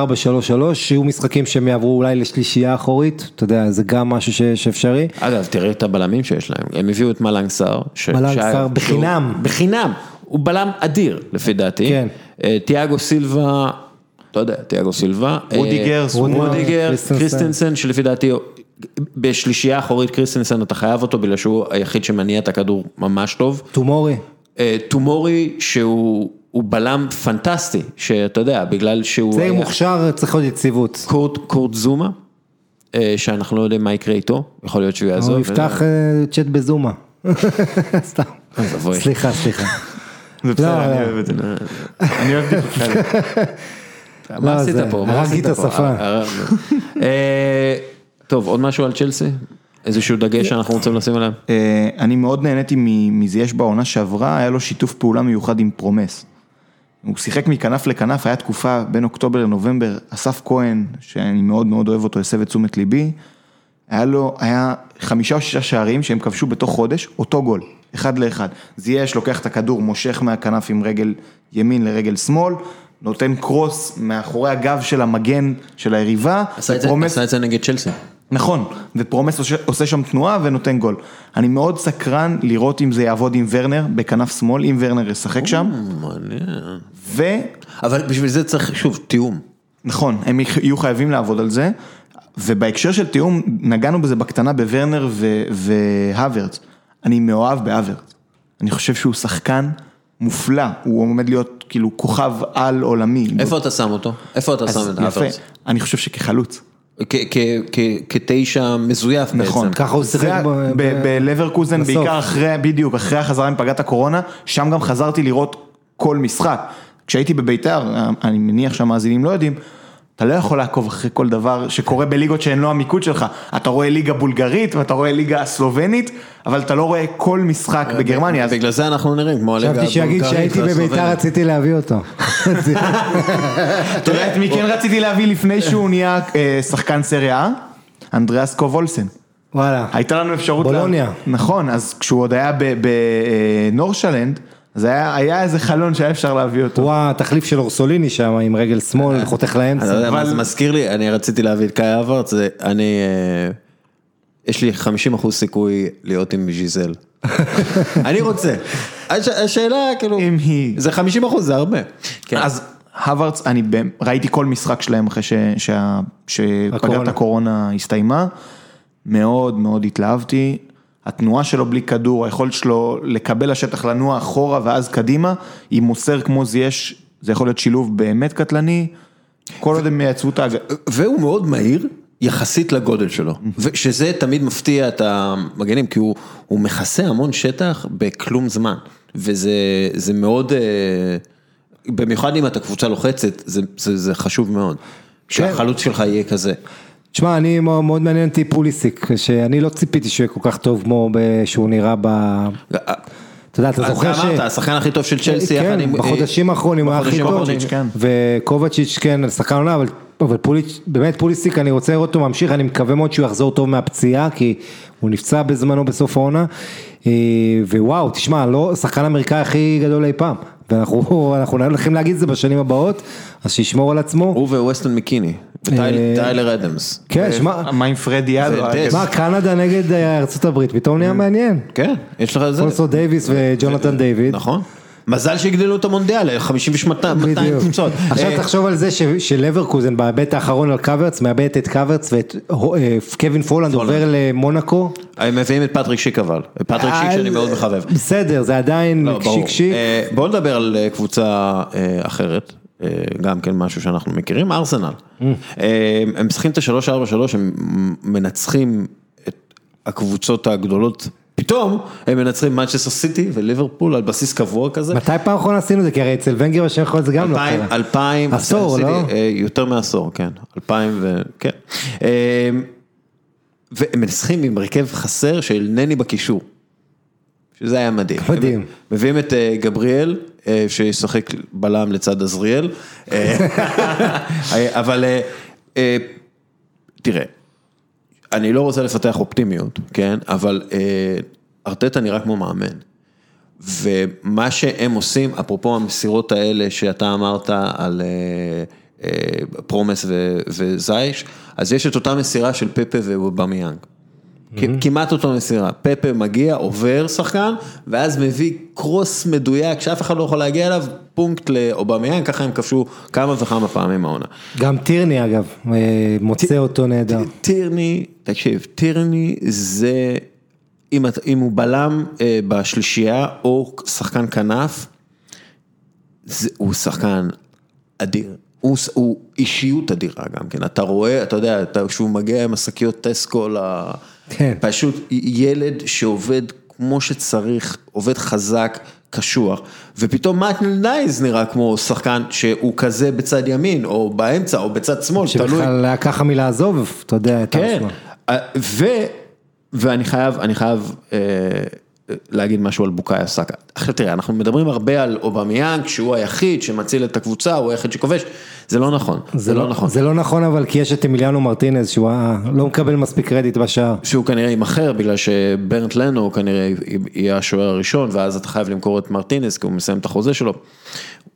Speaker 2: שיהיו משחקים שהם יעברו אולי לשלישייה אחורית, אתה יודע, זה גם משהו שאפשרי.
Speaker 1: אגב, תראה את הבלמים שיש להם, הם הביאו את מלאנג סאר.
Speaker 2: מלאנג
Speaker 1: שהיה-
Speaker 2: סאר בחינם.
Speaker 1: שהוא- בחינם, הוא בלם אדיר לפי דעתי.
Speaker 2: כן.
Speaker 1: אה, תיאגו סילבה, לא יודע, תיאגו סילבה. אה,
Speaker 3: רודיגר,
Speaker 2: רודיגר,
Speaker 1: רודיגר,
Speaker 2: קריסטנסן.
Speaker 1: קריסטנסן, שלפי דעתי, בשלישייה האחורית קריסטנסן אתה חייב אותו בגלל שהוא היחיד שמניע את הכדור ממש טוב.
Speaker 2: טומורי,
Speaker 1: טומורי שהוא הוא בלם פנטסטי, שאתה יודע, בגלל שהוא
Speaker 2: צעיר
Speaker 1: היה
Speaker 2: מוכשר, צריך להיות יציבות.
Speaker 1: קורט, קורט זומה, אה, שאנחנו לא יודעים מה יקרה איתו, יכול להיות שהוא יעזוב.
Speaker 2: הוא יפתח אה, צ'אט בזומה. סתם. סליחה, סליחה.
Speaker 3: זה בסדר,
Speaker 2: לא,
Speaker 3: אני
Speaker 2: לא.
Speaker 3: אוהב את זה. אני אוהב את זה.
Speaker 1: מה
Speaker 2: לא,
Speaker 1: עשית
Speaker 2: זה-
Speaker 1: פה? מה
Speaker 2: הרגתי
Speaker 1: עשית
Speaker 2: את
Speaker 1: פה?
Speaker 2: השפה.
Speaker 1: אה, אה, טוב, עוד משהו על צ'לסי? איזשהו דגש שאנחנו רוצים לשים עליהם?
Speaker 3: אה, אני מאוד נהניתי מ- מזייש בעונה שעברה, היה לו שיתוף פעולה מיוחד עם פרומס. הוא שיחק מכנף לכנף, היה תקופה בין אוקטובר לנובמבר, אסף כהן, שאני מאוד מאוד אוהב אותו, הסב את תשומת ליבי, היה לו, היה חמישה או שישה שערים שהם כבשו בתוך חודש, אותו גול, אחד לאחד. זייש, לוקח את הכדור, מושך מהכנף עם רגל ימין לרגל שמאל, נותן קרוס מאחורי הגב של המגן של היריבה,
Speaker 1: עשה את זה- עשה את זה נגד צ'לסי.
Speaker 3: נכון, ופרומס עושה, עושה שם תנועה ונותן גול. אני מאוד סקרן לראות אם זה יעבוד עם ורנר בכנף שמאל, אם ורנר ישחק שם,
Speaker 1: מעניין.
Speaker 3: ונכון,
Speaker 1: אבל בשביל זה צריך, שוב, תיאום.
Speaker 3: הם יהיו חייבים לעבוד על זה, ובהקשר של תיאום, נגענו בזה בקטנה בוורנר ו- והוורץ. אני מאוהב בהוורץ. אני חושב שהוא שחקן מופלא, הוא עומד להיות כאילו כוכב על עולמי.
Speaker 1: איפה אתה שם אותו? איפה אתה שם את
Speaker 3: יפה,
Speaker 1: האברץ?
Speaker 3: אני חושב שכחלוץ.
Speaker 1: כתשע מזויף
Speaker 3: נכון,
Speaker 1: בעצם.
Speaker 2: ככה הוא שיחק
Speaker 3: בלברקוזן. בעיקר אחרי, בדיוק, אחרי החזרה מפגרת הקורונה, שם גם חזרתי לראות כל משחק. כשהייתי בביתר, אני מניח שהמאזינים לא יודעים, אתה לא יכול לעקוב אחרי כל דבר שקורה בליגות שהן לא המיקוד שלך. אתה רואה ליגה בולגרית ואתה רואה ליגה סלובנית, אבל אתה לא רואה כל משחק בגרמניה. אז
Speaker 1: בגלל זה אנחנו נראים כמו הליגה
Speaker 2: חשבתי שיגיד
Speaker 1: הבולגרית
Speaker 2: שהייתי בביתר
Speaker 1: והסלובנית.
Speaker 2: רציתי להביא אותו.
Speaker 3: אתה יודע את מי כן רציתי להביא לפני שהוא נהיה אה, שחקן סריה? אנדריאס קובולסן.
Speaker 2: וואלה.
Speaker 3: הייתה לנו אפשרות...
Speaker 2: בולוניה.
Speaker 3: נכון, אז כשהוא עוד היה בנורשלנד, אז היה, היה איזה חלון שהיה אפשר להביא אותו.
Speaker 2: הוא התחליף של אורסוליני שם עם רגל שמאל, חותך
Speaker 1: אני לא
Speaker 2: לאמצע.
Speaker 1: יודע מה זה מזכיר לי, אני רציתי להביא את קאי אברץ, זה- אני, אה, יש לי 50 אחוז סיכוי להיות עם ז'יזל. אני רוצה. הש- השאלה כאילו,
Speaker 3: אם היא-
Speaker 1: זה 50 אחוז, זה הרבה. כן.
Speaker 3: אז הווארדס, אני ב- ראיתי כל משחק שלהם אחרי ש- שה- שפגרת
Speaker 2: הקורונה.
Speaker 3: הקורונה הסתיימה, מאוד מאוד התלהבתי. התנועה שלו בלי כדור, היכולת שלו לקבל לשטח, לנוע אחורה ואז קדימה, אם מוסר כמו זייש, זה יכול להיות שילוב באמת קטלני. כל עוד הם ייצרו את ההג...
Speaker 1: והוא מאוד מהיר יחסית לגודל שלו, שזה תמיד מפתיע את המגנים, כי הוא, הוא מכסה המון שטח בכלום זמן, וזה זה מאוד, אה, במיוחד אם אתה קבוצה לוחצת, זה, זה, זה חשוב מאוד, שהחלוץ שלך יהיה כזה.
Speaker 2: תשמע, אני מאוד מעניין אותי פוליסיק, שאני לא ציפיתי שהוא יהיה כל כך טוב כמו שהוא נראה ב... אתה יודע, אתה זוכר
Speaker 1: אתה
Speaker 2: ש...
Speaker 1: אמרת, השחקן הכי טוב של צ'לסי, יחד
Speaker 2: כן. בחודשים האחרונים הוא היה הכי טוב,
Speaker 3: כן.
Speaker 2: וקובצ'יץ' כן, שחקן עונה, אבל, אבל פוליץ', באמת פוליסיק, אני רוצה לראות אותו ממשיך, אני מקווה מאוד שהוא יחזור טוב מהפציעה, כי הוא נפצע בזמנו בסוף העונה, אה, ווואו, תשמע, לא, שחקן אמריקאי הכי גדול אי פעם, ואנחנו אנחנו הולכים להגיד את זה בשנים הבאות, אז שישמור על עצמו.
Speaker 1: הוא וווסטון מקיני, וטיילר אדמס.
Speaker 2: כן, שמע,
Speaker 3: מה עם פרדי?
Speaker 1: ודס.
Speaker 2: מה, קנדה נגד אה, ארצות הברית, פתאום נהיה מעניין.
Speaker 1: כן, יש לך את זה.
Speaker 2: אלפונסו דייוויס וג'ונתן דיוויד.
Speaker 1: נכון. מזל שהגדלו את המונדיאל, 52
Speaker 2: בדיוק.
Speaker 1: קבוצות.
Speaker 2: עכשיו
Speaker 1: אה,
Speaker 2: תחשוב על זה ש- שלברקוזן בהיבט האחרון על האברץ, מאבדת את האברץ ואת אה, קווין פולנד עובר למונאקו.
Speaker 1: הם מביאים את פטריק שיק אבל, פטריק שיק שאני מאוד מחבב.
Speaker 2: בסדר, זה עדיין
Speaker 1: לא.
Speaker 2: שיק שיק.
Speaker 1: אה, בואו נדבר על אה, קבוצה אה, אחרת, אה, גם כן משהו שאנחנו מכירים, ארסנל.
Speaker 2: Mm.
Speaker 1: אה, הם משחקים את ה-3-4-3, הם מנצחים את הקבוצות הגדולות, פתאום הם מנצחים מנצ'סטר סיטי וליברפול על בסיס קבוע כזה.
Speaker 2: מתי פעם אחרונה עשינו את זה? כי הרי אצל ונגר בשם יכול זה גם לא קרה.
Speaker 1: אלפיים,
Speaker 2: עשור,
Speaker 1: עשיתי,
Speaker 2: לא?
Speaker 1: אה, יותר מעשור, כן, אלפיים ו... כן. אה, והם מנסחים עם הרכב חסר של נני בקישור. שזה היה מדהים.
Speaker 2: מדהים.
Speaker 1: מביאים את אה, גבריאל, אה, שישחק בלם לצד עזריאל, אה, אבל אה, אה, תראה, אני לא רוצה לפתח אופטימיות, כן, אבל ארטטה נראה כמו מאמן. ומה שהם עושים, אפרופו המסירות האלה שאתה אמרת על אה, אה, פרומס וזייש, אז יש את אותה מסירה של פפה ואובמיאנג. כמעט אותו מסירה, פפה מגיע, עובר שחקן, ואז מביא קרוס מדויק שאף אחד לא יכול להגיע אליו, פונקט לאובמיאנג, ככה הם כבשו כמה וכמה פעמים העונה.
Speaker 2: גם טירני אגב, אה, מוצא אותו נהדר.
Speaker 1: טירני, תקשיב, טירני זה, אם, אם הוא בלם אה, בשלישייה או שחקן כנף, זה, הוא שחקן אדיר. הוא, הוא אישיות אדירה גם כן, אתה רואה, אתה יודע, אתה, כשהוא מגיע עם השקיות טסקו, ל...
Speaker 2: כן.
Speaker 1: פשוט ילד שעובד כמו שצריך, עובד חזק, קשוח, ופתאום מייטלנד ניילס נראה כמו שחקן שהוא כזה בצד ימין, או באמצע, או בצד שמאל, תלוי.
Speaker 2: שבכלל היה ככה מלעזוב, אתה יודע, את
Speaker 1: כן, ו, ואני חייב, אני חייב אה, להגיד משהו על בוקאיו סאקה. עכשיו תראה, אנחנו מדברים הרבה על אובמיאנג, שהוא היחיד שמציל את הקבוצה, הוא היחיד שכובש, זה לא נכון, זה לא נכון.
Speaker 2: זה לא נכון אבל כי יש את אמיליאנו מרטינז שהוא לא מקבל מספיק קרדיט בשער.
Speaker 1: שהוא כנראה יימכר בגלל שברנט לנו כנראה יהיה השוער הראשון ואז אתה חייב למכור את מרטינס כי הוא מסיים את החוזה שלו.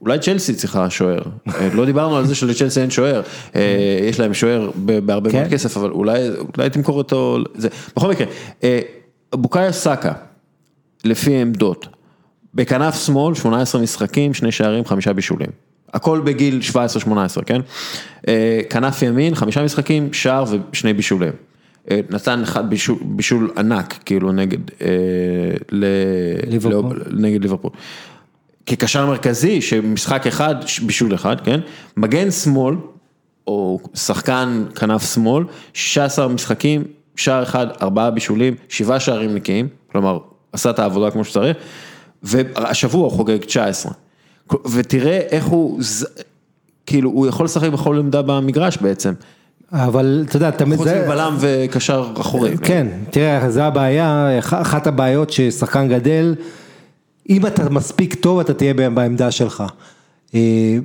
Speaker 1: אולי צ'לסי צריכה שוער, אה, לא דיברנו על זה שלצ'לסי אין שוער, אה, יש להם שוער בהרבה
Speaker 2: כן.
Speaker 1: מאוד כסף אבל אולי, אולי תמכור אותו, זה. בכל מקרה, אה, בוקאיה סאקה, לפי עמדות, בכנף שמאל 18 משחקים, שני שערים, חמישה בישולים. הכל בגיל 17-18, כן? אה, כנף ימין, חמישה משחקים, שער ושני בישולים. אה, נתן אחד בישול, בישול ענק, כאילו נגד, אה, ל,
Speaker 2: ליברפול.
Speaker 1: לא, נגד ליברפול. כקשר מרכזי, שמשחק אחד, בישול אחד, כן? מגן שמאל, או שחקן כנף שמאל, 16 משחקים, שער אחד, ארבעה בישולים, שבעה שערים נקיים, כלומר, עשה את העבודה כמו שצריך, והשבוע הוא חוגג 19. ותראה איך הוא, כאילו, הוא יכול לשחק בכל עמדה במגרש בעצם,
Speaker 2: אבל אתה יודע, תמיד
Speaker 1: חוץ
Speaker 2: זה...
Speaker 1: מבלם וקשר אחורי.
Speaker 2: כן, תראה, זה הבעיה, אח- אחת הבעיות ששחקן גדל, אם אתה מספיק טוב אתה תהיה בעמדה שלך. אה,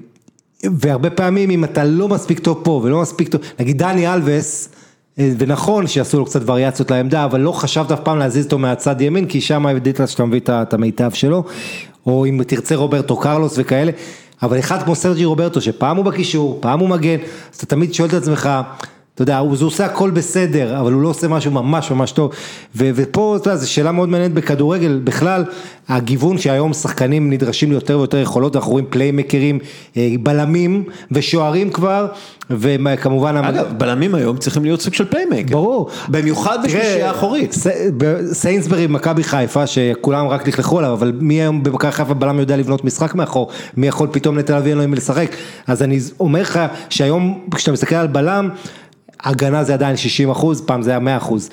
Speaker 2: והרבה פעמים אם אתה לא מספיק טוב פה ולא מספיק טוב, נגיד דני אלווס, אה, ונכון שיעשו לו קצת וריאציות לעמדה, אבל לא חשבת אף פעם להזיז אותו מהצד ימין, כי שם הבדית שאתה מביא את המיטב שלו, או אם תרצה רוברטו קרלוס וכאלה, אבל אחד כמו סרג'י רוברטו, שפעם הוא בקישור, פעם הוא מגן, אז אתה תמיד שואל את עצמך, אתה יודע, הוא, עושה הכל בסדר, אבל הוא לא עושה משהו ממש ממש טוב. ו, ופה, אתה יודע, זו שאלה מאוד מעניינת בכדורגל, בכלל, הגיוון שהיום שחקנים נדרשים ליותר ויותר יכולות, אנחנו רואים playmakerים, אה, בלמים ושוערים כבר, וכמובן... המ-
Speaker 1: אגב, בלמים היום צריכים להיות סוג של playmaker.
Speaker 2: ברור.
Speaker 1: במיוחד בשלישייה האחורית.
Speaker 2: ס- ב- סיינסברי מכבי חיפה שכולם רק לכלכו עליו אבל מי היום במכבי חיפה בלם יודע לבנות משחק מאחור מי יכול פתאום לתל אביב מי לשחק אז אני אומר לך שהיום כשאתה מסתכל על בלם הגנה זה עדיין 60 אחוז פעם זה היה 100 אחוז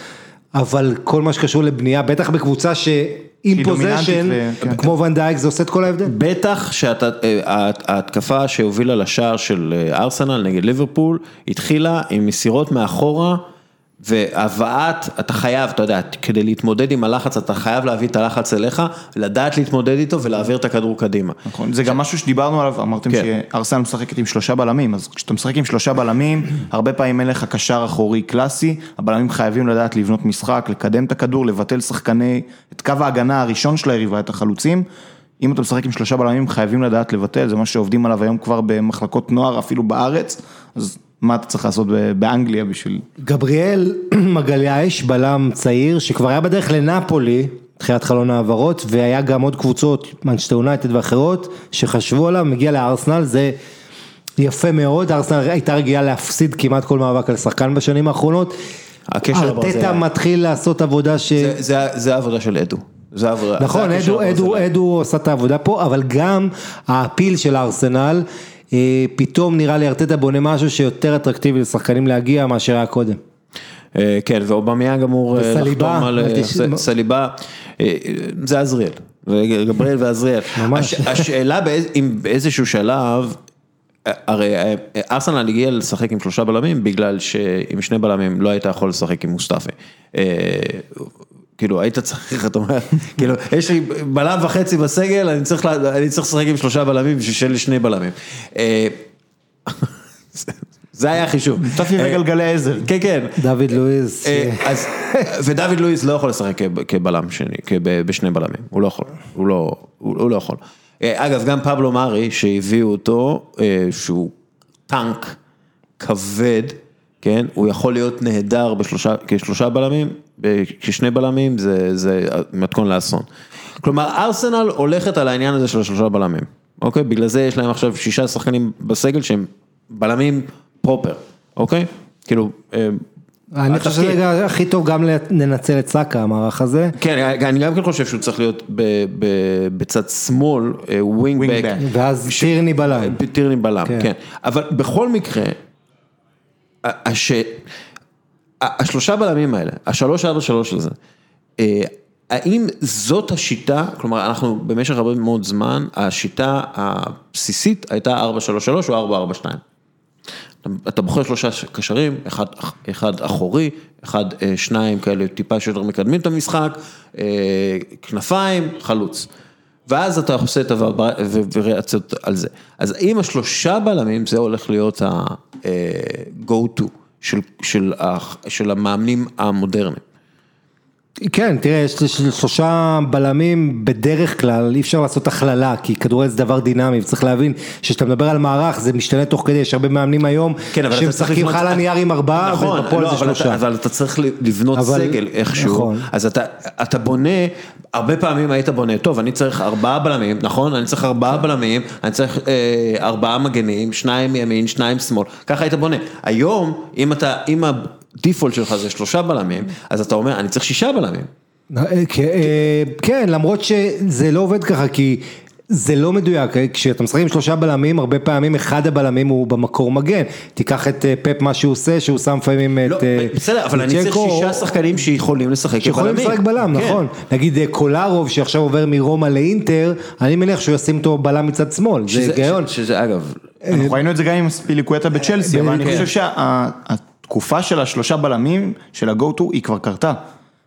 Speaker 2: אבל כל מה שקשור לבנייה בטח בקבוצה
Speaker 3: שהיא דומיננטית
Speaker 2: פוזיישן
Speaker 3: ו- כן.
Speaker 2: כמו ונדייק זה עושה את כל ההבדל.
Speaker 1: בטח שההתקפה שהובילה לשער של אה, ארסנל נגד ליברפול התחילה עם מסירות מאחורה והבאת, אתה חייב, אתה יודע, כדי להתמודד עם הלחץ אתה חייב להביא את הלחץ אליך, לדעת להתמודד איתו ולהעביר את הכדור קדימה.
Speaker 3: נכון, זה גם משהו שדיברנו עליו, אמרתם
Speaker 1: כן.
Speaker 3: שארסנל משחקת עם שלושה בלמים, אז כשאתה משחק עם שלושה בלמים, הרבה פעמים אין לך קשר אחורי קלאסי, הבלמים חייבים לדעת לבנות משחק, לקדם את הכדור, לבטל שחקני, את קו ההגנה הראשון של היריבה, את החלוצים. אם אתה משחק עם שלושה בלמים, חייבים לדעת לבטל, זה מה שעובדים עליו היום כבר במחלקות נוער, אפילו בארץ, אז מה אתה צריך לעשות באנגליה בשביל...
Speaker 2: גבריאל מגלייש, בלם צעיר, שכבר היה בדרך לנפולי, תחילת חלון העברות, והיה גם עוד קבוצות, מנצ'סטר יונייטד ואחרות, שחשבו עליו, מגיע לארסנל, זה יפה מאוד, ארסנל הייתה רגילה להפסיד כמעט כל מאבק על שחקן בשנים האחרונות. ארטטה מתחיל לעשות עבודה ש...
Speaker 1: זה- זה- זה העבודה של אדו. זה העבודה-
Speaker 2: נכון, אדו, אדו. אדו עושה את העבודה פה, אבל גם הפיל של הארסנל, פתאום נראה לי ארטטה בונה משהו שיותר אטרקטיבי לשחקנים להגיע מאשר היה קודם.
Speaker 1: אה, כן, ואובמיאנג אמור אה, לחתום על... אה, סליבה, אה, זה עזריאל, גבריאל ועזריאל. השאלה אם באיזשהו שלב, אה, הרי אה, ארסנל הגיע לשחק עם שלושה בלמים בגלל שעם שני בלמים לא היית יכול לשחק עם מוסטפי. כאילו היית צריך, אתה אומר, כאילו יש לי בלם וחצי בסגל, אני צריך לה- אני צריך לשחק עם שלושה בלמים בשביל שיהיה לי שני בלמים. אה, זה היה החישוב.
Speaker 3: מוסטפי
Speaker 1: אה,
Speaker 3: וגלגלי עזר.
Speaker 1: כן, כן.
Speaker 2: דוד לואיס,
Speaker 1: אה, אז, ודוד לואיס לא יכול לשחק כב- כבלם שני, כב- בשני בלמים, הוא לא יכול, הוא לא, הוא הוא לא יכול. אגב, גם פבלו מארי שהביאו אותו, שהוא טנק כבד, כן, הוא יכול להיות נהדר בשלושה, כשלושה בלמים, כשני בלמים זה, זה מתכון לאסון. כלומר, ארסנל הולכת על העניין הזה של השלושה בלמים, אוקיי? בגלל זה יש להם עכשיו שישה שחקנים בסגל שהם בלמים proper, אוקיי? כאילו, אה,
Speaker 2: אני חושב שזה. רגע הכי טוב גם לנצל את סאקה המערך הזה.
Speaker 1: כן, אני גם כן חושב שהוא צריך להיות ב- ב- בצד שמאל, wingback.
Speaker 3: Wingback.
Speaker 2: ואז טירני בלם.
Speaker 1: טירני בלם,
Speaker 2: כן.
Speaker 1: כן. אבל בכל מקרה, השלושה בלמים האלה, השלוש ארבע שלוש הזה, אה, האם זאת השיטה, כלומר אנחנו במשך הרבה מאוד זמן, השיטה הבסיסית הייתה 4-3-3 או 4-4-2. אתה- אתה בוחר שלושה קשרים, אחד, אחד אחורי, אחד, אה, שניים כאלה טיפה שיותר מקדמים את המשחק, אה, כנפיים, חלוץ. ואז אתה עושה את הווריאציות על זה. אז עם השלושה בלמים, זה הולך להיות ה-go to של, של, ה- של המאמנים המודרניים.
Speaker 2: כן, תראה, יש שלושה בלמים בדרך כלל, אי אפשר לעשות הכללה, כי כדורגל זה דבר דינמי, וצריך להבין שכשאתה מדבר על מערך זה משתנה תוך כדי, יש הרבה מאמנים היום,
Speaker 1: כן,
Speaker 2: שמשחקים לך על הנייר עם ארבעה,
Speaker 1: נכון,
Speaker 2: ובפועל
Speaker 1: לא,
Speaker 2: זה
Speaker 1: אבל
Speaker 2: שלושה.
Speaker 1: אתה, אבל אתה צריך לבנות
Speaker 2: אבל-
Speaker 1: סגל איכשהו,
Speaker 2: נכון.
Speaker 1: אז אתה, אתה בונה, הרבה פעמים היית בונה, טוב, אני צריך ארבעה בלמים, נכון? אני צריך ארבעה בלמים, אני צריך אה, ארבעה מגנים, שניים ימין, שניים שמאל, ככה היית בונה. היום, אם אתה, אם הדיפולט שלך זה שלושה בלמים, אז אתה אומר, אני צריך שישה בלמים.
Speaker 2: אה, כן, אה, כן, למרות שזה לא עובד ככה, כי זה לא מדויק, אה, כשאתה משחק עם שלושה בלמים, הרבה פעמים אחד הבלמים הוא במקור מגן. תיקח את אה, פפ מה שהוא עושה, שהוא שם לפעמים
Speaker 1: לא,
Speaker 2: את אה,
Speaker 1: בסדר, אבל אני צריך שישה שחקנים שיכולים לשחק
Speaker 2: שיכולים
Speaker 1: כבלמים.
Speaker 2: לשחק בלם,
Speaker 1: כן.
Speaker 2: נכון. נגיד אה, קולרוב שעכשיו עובר מרומא לאינטר, אני מניח שהוא ישים אותו בלם מצד שמאל, זה היגיון.
Speaker 1: שזה אגב,
Speaker 3: אנחנו ראינו את זה גם עם ספיליקווטה בצ'לסי, אבל אני
Speaker 2: כן.
Speaker 3: חושב שהתקופה של השלושה בלמים, של ה-go-to, היא כבר קרתה.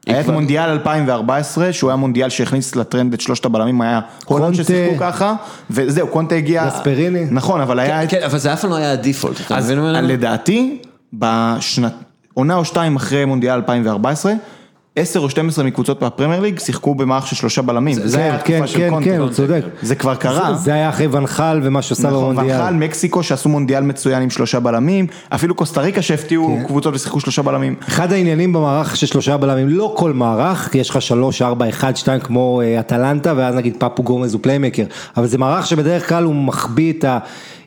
Speaker 3: היה את מונדיאל 2014, שהוא היה מונדיאל שהכניס לטרנד את שלושת הבלמים, היה הולנד
Speaker 2: קונטה.
Speaker 3: ששיחקו ככה, וזהו, קונטה הגיע...
Speaker 2: גספריני.
Speaker 3: נכון, אבל היה... את-
Speaker 1: כן, אבל זה אף פעם לא היה הדיפולט, אתה
Speaker 3: אז
Speaker 1: מבין?
Speaker 3: לדעתי, בשנת... עונה או שתיים אחרי מונדיאל 2014, 10 או 12 מקבוצות מהפרמייר ליג שיחקו במערך של שלושה בלמים. זה היה
Speaker 2: כן,
Speaker 3: התקופה של
Speaker 2: כן,
Speaker 3: קונטה.
Speaker 2: כן, הוא צודק.
Speaker 3: זה כבר קרה.
Speaker 2: זה- היה אחרי ואן חאל ומה שעושה
Speaker 3: נכון,
Speaker 2: במונדיאל.
Speaker 3: ואן חאל, מקסיקו שעשו מונדיאל מצוין עם שלושה בלמים, אפילו קוסטה ריקה שהפתיעו
Speaker 2: כן.
Speaker 3: קבוצות ושיחקו שלושה בלמים.
Speaker 2: אחד העניינים במערך של שלושה בלמים, לא כל מערך, כי יש לך שלוש, ארבע, אחד, שתיים כמו אה, אטלנטה, ואז נגיד פאפו גומז הוא playmaker, אבל זה מערך שבדרך כלל הוא מחביא את ה...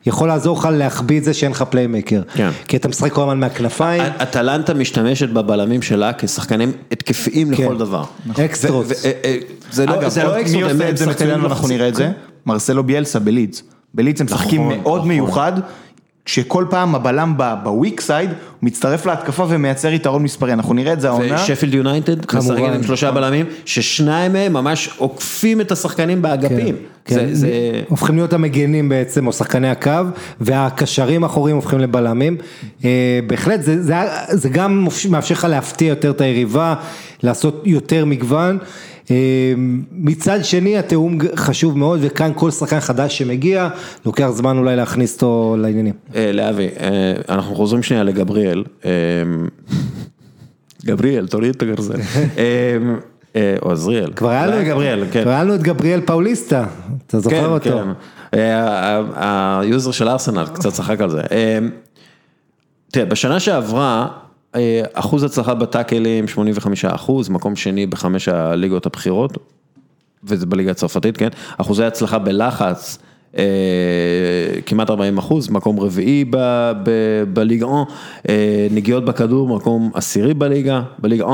Speaker 2: יכול לעזור לך להחביא את זה שאין לך playmaker.
Speaker 1: כן.
Speaker 2: כי אתה משחק כל הזמן מהכנפיים,
Speaker 1: אטלנטה משתמשת בבלמים שלה כשחקנים התקפיים
Speaker 2: כן.
Speaker 1: לכל דבר.
Speaker 2: אקסטרות.
Speaker 1: ו- ו- אה, אה, זה לא זה לא
Speaker 3: מי עושה את זה מצוין ואנחנו
Speaker 1: מחזיק-
Speaker 3: נראה את זה? מרסלו ביאלסה בלידס. בלידס הם משחקים
Speaker 1: נכון,
Speaker 3: מאוד
Speaker 1: נכון.
Speaker 3: מיוחד, כשכל פעם הבלם בוויק סייד, מצטרף להתקפה ומייצר יתרון מספרי, אנחנו נראה את זה העונה.
Speaker 1: ושפילד יונייטד,
Speaker 2: כמובן.
Speaker 1: משחקים עם שלושה בלמים, ששניים מהם ממש עוקפים את השחקנים באגפים.
Speaker 2: כן,
Speaker 1: זה- זה...
Speaker 2: הופכים להיות המגנים בעצם, או שחקני הקו, והקשרים האחוריים הופכים לבלמים. אה, בהחלט, זה, זה, זה גם מאפשר לך להפתיע יותר את היריבה, לעשות יותר מגוון. אה, מצד שני, התיאום חשוב מאוד, וכאן כל שחקן חדש שמגיע, לוקח זמן אולי להכניס אותו לעניינים.
Speaker 1: אה, לאבי, אה, אנחנו חוזרים שנייה לגבריאל. גבריאל, תוריד את אה, או עזריאל.
Speaker 2: כבר היה לנו,
Speaker 1: גבריאל, כן.
Speaker 2: כבר היה לנו את גבריאל פאוליסטה, אתה זוכר
Speaker 1: כן,
Speaker 2: אותו?
Speaker 1: כן. ה user של ארסנל קצת צחק על זה. אה, תראה, בשנה שעברה, אחוז הצלחה בטאקלים 85 אחוז, מקום שני בחמש הליגות הבכירות, וזה בליגה הצרפתית, כן? אחוזי הצלחה בלחץ. אה, כמעט 40 אחוז, מקום רביעי ב- ב- בליגה 1, אה, נגיעות בכדור, מקום עשירי בליגה, בליגה 1,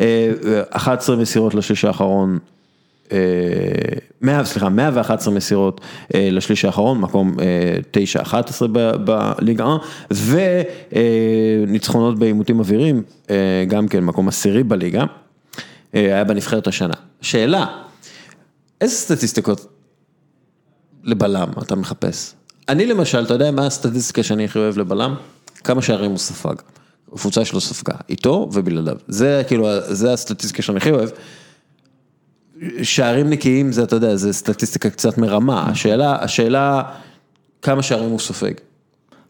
Speaker 1: אה, 11 מסירות לשליש האחרון, אה, 100, סליחה, 111 מסירות אה, לשליש האחרון, מקום 9-11 בליגה 1, וניצחונות בעימותים אוויריים, אה, גם כן מקום עשירי בליגה, אה, היה בנבחרת השנה. שאלה, איזה סטטיסטיקות לבלם אתה מחפש? אני למשל, אתה יודע מה הסטטיסטיקה שאני הכי אוהב לבלם? כמה שערים הוא ספג. הקבוצה שלו ספגה, איתו ובלעדיו. זה כאילו, זה הסטטיסטיקה שאני הכי אוהב. שערים נקיים זה, אתה יודע, זה סטטיסטיקה קצת מרמה. השאלה, השאלה, כמה שערים הוא סופג.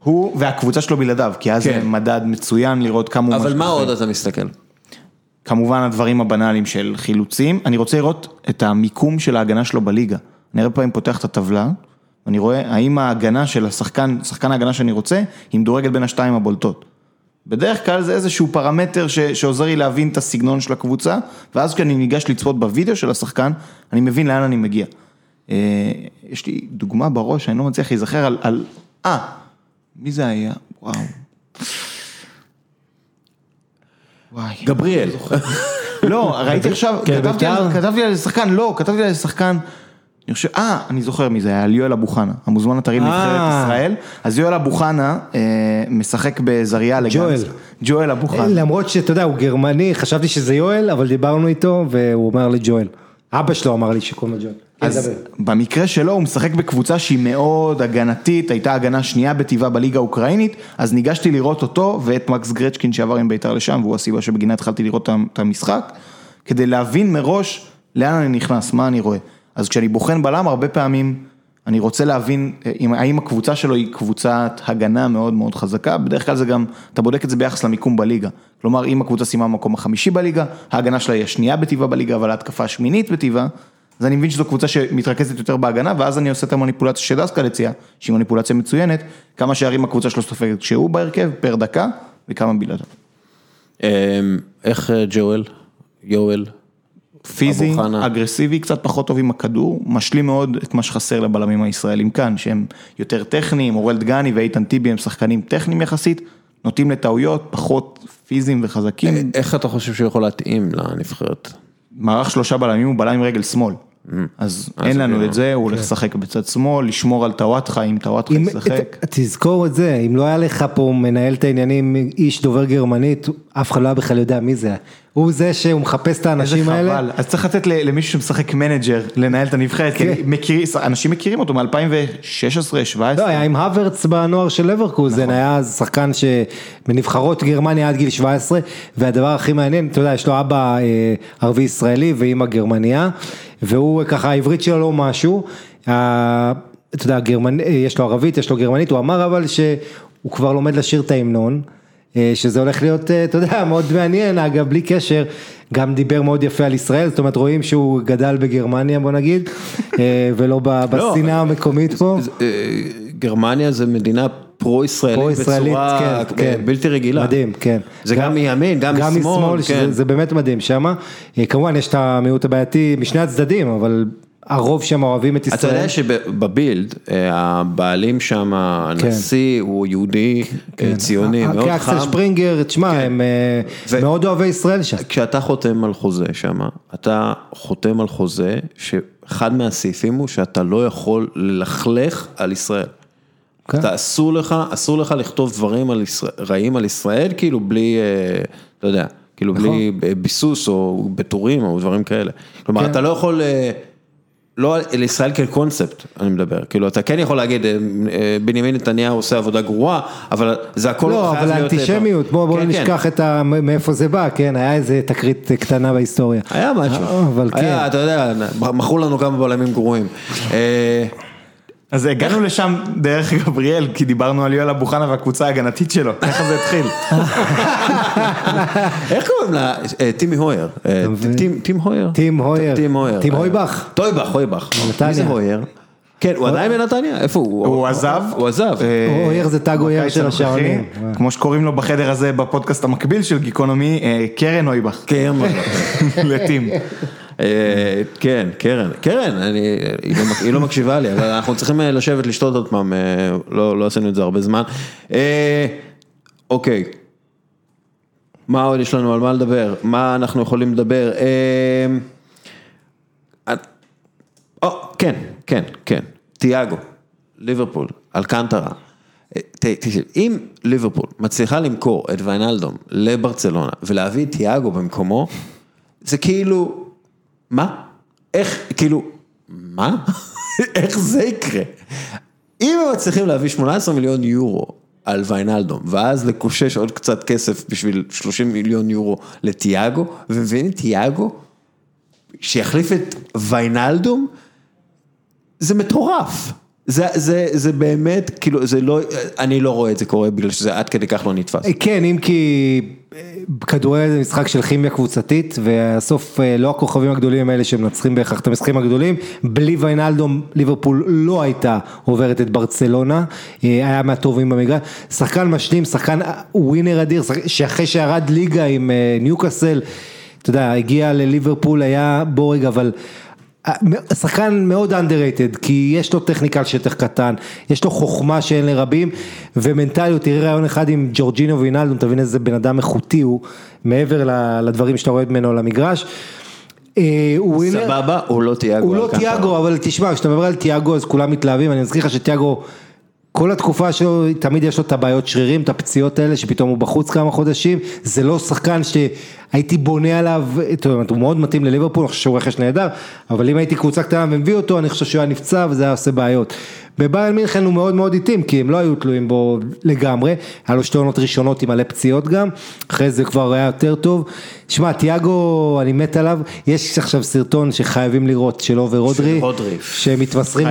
Speaker 3: הוא והקבוצה שלו בלעדיו, כי אז
Speaker 1: כן.
Speaker 3: זה מדד מצוין לראות כמה הוא...
Speaker 1: אבל מה
Speaker 3: אחר.
Speaker 1: עוד אתה מסתכל?
Speaker 3: כמובן הדברים הבנאליים של חילוצים, אני רוצה לראות את המיקום של ההגנה שלו בליגה. אני הרבה פעמים פותח את הטבלה, ואני רואה האם ההגנה של השחקן, שחקן ההגנה שאני רוצה, היא מדורגת בין השתיים הבולטות. בדרך כלל זה איזשהו פרמטר ש, שעוזר לי להבין את הסגנון של הקבוצה, ואז כשאני ניגש לצפות בווידאו של השחקן, אני מבין לאן אני מגיע. אה, יש לי דוגמה בראש, אני לא מצליח להיזכר על, על, אה, מי זה היה? וואו. וואי.
Speaker 1: גבריאל.
Speaker 3: לא, ראיתי עכשיו,
Speaker 2: כן,
Speaker 3: כתבתי על-
Speaker 2: בית"ר?
Speaker 3: כתבתי על איזה שחקן, לא, כתבתי על איזה שחקן, אני חושב, אה, אני זוכר מי זה היה, על יואל אבו חנה, המוזמן הטרי
Speaker 2: אה.
Speaker 3: לנבחרת ישראל, אז יואל אבו חנה אה, משחק בזריה לגנץ.
Speaker 2: ג'ואל.
Speaker 3: ג'ואל אבו חנה.
Speaker 2: למרות שאתה יודע, הוא גרמני, חשבתי שזה יואל, אבל דיברנו איתו, והוא אומר לי ג'ואל. אבא שלו אמר לי שקוראים לו ג'ואל.
Speaker 3: אז
Speaker 2: דבר.
Speaker 3: במקרה שלו הוא משחק בקבוצה שהיא מאוד הגנתית, הייתה הגנה שנייה בטבעה בליגה האוקראינית, אז ניגשתי לראות אותו ואת מקס גרצ'קין שעבר עם בית"ר לשם, והוא הסיבה שבגינה התחלתי לראות את המשחק, כדי להבין מראש לאן אני נכנס, מה אני רואה. אז כשאני בוחן בלם, הרבה פעמים אני רוצה להבין אה, אם, האם הקבוצה שלו היא קבוצת הגנה מאוד מאוד חזקה, בדרך כלל זה גם, אתה בודק את זה ביחס למיקום בליגה. כלומר, אם הקבוצה סיימה במקום החמישי בליגה, ההגנה שלה היא השנייה בטבעה בליגה, אבל ההתקפה השמינית בטבעה, אז אני מבין שזו קבוצה שמתרכזת יותר בהגנה, ואז אני עושה את המניפולציה שדסקל הציע, שהיא מניפולציה מצוינת, כמה שערים הקבוצה שלו סופגת כשהוא בהרכב, פר דקה, וכמה בלעדיו.
Speaker 1: אמ, איך אה, ג'ואל? יואל?
Speaker 3: פיזי. אגרסיבי, קצת פחות טוב עם הכדור, משלים מאוד את מה שחסר לבלמים הישראלים כאן, שהם יותר טכניים, אורל דגני ואיתן טיבי הם שחקנים טכניים יחסית, נוטים לטעויות, פחות פיזיים וחזקים.
Speaker 1: איך אתה חושב שהוא יכול להתאים לנבחרת?
Speaker 3: מערך שלושה בלמים הוא בלם עם רגל שמאל. אז אין לנו
Speaker 1: כאילו,
Speaker 3: את זה, הוא הולך לשחק בצד שמאל, לשמור על טוואטחה, אם טוואטחה ישחק.
Speaker 2: תזכור את זה, אם לא היה לך פה מנהל את העניינים, איש דובר גרמנית, אף אחד לא היה בכלל יודע מי זה. הוא זה שהוא מחפש את
Speaker 3: איזה
Speaker 2: האנשים האלה.
Speaker 3: חבל, אז צריך לתת למישהו שמשחק מנג'ר לנהל את הנבחרת, כי
Speaker 2: כן.
Speaker 3: מכירים- אנשים מכירים אותו מ-2016-2017.
Speaker 2: לא, היה עם האברץ בנוער של לברקוזן,
Speaker 3: נכון.
Speaker 2: היה אז שחקן שבנבחרות גרמניה עד גיל 17, והדבר הכי מעניין, אתה יודע, יש לו אבא אה, ערבי ישראלי ואימא גרמניה, והוא ככה, העברית שלו לא משהו, אתה יודע, גרמנ... אה, יש לו ערבית, יש לו גרמנית, הוא אמר אבל שהוא כבר לומד לשיר את ההמנון. אה, שזה הולך להיות, אה, אתה יודע, מאוד מעניין, אגב, בלי קשר, גם דיבר מאוד יפה על ישראל, זאת אומרת, רואים שהוא גדל בגרמניה, בוא נגיד, אה, ולא ב-
Speaker 1: לא,
Speaker 2: בשנאה המקומית פה.
Speaker 1: גרמניה זה מדינה פרו-ישראלית
Speaker 2: פרו-ישראלית,
Speaker 1: בצורה
Speaker 2: כן, כן.
Speaker 1: בלתי רגילה.
Speaker 2: מדהים, כן.
Speaker 1: זה גם מימין, גם משמאל,
Speaker 2: שזה-
Speaker 1: כן.
Speaker 2: זה באמת מדהים שמה. כמובן, יש את המיעוט הבעייתי משני הצדדים, אבל הרוב שם אוהבים את
Speaker 1: אתה
Speaker 2: ישראל.
Speaker 1: יודע שבבילד, אה, הבעלים שם, הנשיא, הוא יהודי אה, ציוני, מאוד
Speaker 2: כאקסל
Speaker 1: חם.
Speaker 2: כן. שפרינגר, תשמע, הם אה,
Speaker 1: ו-
Speaker 2: מאוד אוהבי ישראל שם.
Speaker 1: כשאתה חותם על חוזה שם, אתה חותם על חוזה שאחד מהסעיפים הוא שאתה לא יכול ללכלך על ישראל.
Speaker 2: כן.
Speaker 1: אתה אסור לך, אסור לך לכתוב דברים על ישראל, רעים על ישראל, כאילו בלי, אה, אתה יודע, כאילו
Speaker 2: נכון.
Speaker 1: בלי ביסוס או בטורים או דברים כאלה. כלומר,
Speaker 2: כן.
Speaker 1: אתה לא יכול, אה, לא על ישראל כקונספט, אני מדבר, כאילו אתה כן יכול להגיד, אה, אה, בנימין נתניהו עושה עבודה גרועה, אבל זה הכל
Speaker 2: לא,
Speaker 1: חייב
Speaker 2: אבל
Speaker 1: להיות... אה,
Speaker 2: האנטישמיות, בואו בוא
Speaker 1: כן, כן.
Speaker 2: נשכח את ה... מאיפה זה בא, כן, היה איזה תקרית קטנה בהיסטוריה.
Speaker 1: היה משהו,
Speaker 2: אבל
Speaker 1: היה,
Speaker 2: כן.
Speaker 1: אתה יודע, מכרו לנו כמה בלמים גרועים. אה,
Speaker 3: אז הגענו לשם דרך גבריאל, כי דיברנו על יואל אבו חנה והקבוצה ההגנתית שלו, ככה זה התחיל.
Speaker 1: איך קוראים לה? אה, טימי הויר. אה? טים- הויר?
Speaker 2: טים הויר.
Speaker 1: טים הויר.
Speaker 2: טים
Speaker 1: אה,
Speaker 2: הויבך.
Speaker 1: טויבך, הויבך.
Speaker 2: נתניה.
Speaker 1: מי זה הויר? כן, הוא עדיין בנתניה? איפה הוא?
Speaker 3: הוא עזב.
Speaker 1: הוא עזב.
Speaker 3: אה,
Speaker 2: אויר זה תג אויר
Speaker 3: בקיץ
Speaker 2: של השעונים.
Speaker 3: כמו שקוראים לו בחדר הזה בפודקאסט המקביל של גיקונומי, אה, קרן אויבך.
Speaker 1: קרן.
Speaker 3: לטים.
Speaker 1: אה, כן, קרן. קרן, לא היא לא מקשיבה לי, אבל אנחנו צריכים אה, לשבת לשתות עוד פעם, אה, לא לא עשינו את זה הרבה זמן. אוקיי. מה עוד יש לנו על מה לדבר? מה אנחנו יכולים לדבר? או, כן, כן, כן, תיאגו, ליברפול, אלקנטרה. תקשיב, אם ליברפול מצליחה למכור את ויינלדום לברצלונה ולהביא את תיאגו במקומו, זה כאילו, מה? איך, כאילו, מה? איך זה יקרה? אם הם מצליחים להביא 18 מיליון יורו על ויינלדום, ואז לקושש עוד קצת כסף בשביל 30 מיליון יורו לתיאגו, ומביאים את תיאגו, שיחליף את ויינלדום, זה מטורף. זה, זה, זה באמת, כאילו, זה לא, אני לא רואה את זה קורה בגלל שזה עד כדי כך לא נתפס.
Speaker 2: כן, אם כי אה, כדורגל זה משחק של כימיה קבוצתית, והסוף אה, לא הכוכבים הגדולים האלה שמנצחים בהכרח את המשחקים הגדולים, בלי ויינלדום ליברפול לא הייתה עוברת את ברצלונה, אה, היה מהטובים במגרש, שחקן משלים, שחקן אה, ווינר אדיר, שאחרי שירד ליגה עם אה, ניוקאסל, אתה יודע, הגיע לליברפול, היה בורג, אבל... שחקן מאוד underrated, כי יש לו טכניקה על שטח קטן, יש לו חוכמה שאין לרבים, ומנטליות, תראה רעיון אחד עם ג'ורג'ינו וינלדום, תבין איזה בן אדם איכותי הוא, מעבר לדברים שאתה רואה ממנו על המגרש. אה,
Speaker 1: סבבה, הוא לא תיאגו.
Speaker 2: הוא לא. תיאגו, אבל תשמע, כשאתה מדבר על תיאגו אז כולם מתלהבים, אני מזכיר לך שתיאגו, כל התקופה שלו, תמיד יש לו את הבעיות שרירים, את הפציעות האלה, שפתאום הוא בחוץ כמה חודשים, זה לא שחקן הייתי בונה עליו, זאת אומרת, הוא מאוד מתאים לליברפול, אני חושב שהוא רכש נהדר, אבל אם הייתי קבוצה קטנה ומביא אותו, אני חושב שהוא היה נפצע וזה היה עושה בעיות. בביירן מינכן הוא מאוד מאוד התאים, כי הם לא היו תלויים בו לגמרי, היה לו שתי עונות ראשונות עם מלא פציעות גם, אחרי זה כבר היה יותר טוב. שמע, תיאגו, אני מת עליו, יש עכשיו סרטון שחייבים לראות, שלו ורודרי,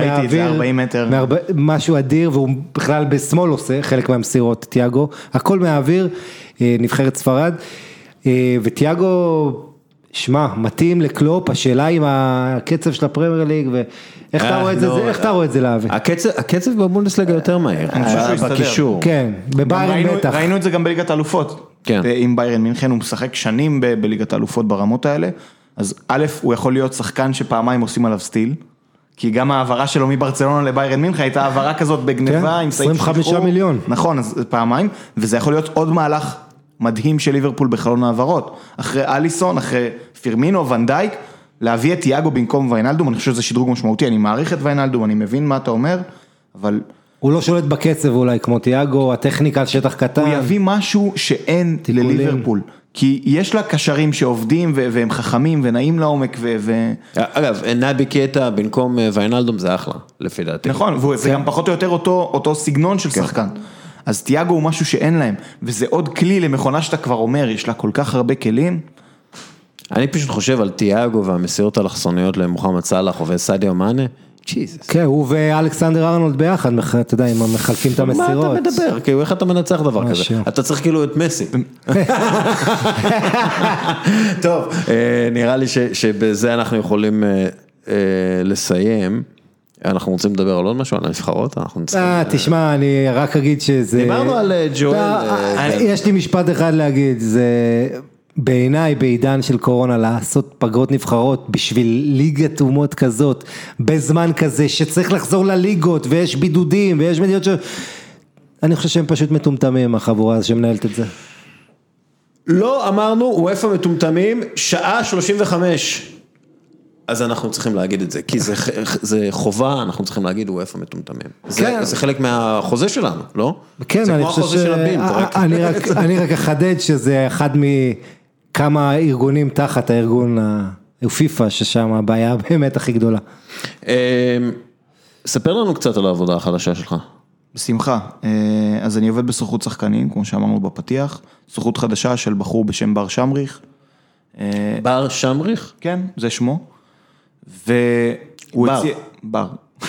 Speaker 3: את זה,
Speaker 2: מהאוויר,
Speaker 3: 40 מטר.
Speaker 2: מהרבה- משהו אדיר, והוא בכלל בשמאל עושה חלק מהמסירות, תיאגו, הכל מהאוויר, אה, נבחרת ספרד, אה, ותיאגו, שמע, מתאים לקלופ, השאלה עם הקצב של הפרמייר ליג, ואיך אתה
Speaker 1: אה,
Speaker 2: רואה את זה,
Speaker 1: לא,
Speaker 2: איך אתה רואה את זה להביא?
Speaker 1: הקצב, בבונדסליגה יותר מהר. בקישור.
Speaker 2: כן, בביירן בטח.
Speaker 3: ראינו את זה גם בליגת האלופות.
Speaker 1: כן.
Speaker 3: עם ביירן מינכן הוא משחק שנים בליגת האלופות ברמות האלה. אז א', הוא יכול להיות שחקן שפעמיים עושים עליו סטיל. כי גם ההעברה שלו מברצלונה לביירן מינכן הייתה העברה כזאת בגניבה
Speaker 2: כן,
Speaker 3: עם סעיף
Speaker 2: 25
Speaker 3: שחרור.
Speaker 2: מיליון.
Speaker 3: נכון, אז פעמיים, וזה יכול להיות עוד מהלך מדהים של ליברפול בחלון העברות. אחרי אליסון, אחרי פירמינו, ונדייק, להביא את תיאגו במקום ויינלדום, אני חושב שזה שדרוג משמעותי, אני מעריך את ויינלדום, אני מבין מה אתה אומר, אבל
Speaker 2: הוא לא שולט בקצב אולי כמו תיאגו, הטכניקה על שטח קטן.
Speaker 3: הוא יביא משהו שאין
Speaker 2: תיקולים.
Speaker 3: לליברפול. כי יש לה קשרים שעובדים והם חכמים ונעים לעומק ו...
Speaker 1: אגב, נבי קייטה במקום אה, ויינלדום זה אחלה, לפי דעתי.
Speaker 3: נכון, וזה גם פחות או יותר אותו, אותו סגנון של שחקן. אז תיאגו הוא משהו שאין להם, וזה עוד כלי למכונה שאתה כבר אומר, יש לה כל כך הרבה כלים.
Speaker 1: אני פשוט חושב על תיאגו והמסירות האלכסוניות למוחמד סאלח וסעדיו מאנה, ג'יזוס.
Speaker 2: כן, הוא ואלכסנדר ארנולד ביחד, אתה יודע, הם מחלקים את
Speaker 1: מה
Speaker 2: המסירות.
Speaker 1: אתה מדבר? כאילו, איך אתה מנצח דבר כזה?
Speaker 2: משהו.
Speaker 1: אתה צריך כאילו את מסי. טוב, אה, נראה לי שבזה אנחנו יכולים אה, אה, לסיים. אנחנו רוצים לדבר על עוד משהו, על הנבחרות? אנחנו צריכים...
Speaker 2: אה, תשמע, אני רק אגיד שזה...
Speaker 1: דיברנו על, אה, ג'ואל, אה,
Speaker 2: אה,
Speaker 1: כן.
Speaker 2: יש לי משפט אחד להגיד, זה בעיניי בעידן של קורונה לעשות פגרות נבחרות בשביל ליגת אומות כזאת, בזמן כזה שצריך לחזור לליגות ויש בידודים ויש מדינות ש... אני חושב שהם פשוט מטומטמים החבורה שמנהלת את זה.
Speaker 1: לא אמרנו, וופא מטומטמים, שעה 35. אז אנחנו צריכים להגיד את זה, כי זה, זה חובה, אנחנו צריכים להגיד וופא מטומטמים. זה,
Speaker 2: כן.
Speaker 1: זה חלק מהחוזה שלנו, לא?
Speaker 2: כן,
Speaker 1: זה
Speaker 2: אני
Speaker 1: כמו
Speaker 2: חושב
Speaker 1: החוזה
Speaker 2: ש...
Speaker 1: של הבים, אתה רק...
Speaker 2: אני רק- אני רק אחדד שזה אחד מכמה ארגונים תחת הארגון פיפ"א, ששם הבעיה באמת הכי גדולה.
Speaker 1: אמ, ספר לנו קצת על העבודה החדשה שלך.
Speaker 3: בשמחה. אה, אז אני עובד בסוכנות שחקנים, כמו שאמרנו בפתיח, סוכנות חדשה של בחור בשם בר שמריך. אה,
Speaker 1: בר שמריך?
Speaker 3: כן, זה שמו. והוא
Speaker 1: בר.
Speaker 3: הציע... בר.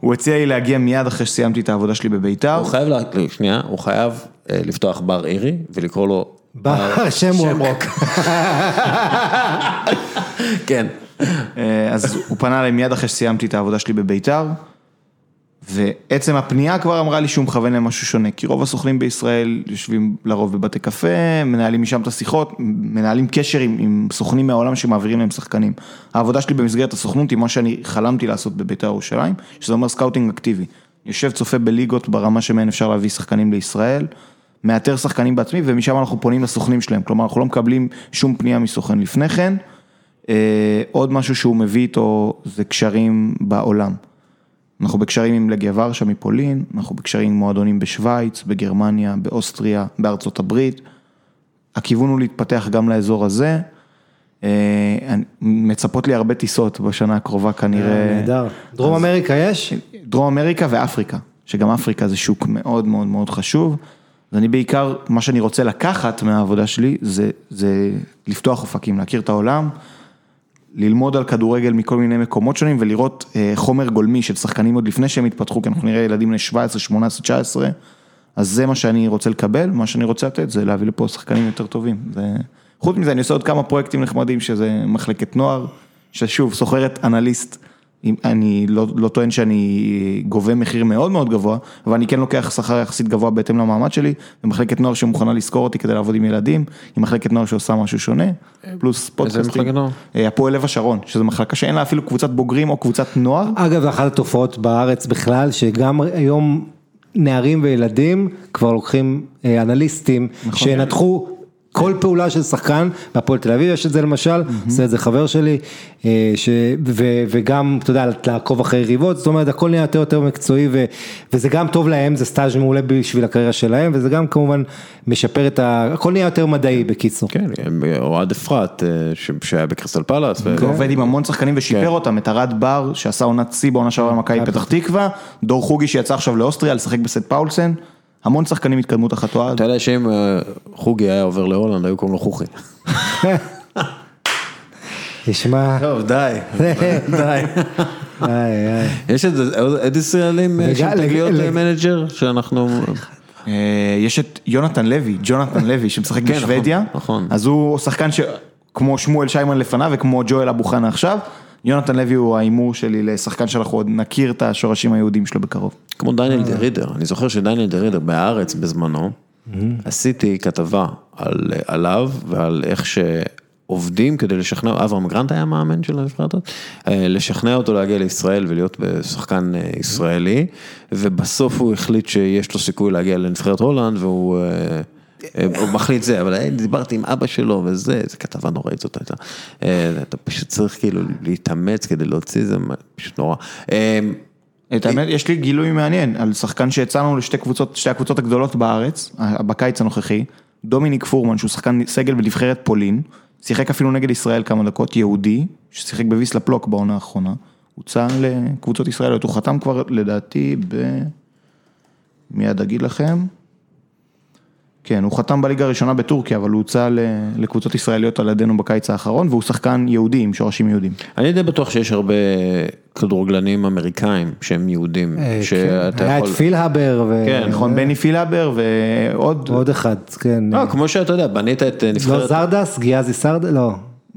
Speaker 3: הוא הציע לי להגיע מיד אחרי שסיימתי את העבודה שלי בביתר.
Speaker 1: הוא חייב, לה... שנייה, הוא חייב אה, לפתוח בר אירי ולקרוא לו
Speaker 2: בר שמרוק.
Speaker 1: כן.
Speaker 3: אה, אז הוא פנה אליי מיד אחרי שסיימתי את העבודה שלי בביתר, ועצם הפנייה כבר אמרה לי שהוא מכוון למשהו שונה, כי רוב הסוכנים בישראל יושבים לרוב בבתי קפה, מנהלים משם את השיחות, מנהלים קשר עם, עם סוכנים מהעולם שמעבירים להם שחקנים. העבודה שלי במסגרת הסוכנות היא מה שאני חלמתי לעשות בביתר ירושלים, שזה אומר סקאוטינג אקטיבי. יושב צופה בליגות ברמה שמהן אפשר להביא שחקנים לישראל, מאתר שחקנים בעצמי ומשם אנחנו פונים לסוכנים שלהם, כלומר אנחנו לא מקבלים שום פנייה מסוכן לפני כן. אה, עוד משהו שהוא מביא איתו זה קשרים בעולם. אנחנו בקשרים עם לגיה ורשה מפולין, אנחנו בקשרים עם מועדונים בשוויץ, בגרמניה, באוסטריה, בארצות הברית. הכיוון הוא להתפתח גם לאזור הזה. אה, מצפות לי הרבה טיסות בשנה הקרובה כנראה.
Speaker 2: נהדר. דרום אמריקה יש?
Speaker 3: דרום אמריקה ואפריקה, שגם אפריקה זה שוק מאוד מאוד מאוד חשוב. אז אני בעיקר, מה שאני רוצה לקחת מהעבודה שלי, זה, זה לפתוח אופקים, להכיר את העולם, ללמוד על כדורגל מכל מיני מקומות שונים ולראות אה, חומר גולמי של שחקנים עוד לפני שהם התפתחו, כי אנחנו נראה ילדים בני 17, 18, 19, אז זה מה שאני רוצה לקבל, מה שאני רוצה לתת זה להביא לפה שחקנים יותר טובים. חוץ מזה אני עושה עוד כמה פרויקטים נחמדים, שזה מחלקת נוער, ששוב, סוחרת אנליסט. אם- אני לא, לא טוען שאני גובה מחיר מאוד מאוד גבוה, אבל אני כן לוקח שכר יחסית גבוה בהתאם למעמד שלי, ומחלקת נוער שמוכנה לשכור אותי כדי לעבוד עם ילדים, עם מחלקת נוער שעושה משהו שונה, פלוס פודקאסטים.
Speaker 1: מחלקת נוער?
Speaker 3: אה, הפועל לב השרון, שזו מחלקה שאין לה אפילו קבוצת בוגרים או קבוצת נוער.
Speaker 2: אגב, אחת התופעות בארץ בכלל, שגם היום נערים וילדים כבר לוקחים אה, אנליסטים
Speaker 3: נכון.
Speaker 2: שינתחו כל פעולה של שחקן, בהפועל תל אביב יש את זה למשל, עושה את זה חבר שלי, אה, ש, ו, וגם, אתה יודע, לעקוב אחרי יריבות, זאת אומרת, הכל נהיה יותר יותר מקצועי, ו, וזה גם טוב להם, זה סטאז' מעולה בשביל הקריירה שלהם, וזה גם כמובן משפר את ה... הכל נהיה יותר מדעי בקיצור.
Speaker 1: כן, אוהד אפרת, אה, ש- שהיה בקריסטל פאלאס. ו-
Speaker 3: ועובד עם המון שחקנים ושיפר
Speaker 1: כן.
Speaker 3: אותם, את ארד בר שעשה עונת שיא בעונה שעברה במכבי פתח תקווה, דור חוגי שיצא עכשיו לאוסטריה לשחק בסט פאולסן, המון שחקנים התקדמו תחת אוהד.
Speaker 1: אתה יודע שאם אה, חוגי היה עובר להולנד, היו קוראים לו חוכי.
Speaker 2: תשמע,
Speaker 1: טוב, די, די. יש עוד ישראלים אה,
Speaker 2: וגם-
Speaker 1: של תגליות
Speaker 2: לג-
Speaker 1: אה, מנג'ר, שאנחנו...
Speaker 3: יש את יונתן לוי, ג'ונתן לוי שמשחק
Speaker 1: כן,
Speaker 3: בשוודיה,
Speaker 1: נכון, נכון.
Speaker 3: אז הוא שחקן שכמו שמואל שיימן לפניו וכמו ג'ואל אבו חנה עכשיו, יונתן לוי הוא ההימור שלי לשחקן שאנחנו עוד נכיר את השורשים היהודיים שלו בקרוב.
Speaker 1: כמו דניאל דה רידר, אני זוכר שדניאל דה רידר בהארץ בזמנו, עשיתי כתבה על, עליו ועל איך שעובדים כדי לשכנע, אברהם גרנט היה מאמן של הנבחרת, אה, לשכנע אותו להגיע לישראל ולהיות שחקן אה, ישראלי, ובסוף הוא החליט שיש לו סיכוי להגיע לנבחרת הולנד והוא... אה, הוא מחליט זה, אבל דיברתי עם אבא שלו וזה, זו כתבה נוראית זאת הייתה. אה, אתה פשוט צריך כאילו להתאמץ כדי להוציא זה, פשוט נורא. אה,
Speaker 3: את האמת, יש לי גילוי מעניין על שחקן שהצענו לשתי קבוצות, שתי הקבוצות הגדולות בארץ, בקיץ הנוכחי, דומיניק פורמן, שהוא שחקן סגל בנבחרת פולין, שיחק אפילו נגד ישראל כמה דקות, יהודי, ששיחק בוויסלה פלוק בעונה האחרונה, הוצע לקבוצות ישראליות, הוא חתם כבר לדעתי ב... מיד אגיד לכם. כן, הוא חתם בליגה הראשונה בטורקיה, אבל הוא הוצע ל- לקבוצות ישראליות על ידינו בקיץ האחרון, והוא שחקן יהודי עם שורשים יהודים.
Speaker 1: אני די בטוח שיש הרבה כדורגלנים אמריקאים שהם יהודים,
Speaker 2: אה,
Speaker 1: שאתה
Speaker 2: כן. היה את
Speaker 1: יכול...
Speaker 2: פיל הבר, ו-
Speaker 1: כן,
Speaker 3: נכון, בני פילבר ועוד,
Speaker 2: עוד אחד, כן.
Speaker 1: לא, כמו שאתה יודע, בנית את אה,
Speaker 2: לא
Speaker 1: נבחרת...
Speaker 2: זרדס, גיאזי סרדס, לא,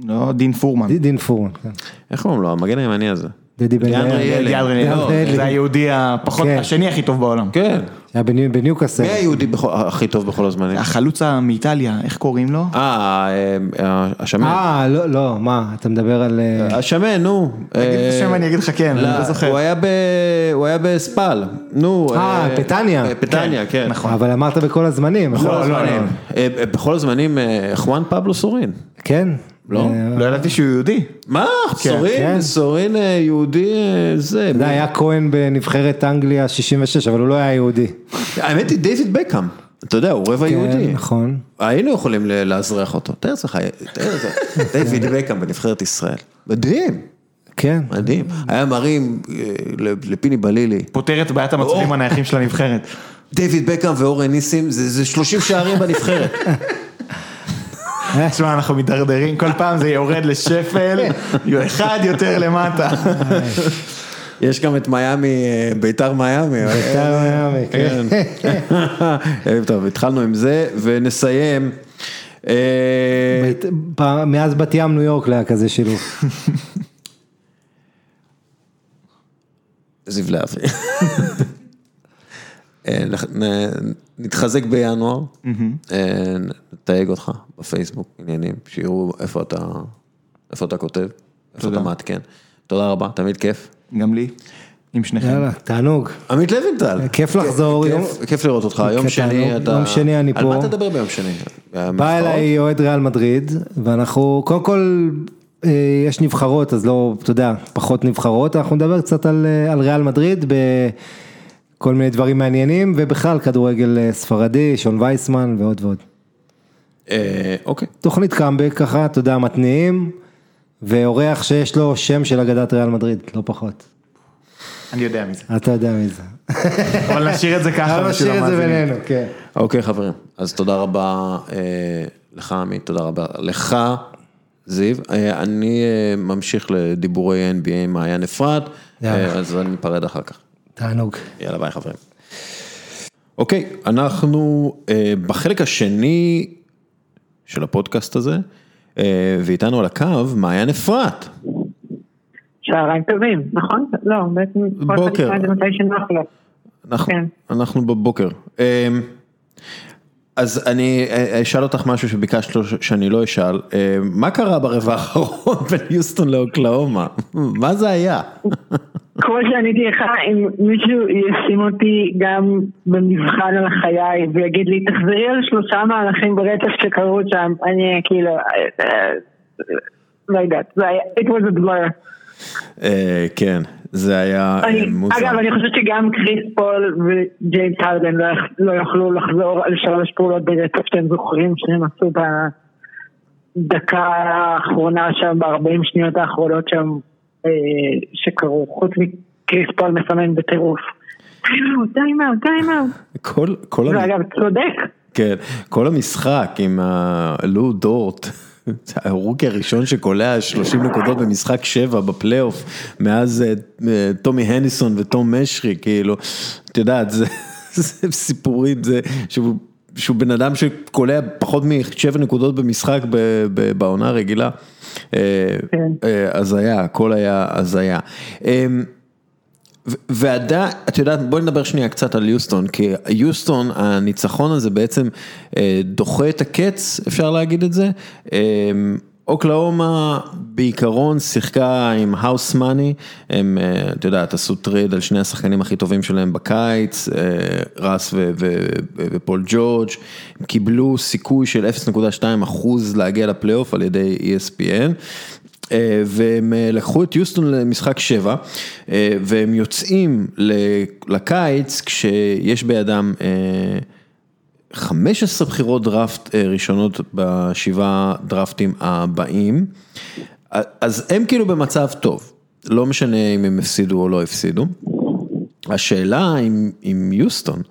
Speaker 3: לא, דין פורמן.
Speaker 2: דין פורמן, כן.
Speaker 1: איך קוראים לו? המגן הימני הזה.
Speaker 2: דדי בן.
Speaker 1: ילד.
Speaker 3: זה היהודי הפחות,
Speaker 2: כן.
Speaker 3: השני הכי טוב בעולם.
Speaker 1: כן.
Speaker 2: היה בניו- בניוקאסל.
Speaker 1: מי היהודי הכי טוב בכל הזמנים?
Speaker 3: החלוץ מאיטליה, איך קוראים לו?
Speaker 1: אה, אה, השמן.
Speaker 2: אה, לא, לא, מה, אתה מדבר על... אה,
Speaker 1: השמן, נו.
Speaker 3: תגיד את
Speaker 1: אה,
Speaker 3: השם אני אגיד לך כן, אני
Speaker 1: לא,
Speaker 3: לא זוכר.
Speaker 1: הוא היה ב... הוא היה בספל. נו.
Speaker 2: אה, פטניה.
Speaker 1: אה, פטניה, כן.
Speaker 3: נכון.
Speaker 2: אבל אמרת בכל הזמנים.
Speaker 1: בכל
Speaker 2: נכון?
Speaker 1: הזמנים. אה, אה, בכל הזמנים, אה, חואן פבלו סורין.
Speaker 2: כן.
Speaker 1: לא?
Speaker 2: אה,
Speaker 3: לא ידעתי שהוא יהודי.
Speaker 1: מה? סורין,
Speaker 2: כן.
Speaker 1: סורין אה, יהודי אה, זה.
Speaker 2: יודע, היה כהן בנבחרת אנגליה 66, אבל הוא לא היה יהודי.
Speaker 1: האמת היא דיוויד בקהאם, אתה יודע, הוא רבע יהודי.
Speaker 2: כן, נכון.
Speaker 1: היינו יכולים לאזרח אותו, תאר לך, תאר לך, דיוויד בקהאם בנבחרת ישראל. מדהים,
Speaker 2: כן.
Speaker 1: מדהים. היה מרים לפיני בלילי.
Speaker 3: פותר את בעיית המצבים הנייחים של הנבחרת.
Speaker 1: דיוויד בקאם ואורן ניסים, זה זה 30 שערים בנבחרת.
Speaker 3: תשמע, אנחנו מידרדרים, כל פעם זה יורד לשפל, אחד יותר למטה.
Speaker 1: יש גם את מיאמי, אה, ביתר מיאמי.
Speaker 2: בית"ר מיאמי, כן.
Speaker 1: אה, טוב, התחלנו עם זה, ונסיים. אה,
Speaker 2: מאז בת ים ניו יורק לא היה כזה שילוב.
Speaker 1: זיו להבי. אה, נתחזק בינואר, אה, נתייג אותך בפייסבוק, עניינים, שיראו איפה אתה, איפה אתה כותב, איפה אתה מעדכן. תודה רבה, תמיד כיף.
Speaker 3: גם לי, עם שניכם.
Speaker 2: יאללה, תענוג.
Speaker 1: עמית לוינטל.
Speaker 2: כיף לחזור,
Speaker 1: כיף- לראות אותך, יום שני. אתה...
Speaker 2: יום שני אני
Speaker 1: על מה
Speaker 2: פה.
Speaker 1: תדבר ביום שני?
Speaker 2: בא אליי אוהד ריאל מדריד, ואנחנו, קודם כל, אה, יש נבחרות, אז לא, אתה יודע, פחות נבחרות, אנחנו נדבר קצת על, אה, על ריאל מדריד, בכל מיני דברים מעניינים, ובכלל כדורגל אה, ספרדי, שון וייסמן ועוד ועוד.
Speaker 1: אה, אוקיי.
Speaker 2: תוכנית קאמבק ככה, אתה יודע, מתניעים, ואורח שיש לו שם של אגדת ריאל מדריד, לא פחות.
Speaker 3: אני יודע מזה.
Speaker 2: אתה יודע מי זה.
Speaker 3: אבל נשאיר את זה ככה
Speaker 2: אבל
Speaker 3: בשביל
Speaker 2: נשאיר את זה
Speaker 3: המאזינים.
Speaker 2: בינינו, כן.
Speaker 1: אוקיי חברים, אז תודה רבה אה, לך עמית, תודה רבה לך זיו, אה, אני אה, ממשיך לדיבורי NBA עם מעיין אפרת. אה, אז אני אפרד אחר כך.
Speaker 2: תענוג.
Speaker 1: יאללה ביי חברים. אוקיי, אנחנו אה, בחלק השני של הפודקאסט הזה, אה, ואיתנו על הקו מעיין אפרת.
Speaker 4: צהריים טובים, נכון? לא, בעצם כל אחד
Speaker 1: בוקר. אנחנו,
Speaker 4: כן.
Speaker 1: אנחנו בבוקר. אמ, אז אני אה, אשאל אותך משהו שביקשת לו שאני לא אשאל, אמ, מה קרה ברבע האחרון בין יוסטון לאוקלאומה? מה זה היה?
Speaker 4: כמו שעניתי לך, אם מישהו ישים אותי גם במבחן על החיי ויגיד לי, תחזרי על שלושה מהלכים ברצף שקרו שם, אני אהיה כאילו, אה, אה, לא יודעת, זה היה, it was a blur.
Speaker 1: אה, כן, זה היה מוזר.
Speaker 4: אגב, אני חושבת שגם קריס פול וג'יימס הרדן לא יכ- לא יכלו לחזור על שלוש פעולות ברצף שאתם זוכרים שהם עשו בדקה האחרונה שם, ב-40 שניות האחרונות שם שקרו, חוץ מקריס פול מסמן בטירוף. timeout, timeout.
Speaker 1: כל, כל,
Speaker 4: ואגב, צודק.
Speaker 1: כן, כל המשחק עם הלו דורט, הרוקי הראשון שקולע 30 נקודות במשחק 7 בפלייאוף, מאז אה, אה, טומי הניסון וטום משרי, כאילו, את יודעת, זה, זה סיפורים, זה, שהוא, שהוא בן אדם שקולע פחות משבע נקודות במשחק בעונה הרגילה. אה,
Speaker 4: כן.
Speaker 1: אה, הזיה, הכל היה הזיה. אמ, ועדה, את יודעת, בואי נדבר שנייה קצת על יוסטון, כי יוסטון, הניצחון הזה בעצם אה, דוחה את הקץ, אפשר להגיד את זה. אוקלהומה בעיקרון שיחקה עם house money, הם, אה, את יודעת, עשו trade על שני השחקנים הכי טובים שלהם בקיץ, אה, ו- ופול ג'ורג', הם קיבלו סיכוי של 0.2 אחוז להגיע לפלייאוף על ידי ESPN. אה, והם לקחו את יוסטון למשחק שבע, אה, והם יוצאים לקיץ כשיש בידם 15 בחירות דראפט אה, ראשונות בשבעה דראפטים הבאים, אז הם כאילו במצב טוב, לא משנה אם הם הפסידו או לא הפסידו. השאלה עם, עם יוסטון,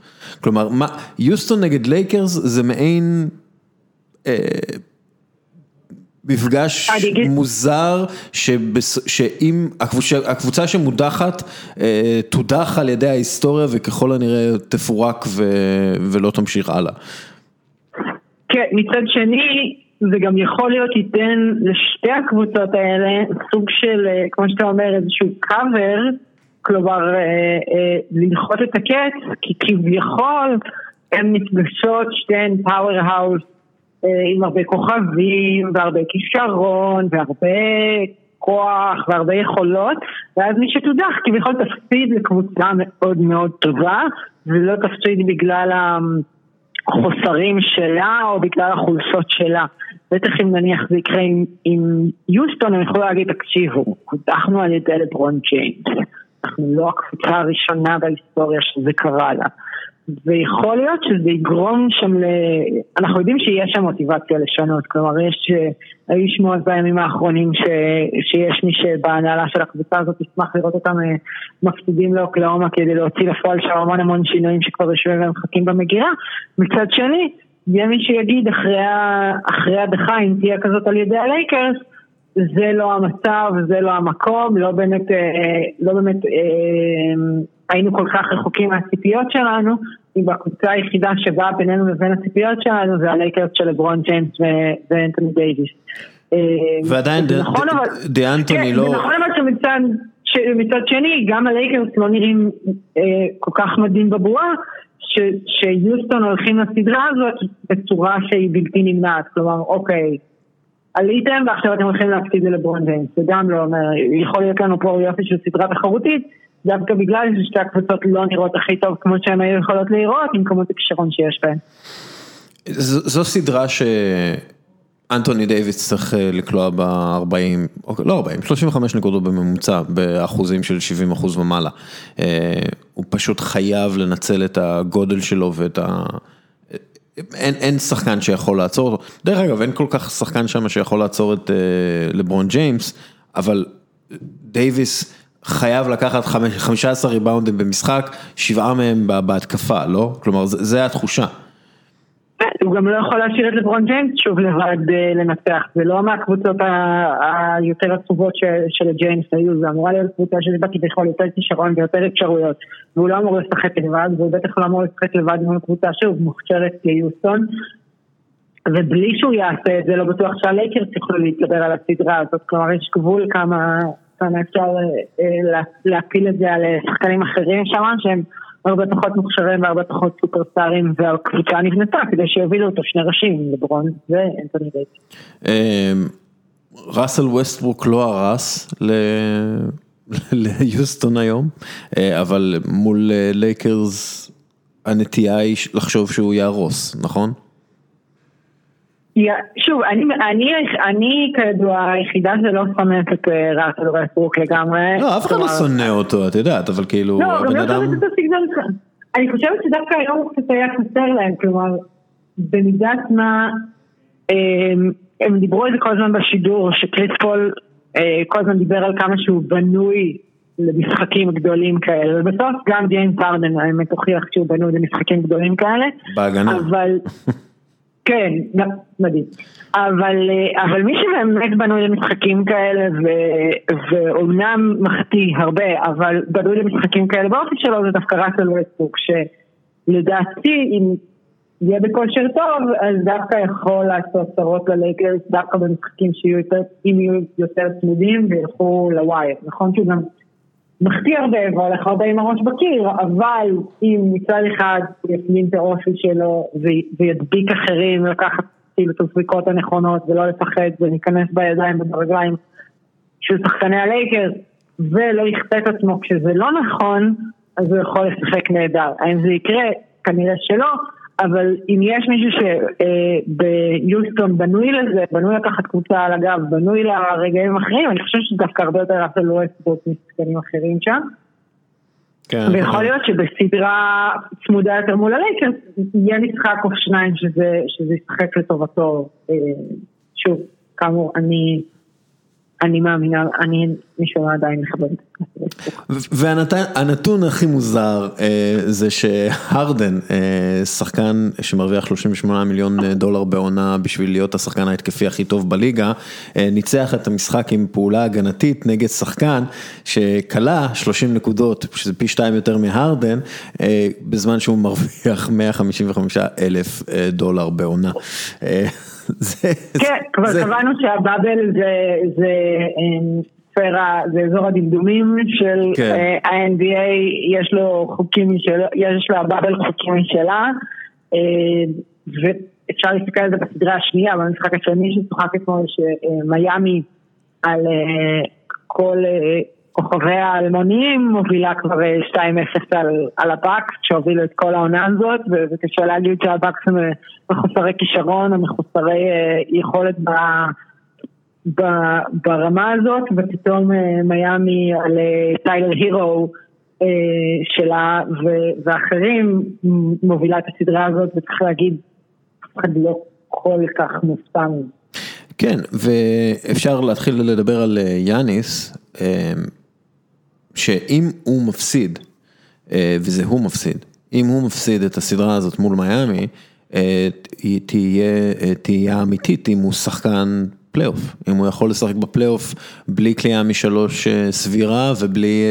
Speaker 1: כלומר, מה, יוסטון נגד לייקרס זה מעין אה, מפגש מוזר שאם הקבוצה, שמודחת אה, תודח על ידי ההיסטוריה וככל הנראה תפורק ולא תמשיך הלאה.
Speaker 4: כן, מצד שני, זה גם יכול להיות ייתן לשתי הקבוצות האלה סוג של, אה, כמו שאתה אומר, איזשהו קאבר, כלומר, אה, לדחות את הקץ, כי כביכול הן נפגשות שתיהן powerhouse עם הרבה כוכבים והרבה כישרון והרבה כוח והרבה יכולות, ואז מי שתודח כביכול תפסיד לקבוצה מאוד מאוד טובה, ולא תפסיד בגלל. החוסרים שלה או בגלל החולשות שלה. בטח אם נניח זה יקרה עם, עם יוסטון, הם יכולו להגיד, תקשיבו, קודחנו על ידי לברון ג'יימס. אנחנו לא הקבוצה הראשונה בהיסטוריה שזה קרה לה. ויכול להיות שזה יגרום שם ל... אנחנו יודעים שיש שם מוטיבציה לשנות, כלומר יש, אה, היו שמועות בימים האחרונים ש... שיש מי שבהנהלה של הקבוצה הזאת ישמח לראות אותם אה, מפסידים לאוקלאומה כדי להוציא לפועל שם המון המון שינויים שכבר יושבים ומחכים במגירה. מצד שני, יהיה מי שיגיד אחרי, ה... אחרי הדחה, אם תהיה כזאת על ידי הלייקרס, זה לא המצב, זה לא המקום, לא באמת, אה, לא באמת היינו כל כך רחוקים מהציפיות שלנו, אם הקבוצה היחידה שבאה בינינו לבין הציפיות שלנו זה הלייקרס של לברון ג'יימס ו- ואנטוני דייוויס. אה,
Speaker 1: ועדיין
Speaker 4: זה
Speaker 1: ד-
Speaker 4: נכון,
Speaker 1: דיאנטוני
Speaker 4: כן,
Speaker 1: לא-
Speaker 4: זה נכון אבל שמצד, שני גם הלייקרס לא נראים אה, כל כך מדהים בבועה. שיוסטון הולכים לסדרה הזאת בצורה שהיא בלתי נמנעת, כלומר אוקיי, עליתם ועכשיו אתם הולכים להפסיד ללברון ג'יימס, זה גם לא אומר, יכול להיות לנו פה יופי של סדרה תחרותית, דווקא בגלל ששתי הקבוצות לא נראות הכי טוב כמו שהן היו יכולות להיראות עם כמות הכישרון שיש בהן.
Speaker 1: זו סדרה שאנטוני דייוויס צריך אה, לקלוע ב-40, לא 40, 35 נקודות בממוצע, באחוזים של 70 אחוז ומעלה. אה, הוא פשוט חייב לנצל את הגודל שלו ואת ה... אין, אין שחקן שיכול לעצור אותו, דרך אגב אין כל כך שחקן שם שיכול לעצור את אה, לברון ג'יימס, אבל דייוויס חייב לקחת חמש- 15 ריבאונדים במשחק, שבעה מהם בה- בהתקפה, לא? כלומר זה התחושה.
Speaker 4: הוא גם לא יכול להשאיר את לברון ג'יימס שוב לבד אה, לנצח, זה לא מהקבוצות היותר עצובות ש- שלג'יימס היו, זה אמורה להיות קבוצה שיש בה כביכול יותר כישרון ויותר אפשרויות, והוא לא אמור לשחק לבד, והוא בטח לא אמור לשחק לבד מול קבוצה שוב מוכשרת כיוסטון, ובלי שהוא יעשה את זה, לא בטוח שהלייקרס יוכלו להתגבר על הסדרה הזאת, כלומר יש גבול כמה, כמה אפשר אה, אה, לה- להפיל את זה על אה, שחקנים אחרים שם, שהם הרבה פחות מוכשרים והרבה פחות סופרסטארים, והקבוצה נבנתה כדי שיובילו אותו שני ראשים, לברון ואנטוני דייוויס.
Speaker 1: אמ, ראסל ווסטברוק לא הרס ליוסטון היום, אבל מול לייקרס הנטייה היא לחשוב שהוא יהרוס, נכון?
Speaker 4: שוב, אני, אני, אני כידוע היחידה שלא שונאת את ראסל ווסטברוק לגמרי.
Speaker 1: לא, אף אחד לא שונא אותו, את יודעת, אבל כאילו,
Speaker 4: לא, הבן אדם... לא, גם לא שונאת את הסגנון אני חושבת שדווקא היום הוא קצת היה חסר להם, כלומר, במידת מה, הם, הם דיברו על זה כל הזמן בשידור, שקריס פול אה, כל הזמן דיבר על כמה שהוא בנוי למשחקים גדולים כאלה, ובסוף גם ג'יימס הארדן האמת הוכיח שהוא בנוי למשחקים גדולים כאלה.
Speaker 1: בהגנה.
Speaker 4: אבל, כן, מדהים. אבל, אה, אבל מי שבאמת בנוי למשחקים כאלה, ו, ואומנם מחטיא הרבה, אבל בנוי למשחקים כאלה באופי שלו זה דווקא ראסל ווסטברוק, שלדעתי אם יהיה בכושר טוב, אז דווקא יכול לעשות צרות ללייקרס, דווקא במשחקים שיהיו יותר, אם יהיו יותר צמודים וילכו לווייב. נכון שהוא גם מחטיא הרבה והולך הרבה עם הראש בקיר, אבל אם מצד אחד הוא יפנים את האופי שלו וידביק אחרים, לקחת כאילו את הזריקות הנכונות ולא לפחד ולהיכנס בידיים וברגליים של שחקני הלייקרס ולא יכפה את עצמו כשזה לא נכון, אז הוא יכול לשחק נהדר. האם זה יקרה? כנראה שלא. אבל אם יש מישהו שביוסטון בנוי לזה, בנוי לקחת קבוצה על הגב, בנוי לרגעים אחרים, אני חושב שזה דווקא הרבה יותר ראסל ווסטבוק משחקנים אחרים שם. כן. ויכול להיות שבסדרה צמודה יותר מול הלייקרס, יהיה משחק או שניים שזה, שזה ישחק לטובתו. אה, שוב, כאמור, אני אני מאמינה, אני מישהו עדיין מכבד.
Speaker 1: והנתון הכי מוזר אה, זה שהרדן, אה, שחקן שמרוויח 38 מיליון דולר בעונה בשביל להיות השחקן ההתקפי הכי טוב בליגה, אה, ניצח את המשחק עם פעולה הגנתית נגד שחקן שכלה 30 נקודות, שזה פי שתיים יותר מהרדן, בזמן שהוא מרוויח 155 אלף דולר בעונה.
Speaker 4: כן, כבר קבענו שהבאבל זה אמ, ספירה, זה אזור הדמדומים של כן. אה, ה-NBA, יש לו חוקים משלה, יש לבאבל חוקים משלה, אה, ואפשר להסתכל על זה בסדרה השנייה, במשחק השני ששוחק אתמול, שמיאמי על אה, כל כוכביה האלמוניים מובילה כבר 2-0 על, על הבאקס שהובילו את כל העונה הזאת וקשה להגיד שהבאקס הם מחוסרי כישרון או מחוסרי uh, יכולת ב, ב, ברמה הזאת ופתאום uh, מיאמי על uh, טיילר הירו uh, שלה ו, ואחרים מובילה את הסדרה הזאת וצריך להגיד אף אחד לא כל כך מופתע
Speaker 1: כן, ואפשר להתחיל לדבר על יאניס, שאם הוא מפסיד, אה, וזה הוא מפסיד, אם הוא מפסיד את הסדרה הזאת מול מיאמי, אה, תהיה, אה, תהייה אמיתית אם הוא שחקן פלייאוף, אם הוא יכול לשחק בפלייאוף בלי קליעה משלוש סבירה ובלי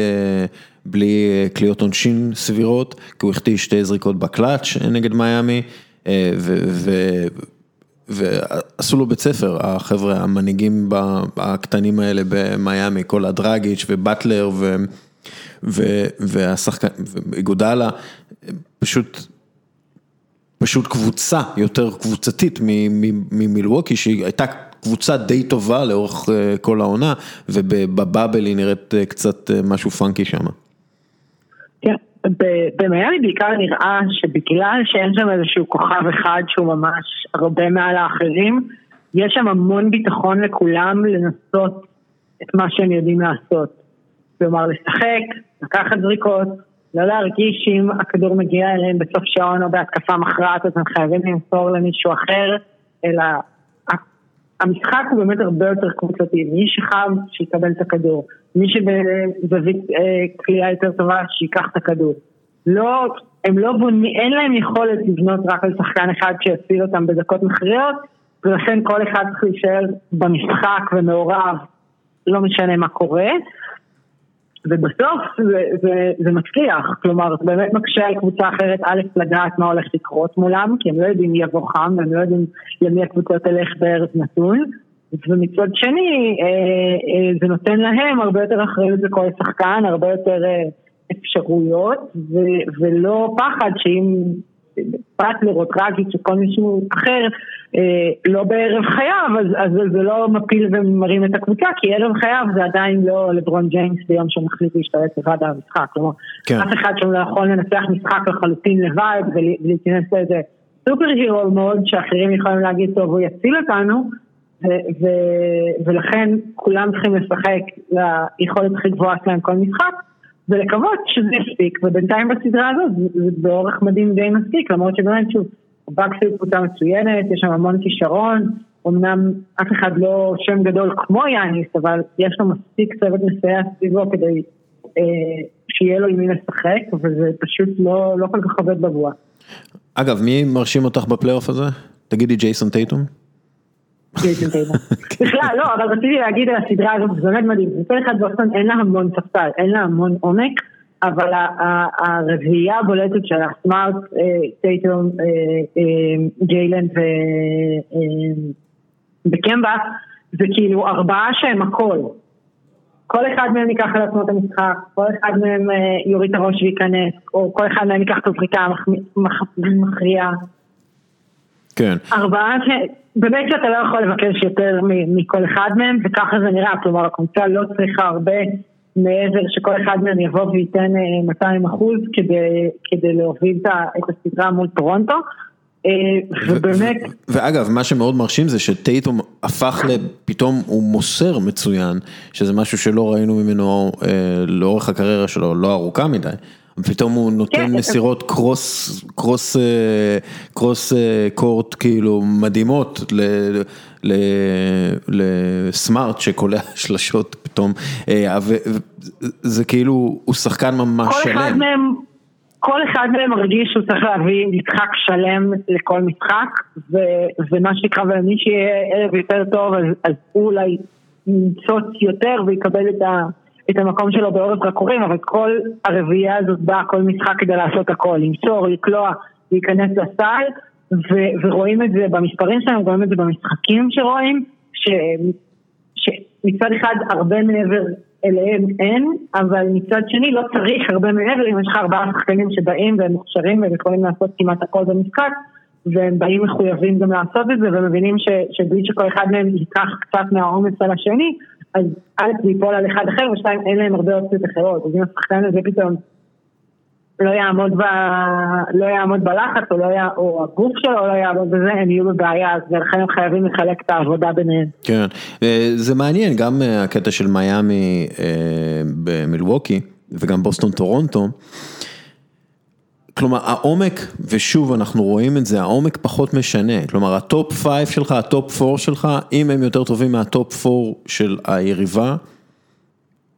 Speaker 1: בלי קליעות עונשין סבירות, כי הוא החטיא שתי זריקות בקלאץ' נגד מיאמי, ועשו לו בית ספר, החבר'ה המנהיגים הקטנים האלה במיאמי, כל הדרגיץ' ובטלר והשחקן, וגודלה, פשוט, פשוט קבוצה יותר קבוצתית ממילווקי, שהיא הייתה קבוצה די טובה לאורך אה, כל העונה, ובבאבל היא נראית אה, קצת אה, משהו פאנקי שם.
Speaker 4: כן. במיאמי בעיקר נראה שבגלל שאין שם איזשהו כוכב אחד שהוא ממש הרבה מעל האחרים, יש שם המון ביטחון לכולם לנסות את מה שהם יודעים לעשות. כלומר, לשחק, לקחת זריקות, לא להרגיש שאם הכדור מגיע אליהם בסוף שעון או בהתקפה מכרעת, אז הם חייבים למסור למישהו אחר, אלא המשחק הוא באמת הרבה יותר קבוצתי. מי שחם, שיקבל את הכדור. מי שבזווית אה, קליעה יותר טובה, שייקח את הכדור. לא, הם לא בונים, אין להם יכולת לבנות רק על שחקן אחד שיציל אותם בדקות מכריעות, ולכן כל אחד צריך להישאר במשחק ומעורב, לא משנה מה קורה. ובסוף זה, זה, זה מצליח, כלומר זה באמת מקשה על קבוצה אחרת א' לדעת מה הולך לקרות מולם, כי הם לא יודעים מי יבוא חם והם לא יודעים למי הקבוצה תלך בארץ נתון, ומצד שני אה, אה, זה נותן להם הרבה יותר אחריות לכל שחקן, הרבה יותר אה, אפשרויות, ו, ולא פחד שאם פרט לרוטרגי שכל מישהו אחר, אה, לא בערב חייו, אז, אז זה לא מפיל ומרים את הקבוצה, כי ערב חייו זה עדיין לא לברון ג'יימס ביום שהוא מחליט להשתלט לבד על המשחק. כלומר,
Speaker 1: כן.
Speaker 4: אף אחד שם לא יכול לנצח משחק לחלוטין לבד ולהיכנס לאיזה סופר הירו מאוד שאחרים יכולים להגיד, טוב, הוא יציל אותנו. ו- ו- ולכן כולם צריכים לשחק ליכולת הכי גבוהה שלהם כל משחק ולקוות שזה יספיק ובינתיים בסדרה הזאת זה, באורך מדהים די מספיק למרות שבאמת שוב באקס היא קבוצה מצוינת, יש שם המון כישרון אמנם אף אחד לא שם גדול כמו יאניס אבל יש לו מספיק צוות מסייע סביבו כדי אה, שיהיה לו עם מי לשחק וזה פשוט לא, לא כל כך עובד בבועה.
Speaker 1: אגב מי מרשים אותך בפלייאוף הזה? תגיד ג'ייסון טייטום?
Speaker 4: טייטום. בכלל, לא, אבל רציתי להגיד על הסדרה הזאת, זה באמת מדהים. מצד אחד בוסטון אין לה המון ספסל, אין לה המון עומק, אבל הרביעייה הבולטת של הסמארט, טייטום, ג'יילן וקמבה, זה כאילו ארבעה שהם הכל. כל אחד מהם ייקח על עצמו את המשחק, כל אחד מהם יוריד את הראש וייכנס, או כל אחד מהם ייקח את הזריקה המכריעה.
Speaker 1: כן.
Speaker 4: ארבעה ש... באמת שאתה לא יכול לבקש יותר מכל אחד מהם, וככה זה נראה, כלומר הקבוצה לא צריכה הרבה מעבר שכל אחד מהם יבוא וייתן 200 אחוז כדי, כדי להוביל את הסדרה מול טורונטו. ובאמת...
Speaker 1: ואגב, מה שמאוד מרשים זה שטייטום הפך לפתאום הוא מוסר מצוין, שזה משהו שלא ראינו ממנו לאורך הקריירה שלו, לא ארוכה מדי. ופתאום הוא נותן מסירות קרוס, קרוס, קרוס קורט כאילו מדהימות לסמארט שקולע שלשות פתאום, זה כאילו, הוא שחקן ממש שלם.
Speaker 4: כל אחד מהם, כל אחד מהם מרגיש שהוא צריך להביא משחק שלם לכל משחק, ומה שנקרא, ומי שיהיה ערב יותר טוב, אז הוא אולי ניצוץ יותר ויקבל את ה... את המקום שלו בעורף רקורים, אבל כל הרביעייה הזאת באה כל משחק כדי לעשות הכל, למסור, לקלוע, להיכנס לסל, ו- ורואים את זה במספרים שלהם, רואים את זה במשחקים שרואים, ש- שמצד אחד הרבה מעבר אליהם אין, אבל מצד שני לא צריך הרבה מעבר, אם יש לך ארבעה שחקנים שבאים והם מוכשרים והם יכולים לעשות כמעט הכל במשחק, והם באים מחויבים גם לעשות את זה, ומבינים ש- שבלי שכל אחד מהם ייקח קצת מהעומס על השני, אז א' זה ייפול על אחד אחר, ושתיים אין להם הרבה אופציות אחרות, אז אם השחקן הזה פתאום לא יעמוד, ב... לא יעמוד בלחץ, או, לא י... או הגוף שלו לא יעמוד בזה, הם יהיו בבעיה, אז ולכן הם חייבים לחלק את העבודה ביניהם.
Speaker 1: כן, זה מעניין, גם הקטע של מיאמי במילווקי, וגם בוסטון טורונטו. כלומר העומק, ושוב אנחנו רואים את זה, העומק פחות משנה, כלומר ה top 5 שלך, ה top 4 שלך, אם הם יותר טובים מה top 4 של היריבה,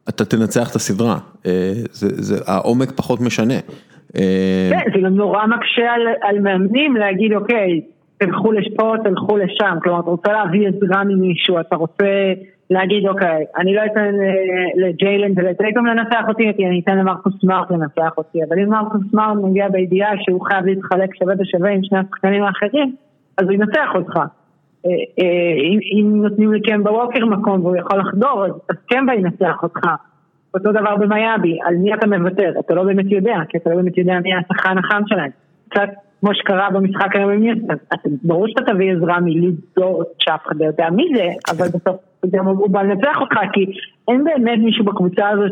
Speaker 1: אתה תנצח את הסדרה, זה, זה, העומק פחות משנה.
Speaker 4: כן, זה גם נורא מקשה על, על מאמנים להגיד אוקיי, תלכו לפה, תלכו לשם, כלומר אתה רוצה להביא עזרה ממישהו, אתה רוצה להגיד אוקיי, אני לא אתן לג'יילן ולטייטום לנצח אותי, אני אתן למרקוס סמארט לנצח אותי, אבל אם מרקוס סמארט מגיע בידיעה שהוא חייב להתחלק שווה בשווה עם שני השחקנים האחרים, אז הוא ינצח אותך. אם נותנים לקמבה ווקר מקום והוא יכול לחדור, אז קמבה ינצח אותך. אותו דבר במיאבי, על מי אתה מוותר, אתה לא באמת יודע, כי אתה לא באמת יודע מי השחקן החם שלהם. קצת כמו שקרה במשחק היום עם יסטר, ברור שאתה תביא עזרה מלידור שאף אחד לא יודע מי זה, אבל בסוף גם הוא בא לנצח אותך, כי אין באמת מישהו בקבוצה הזאת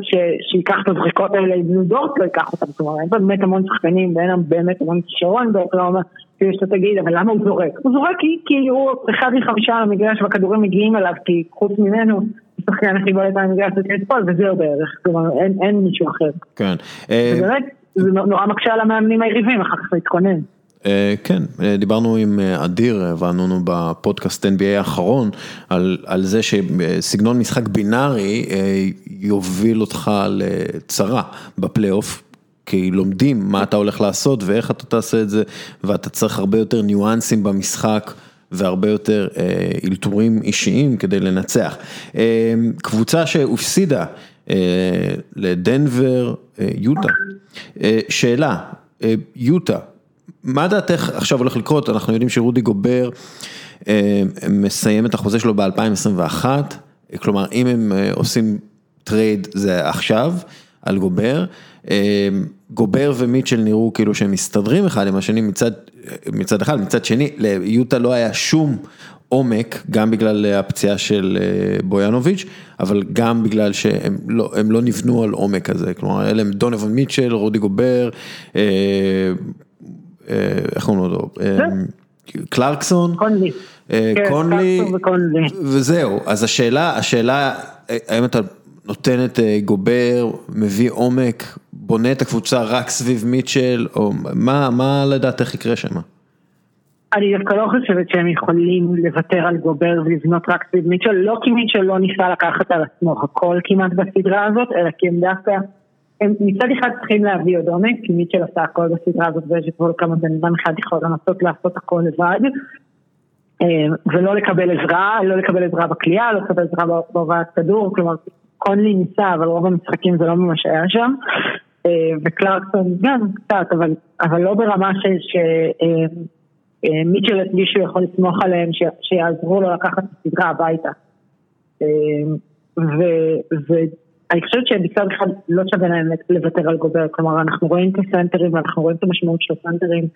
Speaker 4: שיקח את הזריקות האלה, לידור לא ייקח אותם, אומרת, אין באמת המון שחקנים ואין באמת המון כישרון, ואתה אומר, כאילו שאתה תגיד, אבל למה הוא זורק? הוא זורק כי הוא אחד מחמישה על המגרש והכדורים מגיעים אליו, כי חוץ ממנו, השחקן הכי בולט על המגרש זה קריספול, וזהו בערך, כלומר אין מישהו אחר.
Speaker 1: כן.
Speaker 4: ובאמת, זה נורא מקשה על המאמנים היריבים אחר כך להתכונן.
Speaker 1: כן, דיברנו עם אדיר וענו בפודקאסט NBA האחרון על, על זה שסגנון משחק בינארי יוביל אותך לצרה בפלייאוף. כי לומדים מה אתה הולך לעשות ואיך אתה תעשה את זה ואתה צריך הרבה יותר ניואנסים במשחק והרבה יותר אלתורים אישיים כדי לנצח. קבוצה שהופסידה לדנבר, יוטה, שאלה, יוטה, מה דעתך עכשיו הולך לקרות, אנחנו יודעים שרודי גובר מסיים את החוזה שלו ב-2021, כלומר אם הם עושים trade זה עכשיו על גובר, גובר ומיטשל נראו כאילו שהם מסתדרים אחד עם השני מצד, מצד אחד, מצד שני ליוטה לא היה שום עומק, גם בגלל הפציעה של אה, בויאנוביץ', אבל גם בגלל שהם לא, לא נבנו על עומק כזה, כלומר אלה הם דונובן מיטשל, רודי גובר, אה, אה, איך קוראים לו? קלרקסון,
Speaker 4: קונלי,
Speaker 1: כן, קונלי, וזהו, אז השאלה, השאלה, האם אתה נותן את גובר, מביא עומק, בונה את הקבוצה רק סביב מיטשל, או מה, מה לדעתך יקרה שם?
Speaker 4: אני דווקא לא חושבת שהם יכולים לוותר על גובר ולבנות רק סביב מיטשל, לא כי מיטשל לא ניסה לקחת על עצמו הכל כמעט בסדרה הזאת, אלא כי הם דווקא, הם מצד אחד צריכים להביא עוד עומק, כי מיטשל עשה הכל בסדרה הזאת ויש גבול כמה בן אדם אחד יכול לנסות לעשות הכל לבד, אה, ולא לקבל עזרה, לא לקבל עזרה בקליעה, לא לקבל עזרה בהובלת כדור, כלומר קונלי ניסה, אבל רוב המשחקים זה לא ממש היה שם. אה, וקלרקסון גם קצת, אבל, אבל לא ברמה ש... אה, מיטשל מישהו יכול לסמוך עליהם שיעזרו לו לקחת את הסדרה הביתה. אה, ואני חושבת שמצד אחד לא שווה להם לוותר על גובר, כלומר אנחנו רואים את הסנטרים ואנחנו רואים את המשמעות של הסנטרים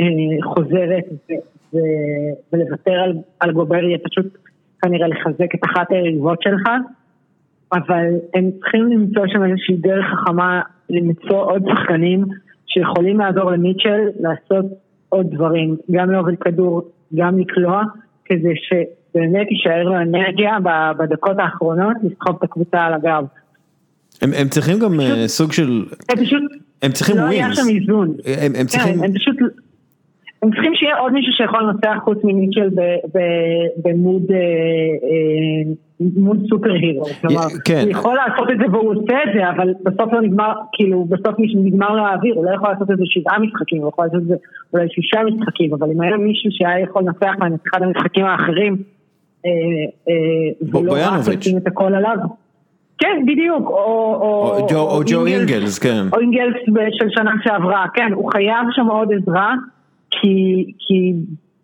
Speaker 4: אה, חוזרת ולוותר על, על גובר יהיה פשוט כנראה לחזק את אחת היריבות שלך, אבל הם צריכים למצוא שם איזושהי דרך חכמה למצוא עוד שחקנים שיכולים לעזור למיטשל לעשות עוד דברים, גם להוביל כדור, גם לקלוע, כדי שבאמת יישאר לו אנרגיה בדקות האחרונות לסחוב את הקבוצה על הגב.
Speaker 1: הם, הם צריכים גם פשוט, uh, סוג של,
Speaker 4: הם פשוט,
Speaker 1: הם צריכים
Speaker 4: לא
Speaker 1: ווינס,
Speaker 4: היה שם איזון,
Speaker 1: הם, הם צריכים,
Speaker 4: כן, הם פשוט, הם צריכים שיהיה עוד מישהו שיכול לנצח חוץ ממיטשל במוד אה, אה, מוד סופר הירו, כלומר,
Speaker 1: כן.
Speaker 4: הוא יכול לעשות את זה והוא עושה את זה, אבל בסוף לא נגמר, כאילו, בסוף נגמר לו האוויר, הוא לא יכול לעשות את זה שבעה משחקים, הוא יכול לעשות את זה אולי שישה משחקים, אבל אם היה מישהו שהיה יכול לנצח מהם את אחד המשחקים האחרים, אה, ולא רק לשים את הכל עליו. כן, בדיוק, או, או,
Speaker 1: ג'ו אינגלס, כן.
Speaker 4: או אינגלס של שנה שעברה, כן, הוא חייב שם עוד עזרה, כי, כי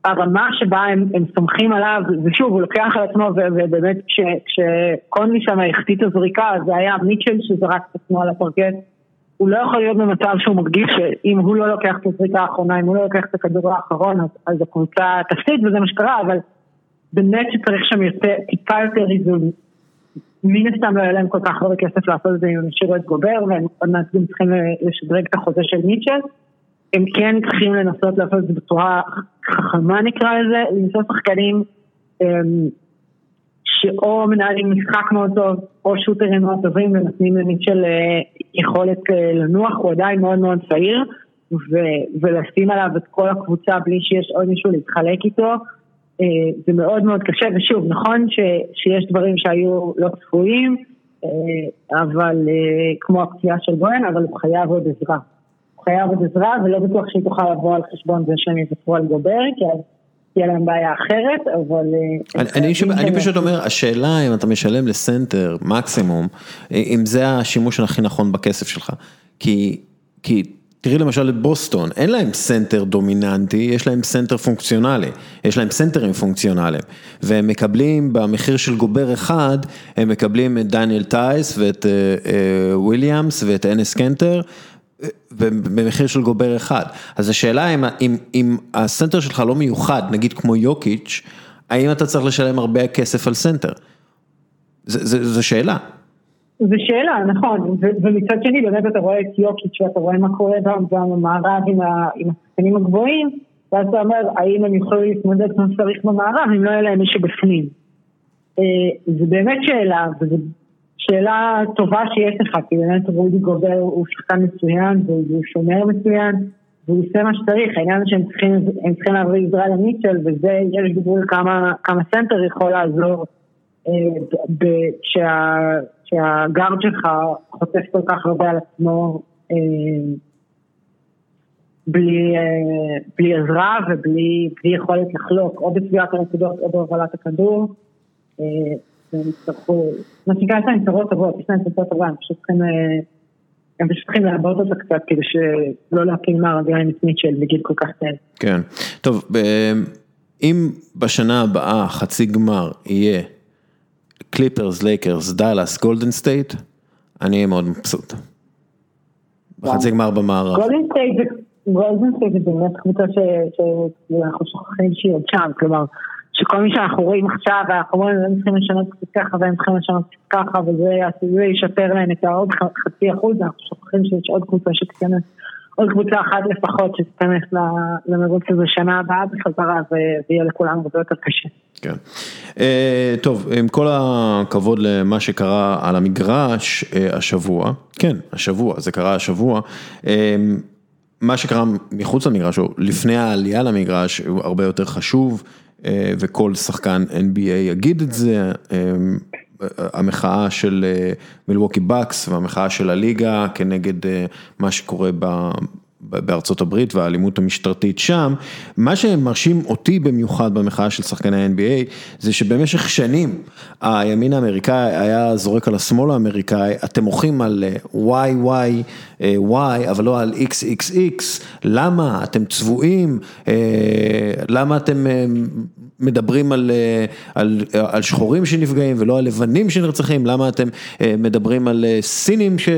Speaker 4: הרמה שבה הם, הם סומכים עליו, ושוב, הוא לוקח על עצמו, ובאמת כש, כשקונלי שם החטיא את הזריקה, זה היה מיטשל שזרק את עצמו על הפרקט. הוא לא יכול להיות במצב שהוא מרגיש שאם הוא לא לוקח את הזריקה האחרונה, אם הוא לא לוקח את הכדור האחרון, אז, אז הקבוצה תפסיד, וזה מה שקרה, אבל באמת שצריך שם יותר, טיפה יותר איזון. מן הסתם לא יהיה להם כל כך הרבה כסף לעשות את זה אם הם השאירו את גובר, והם עוד מעט גם צריכים לשדרג את החוזה של מיטשל. הם כן צריכים לנסות לעשות את זה בצורה חכמה נקרא לזה, למצוא שחקנים אמ, שאו מנהלים משחק מאוד טוב, או שוטרים מאוד טובים ונותנים למיטשל אה, יכולת אה, לנוח, הוא עדיין מאוד מאוד צעיר, ולשים עליו את כל הקבוצה בלי שיש עוד מישהו להתחלק איתו, זה מאוד מאוד קשה, ושוב, נכון ש- שיש דברים שהיו לא צפויים, אבל כמו הפציעה של גויין, אבל הוא חייב עוד עזרה. חייב עוד עזרה, ולא בטוח שהיא תוכל לבוא על חשבון זה שהם יוותרו על גובר, כי אז תהיה להם בעיה אחרת, אבל...
Speaker 1: אה, אני, אני, שוב, אני פשוט אומר, השאלה אם אתה משלם לסנטר מקסימום, אה, אם זה השימוש הכי נכון בכסף שלך, כי, כי תראי למשל את בוסטון, אין להם סנטר דומיננטי, יש להם סנטר פונקציונלי, יש להם סנטרים פונקציונליים, והם מקבלים במחיר של גובר אחד, הם מקבלים את דניאל טייס ואת אה, וויליאמס ואת אנס קנטר, במחיר של גובר אחד. אז השאלה אם, אם, אם הסנטר שלך לא מיוחד, נגיד כמו יוקיץ', האם אתה צריך לשלם הרבה כסף על סנטר? זו שאלה.
Speaker 4: זו שאלה, נכון, ומצד שני באמת אתה רואה את יוקיץ' ואתה רואה מה קורה גם במערב עם השחקנים הגבוהים, ואז אתה אומר, האם הם יכולים להתמודד כמו שצריך במערב אם לא יהיה להם מישהו בפנים. אה, זו באמת שאלה, וזו שאלה טובה שיש לך, כי באמת רודי גובר הוא שחקן מצוין והוא שומר מצוין והוא עושה מה שצריך, העניין שהם צריכים, להביא עזרה למיטשל וזה, יש גבול כמה, כמה סנטר יכול לעזור אה, כשהגארד שלך חוטף כל כך הרבה על עצמו אה, בלי, אה, בלי עזרה ובלי יכולת לחלוק, או בצביעת הנקודות או בהובלת הכדור. אה, הם יצטרכו, מה שנקרא, יש להם צרות טובות, יש להם צרות טובה, הם פשוט צריכים, צריכים לעבוד אותה קצת כדי שלא להפיל מהרגליים את מיטשל בגיל כל כך צעיר.
Speaker 1: כן, טוב, אם בשנה הבאה חצי גמר יהיה קליפרס, לייקרס, דאלאס, גולדן סטייט, אני אהיה מאוד מבסוט. בחצי גמר במערב.
Speaker 4: גולדן סטייט זה- באמת קבוצה שאנחנו שוכחים שהיא עוד שם, כלומר, שכל מי שאנחנו רואים עכשיו, אנחנו אומרים, הם צריכים לשנות קצת ככה והם צריכים לשנות קצת ככה, וזה זה ישפר להם את העוד חצי אחוז, אנחנו שוכחים שיש עוד קבוצה שתיכנס, עוד קבוצה אחת לפחות שתיכנס למרוץ הזה שנה הבאה בחזרה, ויהיה לכולם הרבה יותר קשה.
Speaker 1: כן. אה, טוב, עם כל הכבוד למה שקרה על המגרש אה, השבוע, כן, השבוע, זה קרה השבוע, אה, מה שקרה מחוץ למגרש, או לפני העלייה למגרש, הוא הרבה יותר חשוב, אה, וכל שחקן NBA יגיד את זה. אה, המחאה של אה, מילווקי בקס והמחאה של הליגה כנגד אה, מה שקורה. בארצות הברית והאלימות המשטרתית שם, מה שמרשים אותי במיוחד במחאה של שחקני ה-NBA זה שבמשך שנים הימין האמריקאי היה זורק על השמאל האמריקאי, אתם מוחים על וואי וואי וואי אבל לא על איקס איקס איקס, למה? אתם צבועים, אה, למה אתם אה, מדברים על, אה, על, על שחורים שנפגעים ולא על לבנים שנרצחים, למה אתם אה, מדברים על אה, סינים, ש... אה,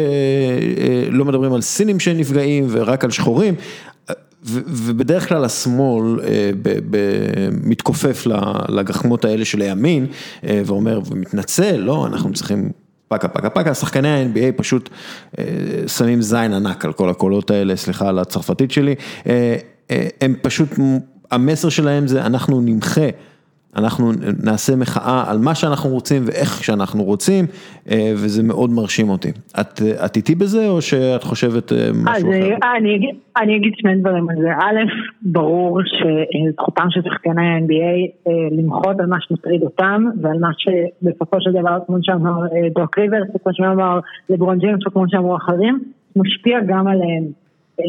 Speaker 1: לא מדברים על סינים שנפגעים ורק על שחורים, ובדרך כלל השמאל אה, מתכופף לגחמות האלה של הימין אה, ואומר ומתנצל, לא, אנחנו צריכים פקה פקה פקה, שחקני ה-NBA פשוט אה, שמים זין ענק על כל הקולות האלה, סליחה על הצרפתית שלי, אה, אה, הם פשוט, המסר שלהם זה אנחנו נמחה. אנחנו נעשה מחאה על מה שאנחנו רוצים ואיך שאנחנו רוצים, אה, וזה מאוד מרשים אותי. את, את איתי בזה או שאת חושבת אה,
Speaker 4: אז
Speaker 1: משהו אחר?
Speaker 4: אה, אני אגיד, אני אגיד שני דברים על זה. א', ברור שזכותם של שחקני ה-NBA אה, למחות על מה שמטריד אותם ועל מה שבסופו של דבר, כמו שאמר אה, דוק ריברס, וכמו שאמר לברון ג'יימס וכמו שאמרו אחרים, משפיע גם עליהם. אה,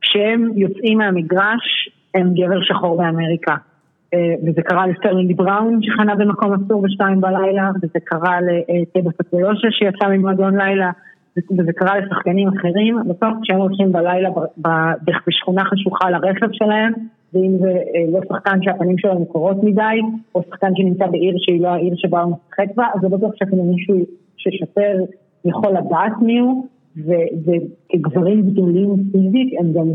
Speaker 4: כשהם יוצאים מהמגרש, הם גבר שחור באמריקה. אה, וזה קרה לסטרלינג בראון שחנה במקום אסור בשתיים בלילה, וזה קרה לתאבו ספולושה שיצא ממועדון לילה, וזה קרה לשחקנים אחרים, בסוף כשהם הולכים בלילה בשכונה חשוכה לרכב שלהם, ואם זה אה, לא שחקן שהפנים שלו מוכרות מדי, או שחקן שנמצא בעיר שהיא לא העיר שבה הוא משחק בה, אז זה בטוח שאפילו מישהו ששוטר יכול לדעת מי הוא, וכגברים גדולים פיזית הם גם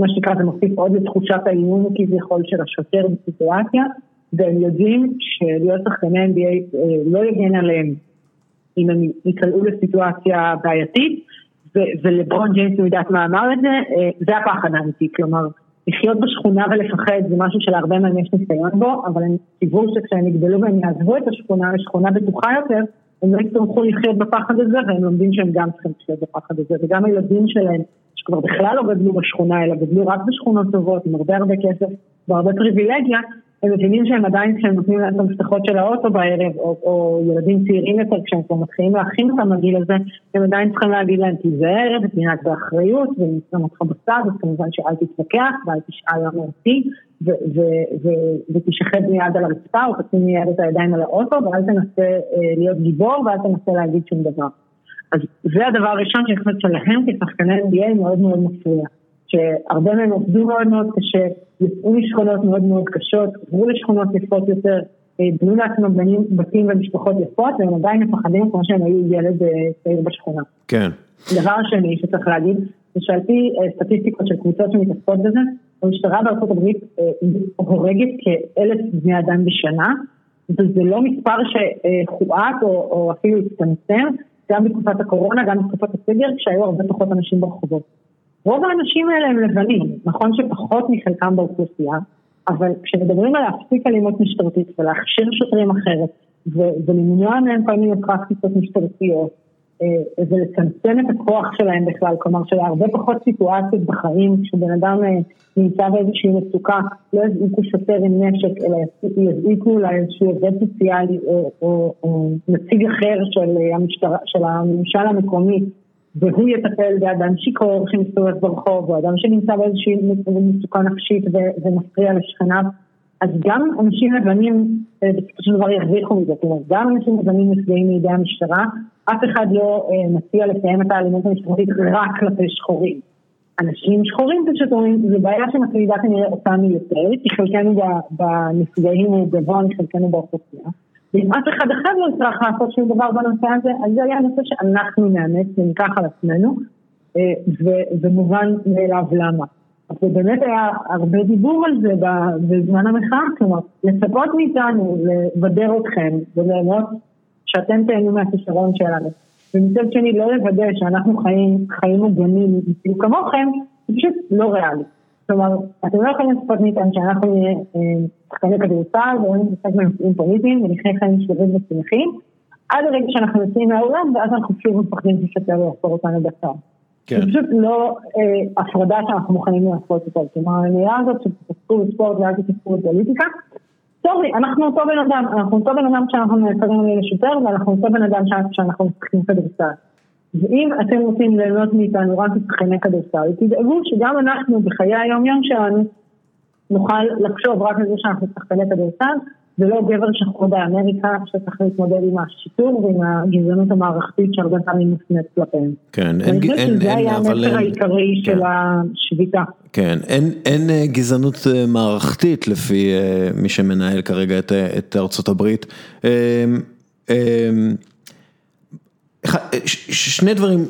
Speaker 4: מה שנקרא, זה מוסיף עוד לתחושת האימון כביכול של השוטר בסיטואציה, והם יודעים שלהיות שחקני NBA אה, לא יגן עליהם אם הם ייקלעו לסיטואציה בעייתית, ו- ולברון ג'יימס, הוא יודעת מה אמר את זה, אה, זה הפחד האמיתי, כלומר, לחיות בשכונה ולפחד זה משהו שלהרבה מהם יש ניסיון בו, אבל הם ציוו שכשהם יגדלו והם יעזבו את השכונה לשכונה בטוחה יותר, הם לא יצטרכו לחיות בפחד הזה, והם לומדים שהם גם צריכים לחיות בפחד הזה, וגם הילדים שלהם, שכבר בכלל לא גדלו בשכונה, אלא גדלו רק בשכונות טובות, עם הרבה הרבה כסף והרבה פריבילגיה, הם מבינים שהם עדיין, כשהם נותנים להם את המפתחות של האוטו בערב, או, או ילדים צעירים יותר, כשהם כבר מתחילים להכין אותם לגיל הזה, הם עדיין צריכים להגיד להם, תיזהר ותנהג באחריות, ואם אותך בצד, אז כמובן שאל תתווכח, ואל תשאל למה אותי, ותשחד מיד על הרצפה, או תשים מיד את הידיים על האוטו, ואל תנסה אה, להיות גיבור, ואל תנסה להגיד שום דבר. אז זה הדבר הראשון שאני חושבת שלהם כשחקני NBA מאוד מאוד מפריע. שהרבה מהם עובדו מאוד מאוד קשה, יצאו משכונות מאוד מאוד קשות, עברו לשכונות יפות יותר, אה, בנו לעצמם בנים, בתים ומשפחות יפות, והם עדיין מפחדים כמו שהם היו ילד אה, צעיר בשכונה.
Speaker 1: כן.
Speaker 4: דבר שני שצריך להגיד, זה שעל פי אה, סטטיסטיקות של קבוצות שמתעסקות בזה, המשטרה בארצות הברית הורגת כאלף בני אדם בשנה, וזה לא מספר שחועט או, או אפילו הצטמצם, גם בתקופת הקורונה, גם בתקופת הסגר, כשהיו הרבה פחות אנשים ברחובות. רוב האנשים האלה הם לבנים, נכון שפחות מחלקם באוכלוסייה, אבל כשמדברים על להפסיק אלימות משטרתית ולהכשיר שוטרים אחרת, ו- ולמנוע מהם כל מיני פרקטיסות משטרתיות, ולצמצם את הכוח שלהם בכלל, כלומר שלהרבה פחות סיטואציות בחיים, כשבן אדם אה, נמצא באיזושהי מצוקה, לא יזעיקו שוטר עם נשק, אלא יזעיקו אולי איזשהו עובד סוציאלי או, נציג אחר של, אה, המשטרה, של הממשל המקומי, והוא יטפל באדם שיכור שמסתובב ברחוב, או אדם שנמצא באיזושהי מצוקה נפשית ומפריע לשכניו. אז גם אנשים לבנים אה, בסופו של דבר ירוויחו מזה, כלומר גם אנשים לבנים נפגעים מידי המשטרה, אף אחד לא אה, מציע לקיים את האלימות המשטרתית רק כלפי שחורים. אנשים שחורים פשוט אומרים, זו בעיה שמטרידה כנראה אותנו יותר, כי חלקנו בנפגעים הוא גבוה מחלקנו באוכלוסייה. ואם אף אחד אחד לא יצטרך לעשות שום דבר בנושא הזה, אז זה היה נושא שאנחנו נאמץ וניקח על עצמנו. ומובן מאליו למה. ובאמת היה הרבה דיבור על זה בזמן המחאה, כלומר, לצפות מאיתנו לבדר אתכם וליהנות שאתם תהנו מהכישרון שלנו. ומצד שני לא לוודא שאנחנו חיים חיים מוגנים בדיוק כמוכם, זה פשוט לא ריאלי. כלומר, אתם לא יכולים לצפות מאיתנו שאנחנו נהיה אה, שחקני כדורסל ולא נתעסק בנושאים פוליטיים ונחיה חיים שלווים וצמחים, עד הרגע שאנחנו יוצאים מהאולם ואז אנחנו שוב מפחדים ששוטר יחזור אותנו בצד. כן. פשוט לא אה, הפרדה שאנחנו מוכנים לעשות אותה. כלומר, האמירה הזאת שתתעסקו בספורט ואל תתעסקו בפוליטיקה, טוב אנחנו אותו בן אדם, אנחנו אותו בן אדם כשאנחנו נעצרים לשוטר ואנחנו אותו בן אדם כשאנחנו משחקים כדורסל. ואם אתם רוצים ליהנות מאיתנו רק כשחקני כדורסל, תדאגו שגם אנחנו בחיי היום יום שלנו נוכל לחשוב רק על זה שאנחנו שחקני כדורסל ולא גבר שחור באמריקה שצריך להתמודד עם השיטור ועם הגזענות המערכתית שהרבה פעמים מופנית כלפיהם.
Speaker 1: כן,
Speaker 4: אין, אין, אין, זה היה המסר העיקרי כן. של השביתה.
Speaker 1: כן, אין, אין אה, גזענות אה, מערכתית לפי אה, מי שמנהל כרגע את, את ארצות הברית. שני דברים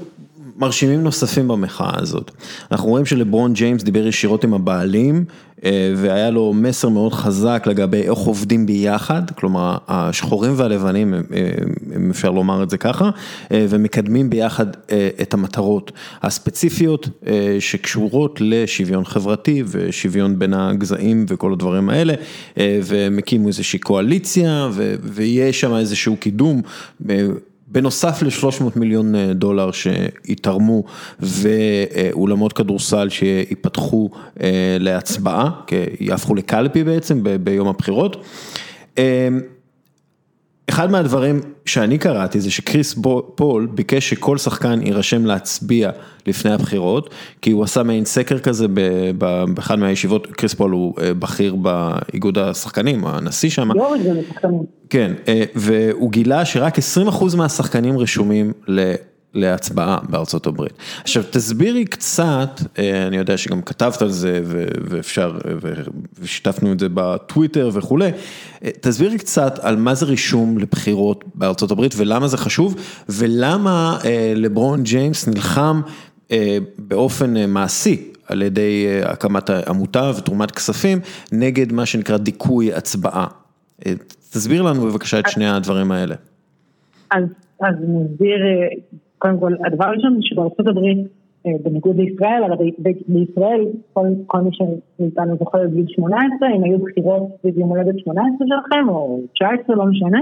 Speaker 1: מרשימים נוספים במחאה הזאת. אנחנו רואים שלברון ג'יימס דיבר ישירות עם הבעלים אה, והיה לו מסר מאוד חזק לגבי איך עובדים ביחד, כלומר השחורים והלבנים, אם אפשר לומר את זה ככה, אה, ומקדמים ביחד אה, את המטרות הספציפיות שקשורות לשוויון חברתי ושוויון בין הגזעים וכל הדברים האלה, והם הקימו איזושהי קואליציה ויש שם איזשהו קידום. בנוסף ל-300 מיליון אה, דולר שיתרמו ואולמות כדורסל שיפתחו אה, להצבעה, יהפכו לקלפי בעצם ביום הבחירות. אחד מהדברים שאני קראתי זה שקריס פול ביקש שכל שחקן יירשם להצביע לפני הבחירות, כי הוא עשה מעין סקר כזה באחד מהישיבות, קריס פול הוא אה, בכיר באיגוד השחקנים, הנשיא שם.
Speaker 4: לא רק זה לשחקנים.
Speaker 1: כן, אה, והוא גילה שרק 20% מהשחקנים רשומים להצבעה בארצות הברית. עכשיו תסבירי קצת, אה, אני יודע שגם כתבת על זה ואפשר, ושיתפנו את זה בטוויטר וכולי, אה, תסבירי קצת על מה זה רישום לבחירות בארצות הברית ולמה זה חשוב, ולמה אה, לברון ג'יימס נלחם באופן מעשי על ידי הקמת עמותה ותרומת כספים נגד מה שנקרא דיכוי הצבעה. תסביר לנו בבקשה את שני הדברים האלה.
Speaker 4: אז, אז נסביר קודם כל, הדבר הראשון זה שבארצות הברית, אה, בניגוד לישראל, הרי בישראל כל, כל מי שמאיתנו זוכר בגיל 18, אם היו בחירות ביום הולדת 18 שלכם, או 19, לא משנה,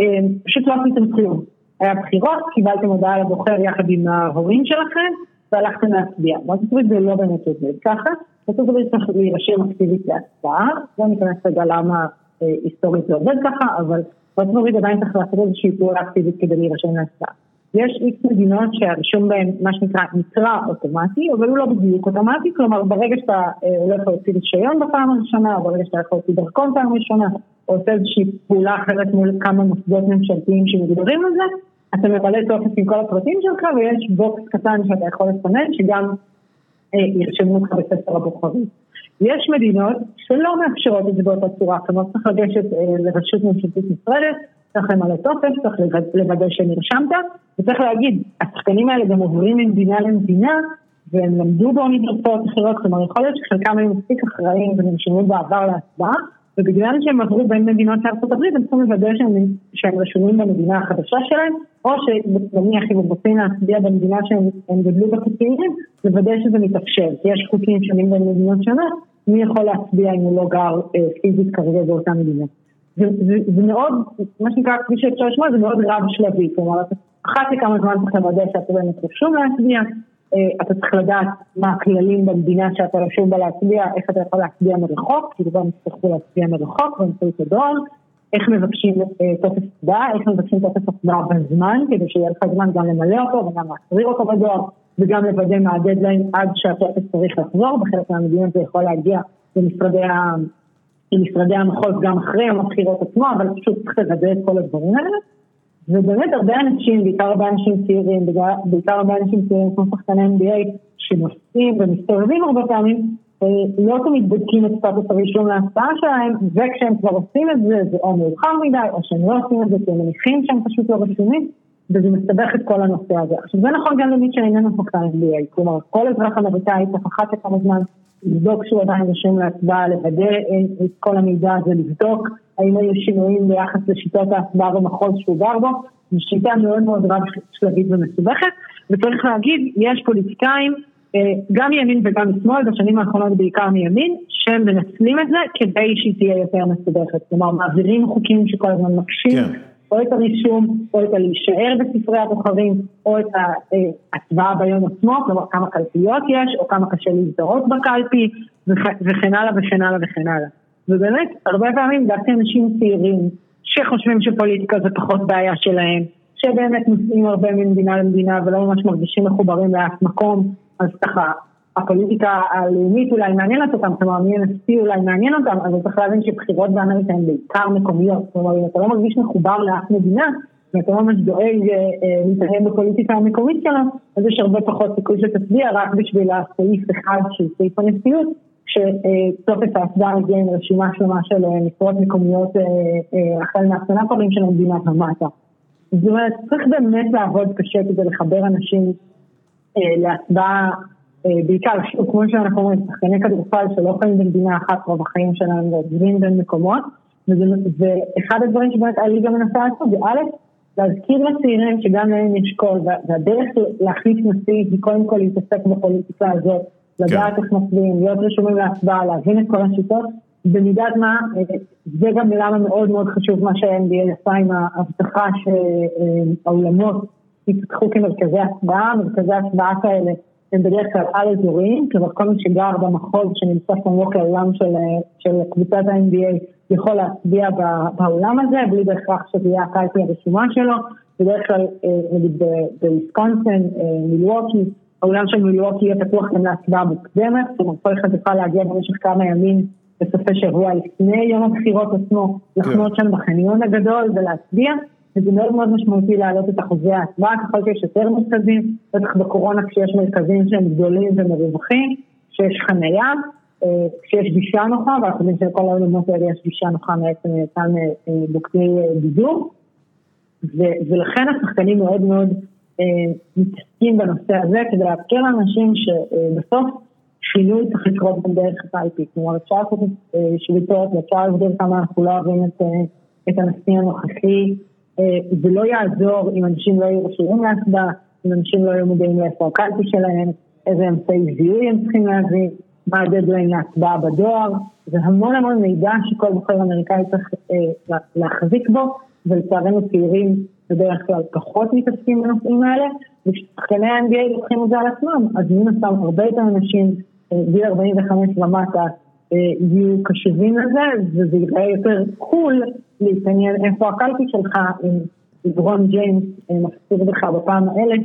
Speaker 4: אה, פשוט לא עשיתם כלום. היה בחירות, קיבלתם הודעה לבוחר יחד עם ההורים שלכם, והלכתם להצביע. בארצות הברית זה לא באמת עובד ככה, בארצות הברית צריך להירשם אקטיבית להצבעה, לא ניכנס רגע למה אה, היסטורית זה עובד ככה, אבל בארצות הברית עדיין צריך לעשות איזושהי פעולה אקטיבית כדי להירשם להצבעה. יש איקס מדינות שהרישום בהן מה שנקרא נקרא אוטומטי, אבל הוא לא בדיוק אוטומטי, כלומר ברגע שאתה אה, הולך להוציא רישיון בפעם הראשונה, או ברגע שאתה הולך להוציא דרכון פעם ראשונה, או עושה איזושהי פעולה אחרת מול כמה מוסדות ממשלתיים שמדברים על זה, אתה ממלא טופס עם כל הפרטים שלך ויש בוקס קטן שאתה יכול לסמן שגם אה, ירשמו אותך בספר הבוחרים. יש מדינות שלא מאפשרות את זה באותה צורה, כלומר צריך לגשת אה, לרשות ממשלתית נפרדת, צריך למלא טופס, צריך לוודא שנרשמת, וצריך להגיד, השחקנים האלה גם עוברים ממדינה למדינה, והם למדו באוניברסיטאות אחרות, כלומר יכול להיות שחלקם היו מספיק אחראים ונרשמו בעבר להצבעה, ובגלל שהם עברו בין מדינות לארצות הברית, הם צריכים לוודא שהם, שהם רשומים במדינה החדשה שלהם, או שנניח אם הם רוצים להצביע במדינה שהם גדלו כצעירים, לוודא שזה מתאפשר, כי יש חוקים שונים בין מדינות שונות, מי יכול להצביע אם הוא לא גר אה, פיזית כרגע באותה מדינה. זה, זה, זה מאוד, מה שנקרא, כפי שאפשר לשמוע, זה מאוד רב שלבי, כלומר, אחת לכמה זמן צריך לוודא שאתה באמת רשום להצביע, אה, אתה צריך לדעת מה הכללים במדינה שאתה רשום בה להצביע, איך אתה יכול להצביע מרחוק, כי כבר יצטרכו להצביע מרחוק באמצעות הדואר, איך מבקשים אה, טופס הצבעה, איך מבקשים טופס הצבעה בזמן, כדי שיהיה לך זמן גם למלא אותו וגם להחזיר אותו בדואר, וגם לוודא מה הדדליין עד שהטופס צריך לחזור, בחלק מהמדינות זה יכול להגיע למשרדי עם משרדי המחוז גם אחרי יום הבחירות עצמו, אבל פשוט צריך לוודא את כל הדברים האלה. ובאמת הרבה אנשים, בעיקר הרבה אנשים צעירים, בעיקר הרבה אנשים צעירים כמו שחקני NBA, שנוסעים ומסתובבים הרבה פעמים, אה, לא תמיד בודקים את סטטוס הרישום להצבעה שלהם, וכשהם כבר עושים את זה, זה או מאוחר מדי, או שהם לא עושים את זה כי הם מניחים שהם פשוט לא רשומים, וזה מסתבך את כל הנושא הזה. עכשיו זה נכון גם למי שאיננו שחקן NBA, כלומר כל אזרח אמריקאי צריך אחת לכמה זמן לבדוק שהוא עדיין רשום להצבעה, לוודא את כל המידע הזה, לבדוק האם היו שינויים ביחס לשיטות ההצבעה במחוז שהוא גר בו, זו שיטה מאוד מאוד רב שלבית ומסובכת, וצריך להגיד, יש פוליטיקאים, אה, גם מימין וגם משמאל, בשנים האחרונות בעיקר מימין, שמנצלים את זה כדי שהיא תהיה יותר מסובכת. כלומר, מעבירים חוקים שכל הזמן מקשים. כן. או את הרישום, או את הלהישאר בספרי הבוחרים, או את ההצבעה ביום עצמו, כלומר כמה קלפיות יש, או כמה קשה להזדהות בקלפי, וכן הלאה וכן הלאה וכן הלאה. ובאמת, הרבה פעמים דווקא אנשים צעירים, שחושבים שפוליטיקה זה פחות בעיה שלהם, שבאמת נוסעים הרבה ממדינה למדינה ולא ממש מרגישים מחוברים לאף מקום, אז ככה, הפוליטיקה הלאומית אולי מעניינת אותם, כלומר מי הנשיא אולי מעניין אותם, אבל צריך להבין שבחירות באמריקה הן בעיקר מקומיות, כלומר אם אתה לא מרגיש מחובר לאף מדינה, ואתה לא ממש דואג אה, אה, להתעניין בפוליטיקה המקומית שלו, אז יש הרבה פחות סיכוי שתצביע רק בשביל הסעיף אחד של סעיף הנשיאות, שטופס ההצבעה מגיע עם רשימה שלמה של אה, משרות מקומיות החל מהסנטורים של המדינה ומטה. זאת אומרת, צריך באמת לעבוד קשה כדי לחבר אנשים להצבעה אה, בעיקר, כמו שאנחנו אומרים, שחקני כדורסל שלא חיים במדינה אחת רוב החיים שלהם ועוזבים בין מקומות, ואחד הדברים שבאמת הליגה מנסה לעשות זה א', להזכיר לצעירים שגם להם יש קול, והדרך להחליף נשיא היא קודם כל להתעסק בפוליטיקה הזאת, לדעת כן. איך מצביעים, להיות רשומים להצבעה, להבין את כל השיטות, במידת מה, אה, זה גם למה מאוד מאוד חשוב מה שה-NBA עשה עם ההבטחה שהאולמות יפתחו כמרכזי הצבעה, מרכזי הצבעה כאלה הם בדרך כלל על-אזוריים, כלומר כל מי שגר במחוז שנמצא סמוך לעולם של, של קבוצת ה-NBA יכול להצביע בעולם הזה, בלי בהכרח שתהיה הקלפי הרשומה שלו, בדרך כלל אה, נגיד בוויסקונסין, אה, מילווקי, העולם של מילווקי יהיה פתוח גם להצבעה מוקדמת, כלומר כל אחד יוכל להגיע במשך כמה ימים בסופי שבוע לפני יום הבחירות עצמו, לחנות שם בחניון הגדול ולהצביע. וזה מאוד מאוד משמעותי להעלות את אחוזי ההצבעה, ככל שיש יותר מרכזים, בטח בקורונה כשיש מרכזים שהם גדולים ומרווחים, כשיש חנייה, אה, כשיש גישה נוחה, ואנחנו יודעים שלכל העולמות האלה יש גישה נוחה מעצם בוקרי אה, אה, בידור, ולכן השחקנים מאוד מאוד מתעסקים בנושא הזה, כדי להזכיר לאנשים שבסוף שינוי צריך לקרות בדרך הקלפי, כלומר אפשר לעשות שביתות, ואפשר לבדוק כמה אנחנו לא אוהבים את הנשיא הנוכחי, זה לא יעזור אם אנשים לא יהיו רשומים להצבעה, אם אנשים לא יהיו מודעים לאיפה הקלפי שלהם, איזה אמצעי זיהוי הם צריכים להביא, מה הדדליין להצבעה בדואר, זה המון המון מידע שכל בוחר אמריקאי צריך אה, להחזיק בו, ולצערנו צעירים בדרך כלל פחות מתעסקים בנושאים האלה, וכששחקני ה-NBA לוקחים את זה על עצמם, אז מן הסתם הרבה יותר אנשים, אה, גיל 45 ומטה, אה, יהיו קשובים לזה, וזה יראה יותר קול להתעניין איפה הקלפי שלך, אם לברון ג'יימס אה, מפציר בך בפעם האלף,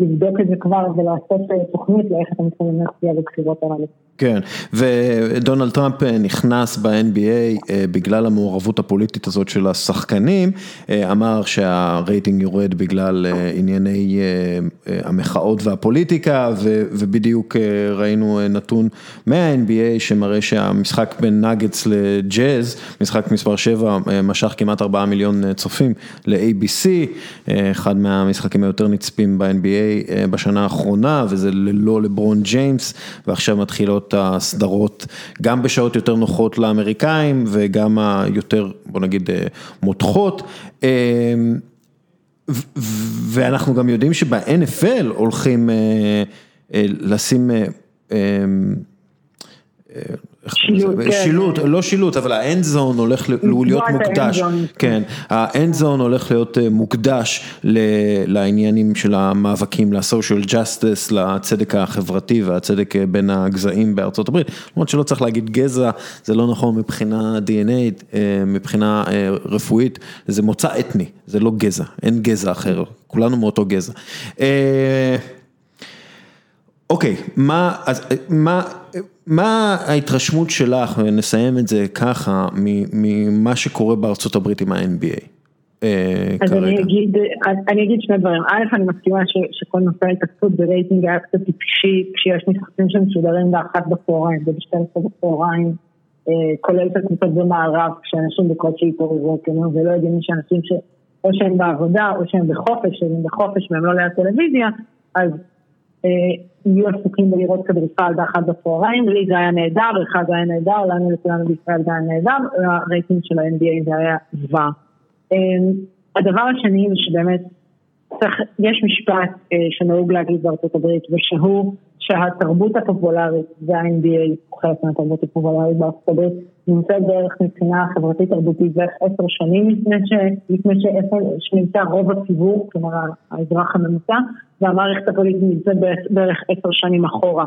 Speaker 4: לבדוק את זה כבר ולעשות אה, תוכנית לאיך אתה מתכוון להצביע בבחירות הללו.
Speaker 1: כן, ודונלד טראמפ אה, נכנס ב-NBA אה, בגלל המעורבות הפוליטית הזאת של השחקנים, אמר שהרייטינג יורד בגלל ענייני המחאות והפוליטיקה, ובדיוק ראינו נתון מה-NBA שמראה שהמשחק בין נאגטס לג'אז, משחק מספר 7, משך כמעט 4 מיליון צופים ל-ABC, אחד מהמשחקים היותר נצפים ב-NBA. אה, בשנה האחרונה, וזה ללא לברון ג'יימס, ועכשיו מתחילות הסדרות גם בשעות יותר נוחות לאמריקאים, וגם היותר, בוא נגיד, אה, מותחות. אה, ואנחנו גם יודעים שב-NFL הולכים לשים
Speaker 4: שילוט, כן.
Speaker 1: שילוט, לא שילוט, אבל האנד זון הולך להיות מוקדש, כן, האנד זון הולך להיות אה, מוקדש לעניינים של המאבקים, ל social justice, לצדק החברתי והצדק אה, בין הגזעים בארצות הברית, למרות שלא צריך להגיד גזע, זה לא נכון מבחינה DNA, אה, מבחינה רפואית, זה מוצא אתני, זה לא גזע, אין גזע אחר, כולנו מאותו גזע. אוקיי, מה, אז, מה, מה ההתרשמות שלך, ונסיים את זה ככה, ממה שקורה בארצות הברית עם ה-NBA?
Speaker 4: אה, אז אני אגיד, אני אגיד שני דברים. א', אני מסכימה שכל נושא ההתעסקות ברייטינג היה קצת טיפשי, כשיש משחקים שמשודרים באחת בצהריים וב-12 בצהריים, אה, כולל את הקבוצות במערב, כשאנשים בקושי התעוררו, ולא הגיוני שאנשים ש... או שהם בעבודה או שהם בחופש, אם הם בחופש והם לא ליד טלוויזיה, אז יהיו עסוקים בלראות כדורסל באחת בצהריים, לי זה היה נהדר, לך זה היה נהדר, לנו לכולנו בישראל זה היה נהדר, הרייטינג של ה-NBA זה היה זוועה. אה, הדבר השני שבאמת יש משפט אה, שנהוג להגיד בארצות הברית, ושהוא שהתרבות הפופולרית וה-NBA חלק מהתרבות הפופולרית בארצות הברית, נמצאת בערך מבחינה חברתית תרבותית בערך עשר שנים לפני, שנמצא רוב הציבור, כלומר האזרח הממוצע, והמערכת הפוליטית נמצאת בערך עשר שנים אחורה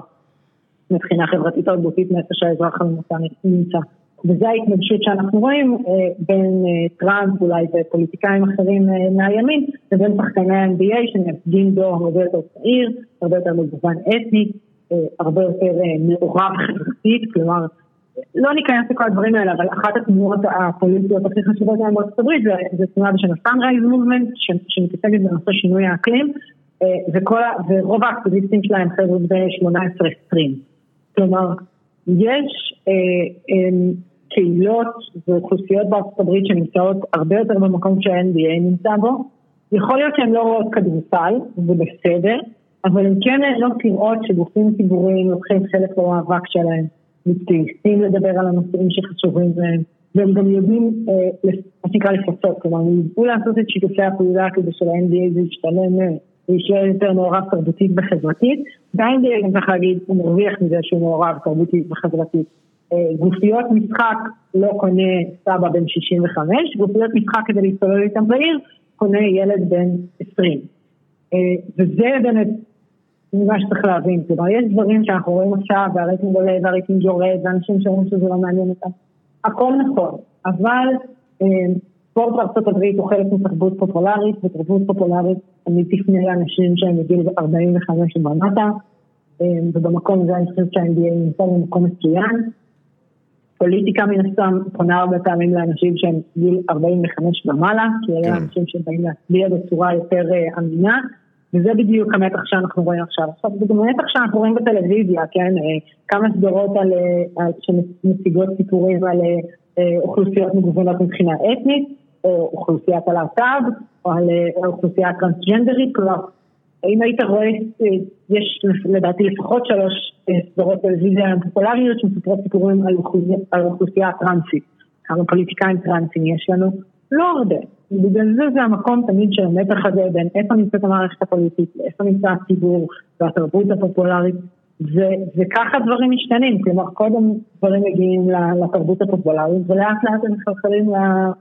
Speaker 4: מבחינה חברתית תרבותית מאיפה שהאזרח הממוצע נמצא. וזו ההתנגשות שאנחנו רואים אה, בין אה, טראמפ אולי ופוליטיקאים אחרים אה, מהימין לבין שחקני ה-NBA שמייצגים דור הרבה יותר צעיר, הרבה יותר מגוון אתני, הרבה יותר מעורב חברתית, כלומר לא ניכנס לכל הדברים האלה, אבל אחת התנועות הפוליטיות הכי חשובות היום בארצות הברית זה תנועה בשם ה-Sunrise Movement שמתעסקת בנושא שינוי האקלים וכל, ורוב האקטיביסטים שלהם חבר'ה בני 18-20. כלומר, יש קהילות ואוכלוסיות בארצות הברית שנמצאות הרבה יותר במקום שה-NBA נמצא בו. יכול להיות שהן לא רואות כדורסל, זה בסדר, אבל הן כן נהנות לראות שגופים ציבוריים לוקחים חלק במאבק שלהם, מתגייסים לדבר על הנושאים שחשובים להם, והם גם יודעים, אה, מה שנקרא לפצות, כלומר, הם ידעו לעשות את שיתופי הפעולה כדי של-NBA זה ישתלם, אה, וישאר יותר מעורב תרבותית וחברתית, וה-NBA גם צריך להגיד, הוא מרוויח מזה שהוא מעורב תרבותית וחברתית. אה, גופיות משחק לא קונה סבא בן 65, גופיות משחק כדי להסתובב איתם בעיר, קונה ילד בן 20. אה, וזה באמת מה שצריך להבין, כלומר יש דברים שאנחנו רואים עכשיו, והרייטינג עולה והרייטינג יורד, ואנשים שאומרים שזה לא מעניין אותם, הכל נכון, אבל אה, ספורט בארצות הברית הוא חלק מתרבות פופולרית, ותרבות פופולרית תמיד תפנה לאנשים שהם בגיל 45 ומטה, ובמקום הזה אני חושבת שה-NBA נמצא במקום מצוין. פוליטיקה מן הסתם פונה הרבה פעמים לאנשים שהם גיל 45 ומעלה, כי אלה כן. אנשים שבאים להצביע בצורה יותר uh, אמינה, וזה בדיוק המתח שאנחנו רואים עכשיו. עכשיו, זה גם המתח שאנחנו רואים בטלוויזיה, כן, uh, כמה סדרות על, uh, שמציגות סיפורים על אוכלוסיות מגוונות מבחינה אתנית, או אוכלוסיית הלהט"ב, או על אוכלוסייה טרנסג'נדרית, כלומר אם היית רואה, אה, יש לדעתי לפחות שלוש אה, סדרות טלוויזיה פופולריות שמספרות סיפורים על האוכלוסייה הטרנסית. כמה פוליטיקאים טרנסים יש לנו? לא הרבה. בגלל זה זה המקום תמיד של המתח הזה בין איפה נמצאת המערכת הפוליטית, איפה נמצא הציבור והתרבות הפופולרית, וככה דברים משתנים, כלומר קודם דברים מגיעים לתרבות הפופולרית ולאט לאט הם מחלחלים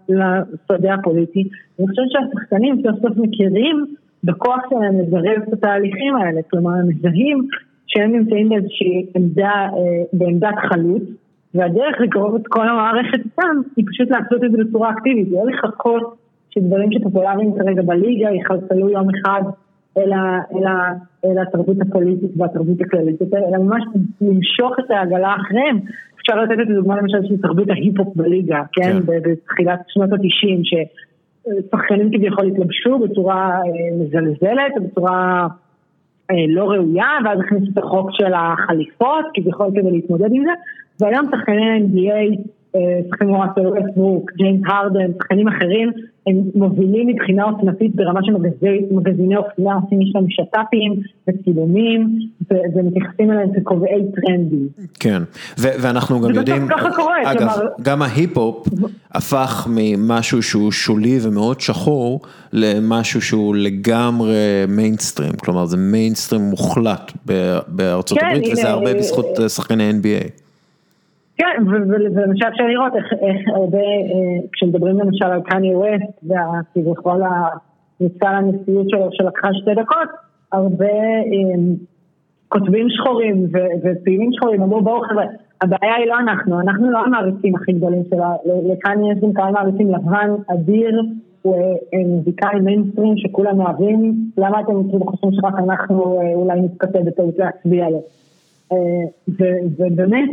Speaker 4: לשדה הפוליטי. אני חושבת שהשחקנים סוף סוף מכירים בכוח שלהם לזרז את התהליכים האלה, כלומר הם מזהים שהם נמצאים באיזושהי עמדה, אה, בעמדת חלוץ, והדרך לקרוב את כל המערכת איתם היא פשוט לעשות את זה בצורה אקטיבית, לא לחכות שדברים שפופולריים כרגע בליגה יחלחלו יום אחד אל, אל, אל התרבות הפוליטית והתרבות הכללית יותר, אלא ממש למשוך את העגלה אחריהם. אפשר לתת את הדוגמה למשל של תרבות ההיפ-הופ בליגה, כן? כן. בתחילת שנות התשעים, שחקנים כביכול התלבשו בצורה אה, מזלזלת, בצורה אה, לא ראויה, ואז הכניסו את החוק של החליפות, כביכול כדי להתמודד עם זה, והיום שחקני ה-NBA שחקנים כמו ראסל ווסטברוק, ג'יימס הרדן, שחקנים אחרים, הם מובילים מבחינה עוצמתית ברמה של מגזיני אופנה, עושים להם שת"פים וצילומים, ומתייחסים אליהם כקובעי טרנדים.
Speaker 1: כן, ואנחנו גם יודעים, אגב, גם ההיפ-הופ הפך ממשהו שהוא שולי ומאוד שחור, למשהו שהוא לגמרי מיינסטרים, כלומר זה מיינסטרים מוחלט בארצות כן, הברית, וזה הרבה בזכות אה, שחקני NBA.
Speaker 4: כן, ולמשל אפשר לראות איך, הרבה, אה, כשמדברים למשל על קניה ווסט וכביכול הניסה לנשיאות שלו שלקחה שתי דקות, הרבה אה, כותבים שחורים ופעילים שחורים אמרו בואו חבר'ה, הבעיה היא לא אנחנו, אנחנו לא המעריצים הכי גדולים שלה, לקניה יש גם כמה מעריצים לבן, אדיר, הוא אה, מוזיקאי מיינסטרים שכולם אוהבים, למה אתם חושבים שרק אנחנו אולי נתכתב בטעות להצביע לו? אה, ובאמת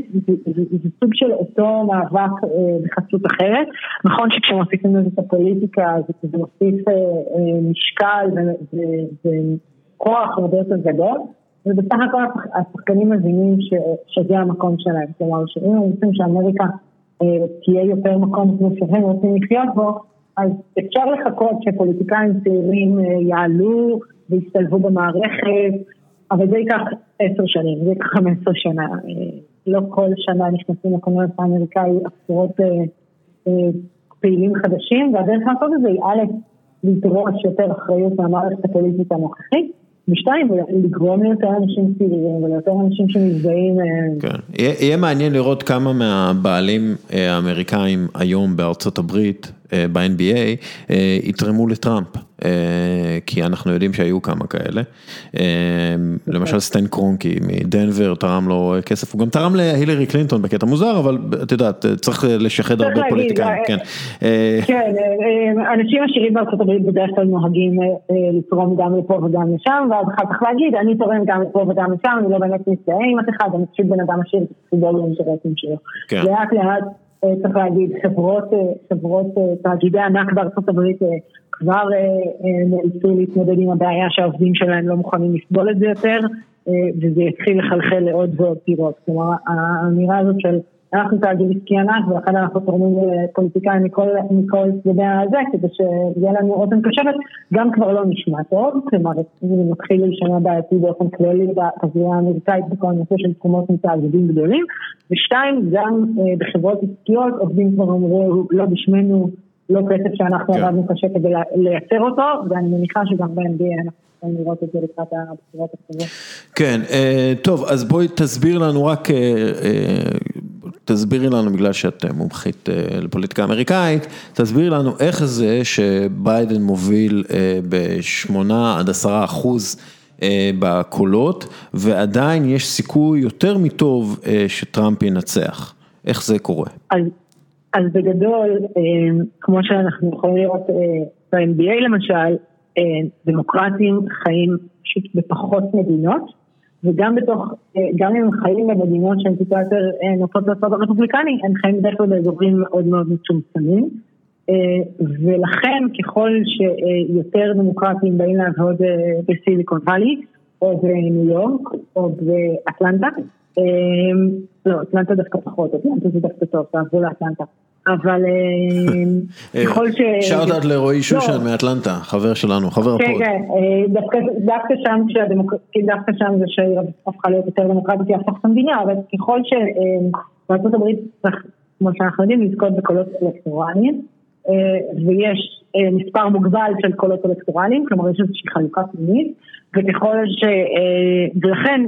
Speaker 4: זה סוג של אותו מאבק אה, בחסות אחרת. נכון שכשמוסיפים לזה את הפוליטיקה זה מוסיף אה, משקל וכוח הרבה יותר גדול. ובסך הכל השחקנים מבינים שזה המקום שלהם, כלומר שאם הם רוצים שאמריקה תהיה יותר מקום כמו שהם רוצים לחיות בו, אז אפשר לחכות שפוליטיקאים צעירים יעלו וישתלבו במערכת, אבל זה ייקח עשר שנים, זה חמש עשרה שנה. לא כל שנה נכנסים לקונגרס האמריקאי עשרות פעילים חדשים, והדרך לעשות את זה היא א', לדרוש יותר אחריות מהמערכת הפוליטית הנוכחית, ושתיים, לגרום ליותר אנשים צעירים וליותר אנשים שמזדהים.
Speaker 1: כן, יהיה מעניין לראות כמה מהבעלים האמריקאים היום בארצות הברית, ב-NBA, יתרמו לטראמפ. כי אנחנו יודעים שהיו כמה כאלה, למשל סטן קרונקי מדנבר תרם לו כסף, הוא גם תרם להילרי קלינטון בקטע מוזר, אבל את יודעת, צריך לשחד הרבה פוליטיקאים, כן.
Speaker 4: כן, אנשים עשירים בארצות הברית בדרך כלל נוהגים לתרום גם לפה וגם לשם, ואז אחר כך להגיד, אני תורם גם לפה וגם לשם, אני לא באמת מזדהה עם אף אחד, אני פשוט בן אדם עשיר, תפקידו לאינטרסים שלו. לאט לאט צריך להגיד, חברות, תאגידי ענק בארצות הברית כבר נאלצו להתמודד עם הבעיה שהעובדים שלהם לא מוכנים לסבול את זה יותר, וזה יתחיל לחלחל לעוד ועוד דירות. כלומר, האמירה הזאת של אנחנו תאגיד עסקי ענק ולכן אנחנו תורמים לפוליטיקאים מכל צדדי הזה כדי שיהיה לנו אוזן קשבת, גם כבר לא נשמע טוב, כלומר זה מתחיל להישמע בעייתי באופן כללי בזירה האמריקאית בכל הנושא של תחומות מתאגידים גדולים, ושתיים, גם בחברות עסקיות עובדים כבר אמרו לא בשמנו, לא כסף שאנחנו עבדנו קשה כדי לייצר אותו, ואני מניחה שגם ב-NBA אנחנו יכולים לראות את זה לקראת הבחירות הקרובות.
Speaker 1: כן, טוב, אז בואי תסביר לנו רק... תסבירי לנו, בגלל שאת מומחית לפוליטיקה אמריקאית, תסבירי לנו איך זה שביידן מוביל בשמונה עד עשרה אחוז בקולות, ועדיין יש סיכוי יותר מטוב שטראמפ ינצח. איך זה קורה?
Speaker 4: אז, אז בגדול, כמו שאנחנו יכולים לראות ב-NBA למשל, דמוקרטים חיים פשוט בפחות מדינות. וגם בתוך, גם אם הם חיים במדינות שהן טיפה יותר נוטות לצד הרפובליקני, הם חיים בדרך כלל באזורים מאוד מאוד מצומצמים. ולכן ככל שיותר דמוקרטים באים לעבוד בסיליקון וואלי, או בניו יורק, או באטלנטה, לא, אטלנטה דווקא פחות, אטלנטה זה דווקא טוב, תעברו לאטלנטה. אבל ככל ש...
Speaker 1: shout out לרועי שושן מאטלנטה, חבר שלנו, חבר הפוד.
Speaker 4: כן, כן, דווקא שם דווקא שם זה שהפכה להיות יותר דמוקרטית, היא הפכה המדינה, אבל ככל שבארצות הברית צריך, כמו שאנחנו יודעים, לזכות בקולות אלקטורליים, ויש מספר מוגבל של קולות אלקטורליים, כלומר יש איזושהי חלוקה פנימית, וככל ש... ולכן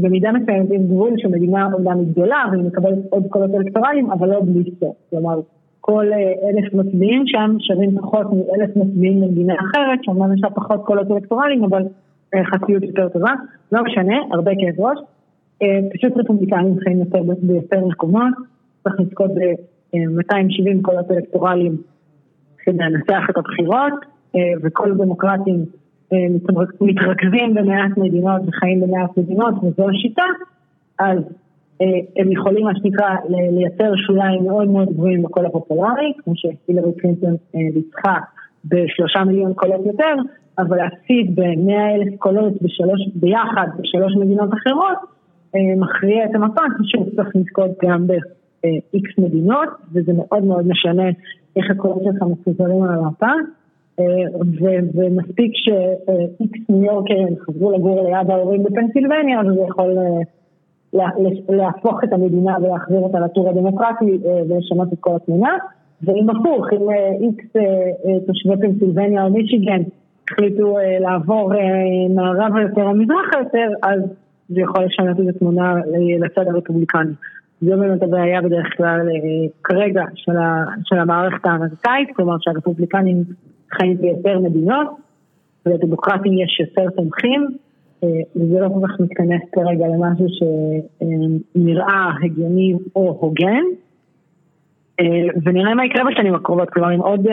Speaker 4: במידה מסוימת יש גבול שמדינה אומנם גדולה והיא מקבלת עוד קולות אלקטורליים, אבל לא בלי סוף. כלומר, כל אלף מצביעים שם שווים פחות מאלף מצביעים במדינה אחרת, שאומנם יש לה פחות קולות אלקטורליים, אבל חציות יותר טובה. לא משנה, הרבה כאב ראש. פשוט רפובליקנים חיים יותר ביותר מקומות, צריך לזכות ב-270 קולות אלקטורליים כדי לנצח את הבחירות, וכל הדמוקרטים מתרכזים במעט מדינות וחיים במעט מדינות וזו השיטה, אז הם יכולים מה שנקרא לייצר שוליים מאוד מאוד גבוהים בקול הפופולרי, כמו שהילרי קלינטון ניצחה בשלושה מיליון קולות יותר, אבל להפסיד במאה אלף קולות בשלוש, ביחד בשלוש מדינות אחרות, מכריע את המפה, פשוט צריך לזכות גם ב-X מדינות, וזה מאוד מאוד משנה איך הקולות שלך מפוזרים על המפה. ומספיק שאיקס ניו יורקרים חזרו לגור ליד ההורים בפנסילבניה, אז זה יכול להפוך את המדינה ולהחזיר אותה לטור הדמוקרטי ולשנות את כל התמונה. ואם הפוך, אם איקס תושבי פנסילבניה או מישיגן החליטו לעבור מערבה יותר או מזרחה יותר, אז זה יכול לשנות את התמונה לצד הרפובליקני. זו באמת הבעיה בדרך כלל כרגע של המערכת האמריקאית, כלומר שהרפובליקנים חיים ביותר מדינות, ולדמוקרטים יש יותר תומכים, וזה לא כל כך מתכנס כרגע למשהו שנראה הגיוני או הוגן, ונראה מה יקרה בשנים הקרובות, כלומר עם עוד,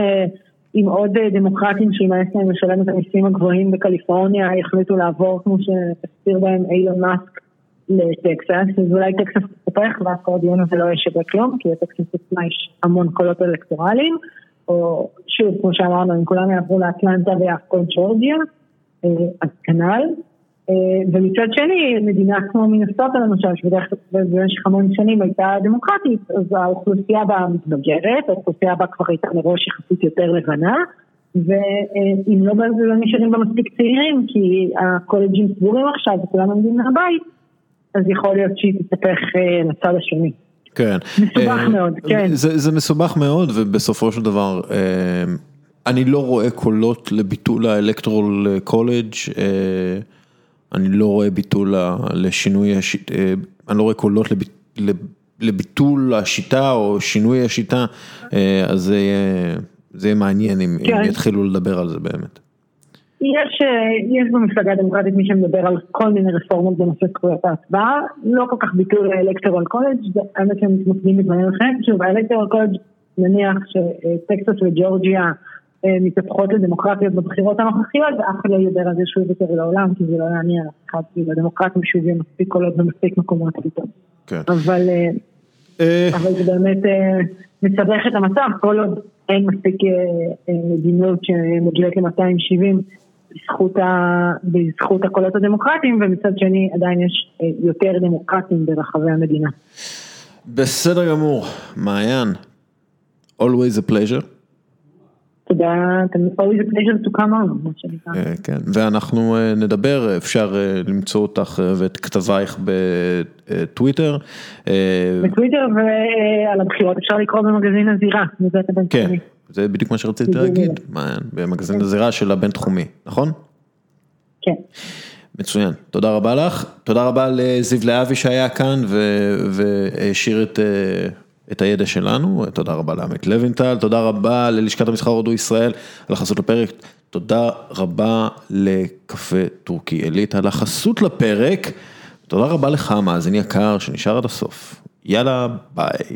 Speaker 4: עם עוד דמוקרטים שימאס להם לשלם את המיסים הגבוהים בקליפורניה, יחליטו לעבור כמו שהסביר בהם אילון מאסק לטקסס, אז אולי טקסס כל הדיון הזה לא יהיה שווה כלום, כי לטקסס עצמה יש המון קולות אלקטורליים. או שוב, כמו שאמרנו, אם כולם יעברו לאטלנטה ויעברו ג'ורג'יה, אז כנ"ל. ומצד שני, מדינה כמו מינסוטה למשל, שבדרך כלל במשך המון שנים הייתה דמוקרטית, אז האוכלוסייה בה מתבגרת, האוכלוסייה בה כבר הייתה מראש יחסית יותר לבנה, ואם לא, לא נשארים בה מספיק צעירים, כי הקולג'ים סגורים עכשיו וכולם עומדים מהבית, אז יכול להיות שהיא תתהפך לצד השני.
Speaker 1: כן.
Speaker 4: מסובך מאוד, כן.
Speaker 1: זה, זה מסובך מאוד ובסופו של דבר אני לא רואה קולות לביטול האלקטרול קולג', אני לא רואה ביטול לשינוי, אני לא רואה קולות לביטול השיטה או שינוי השיטה, אז זה יהיה מעניין אם יתחילו לדבר על זה באמת.
Speaker 4: יש, יש במפלגה הדמוקרטית מי שמדבר על כל מיני רפורמות בנושא זכויות ההצבעה, לא כל כך ביטול ה electoral college, האמת שהם מתמקדים בדברים אחרים, שוב ה electoral college נניח שטקסס וג'ורג'יה מתהפכות לדמוקרטיות בבחירות הנוכחיות ואף אחד לא ידבר על זה שהוא יוותר לעולם כי זה לא יעניין אף אחד, כי לדמוקרטים שוב יהיה מספיק קולות במספיק מקומות פתאום.
Speaker 1: כן.
Speaker 4: אבל, אבל זה באמת מסבך את המצב, כל עוד אין מספיק מדינות שמגיעות ל-270 בזכות, בזכות הקולות הדמוקרטיים ומצד שני עדיין יש יותר דמוקרטים ברחבי המדינה.
Speaker 1: בסדר גמור, מעיין, always a pleasure.
Speaker 4: תודה, always a pleasure to come on, מה שנקרא.
Speaker 1: כן, ואנחנו נדבר, אפשר למצוא אותך ואת כתבייך בטוויטר.
Speaker 4: בטוויטר ועל הבחירות אפשר לקרוא במגזין הזירה.
Speaker 1: כן, זה בדיוק מה שרציתי להגיד, במגזין הזירה של הבן תחומי, נכון?
Speaker 4: כן.
Speaker 1: מצוין, תודה רבה לך, תודה רבה לזיו להבי שהיה כאן והשאיר את... את הידע שלנו, תודה רבה לעמית לוינטל, תודה רבה ללשכת המסחר הודו ישראל על החסות לפרק, תודה רבה לקפה טורקי עילית על החסות לפרק, תודה רבה לך מאזין יקר שנשאר עד הסוף, יאללה ביי.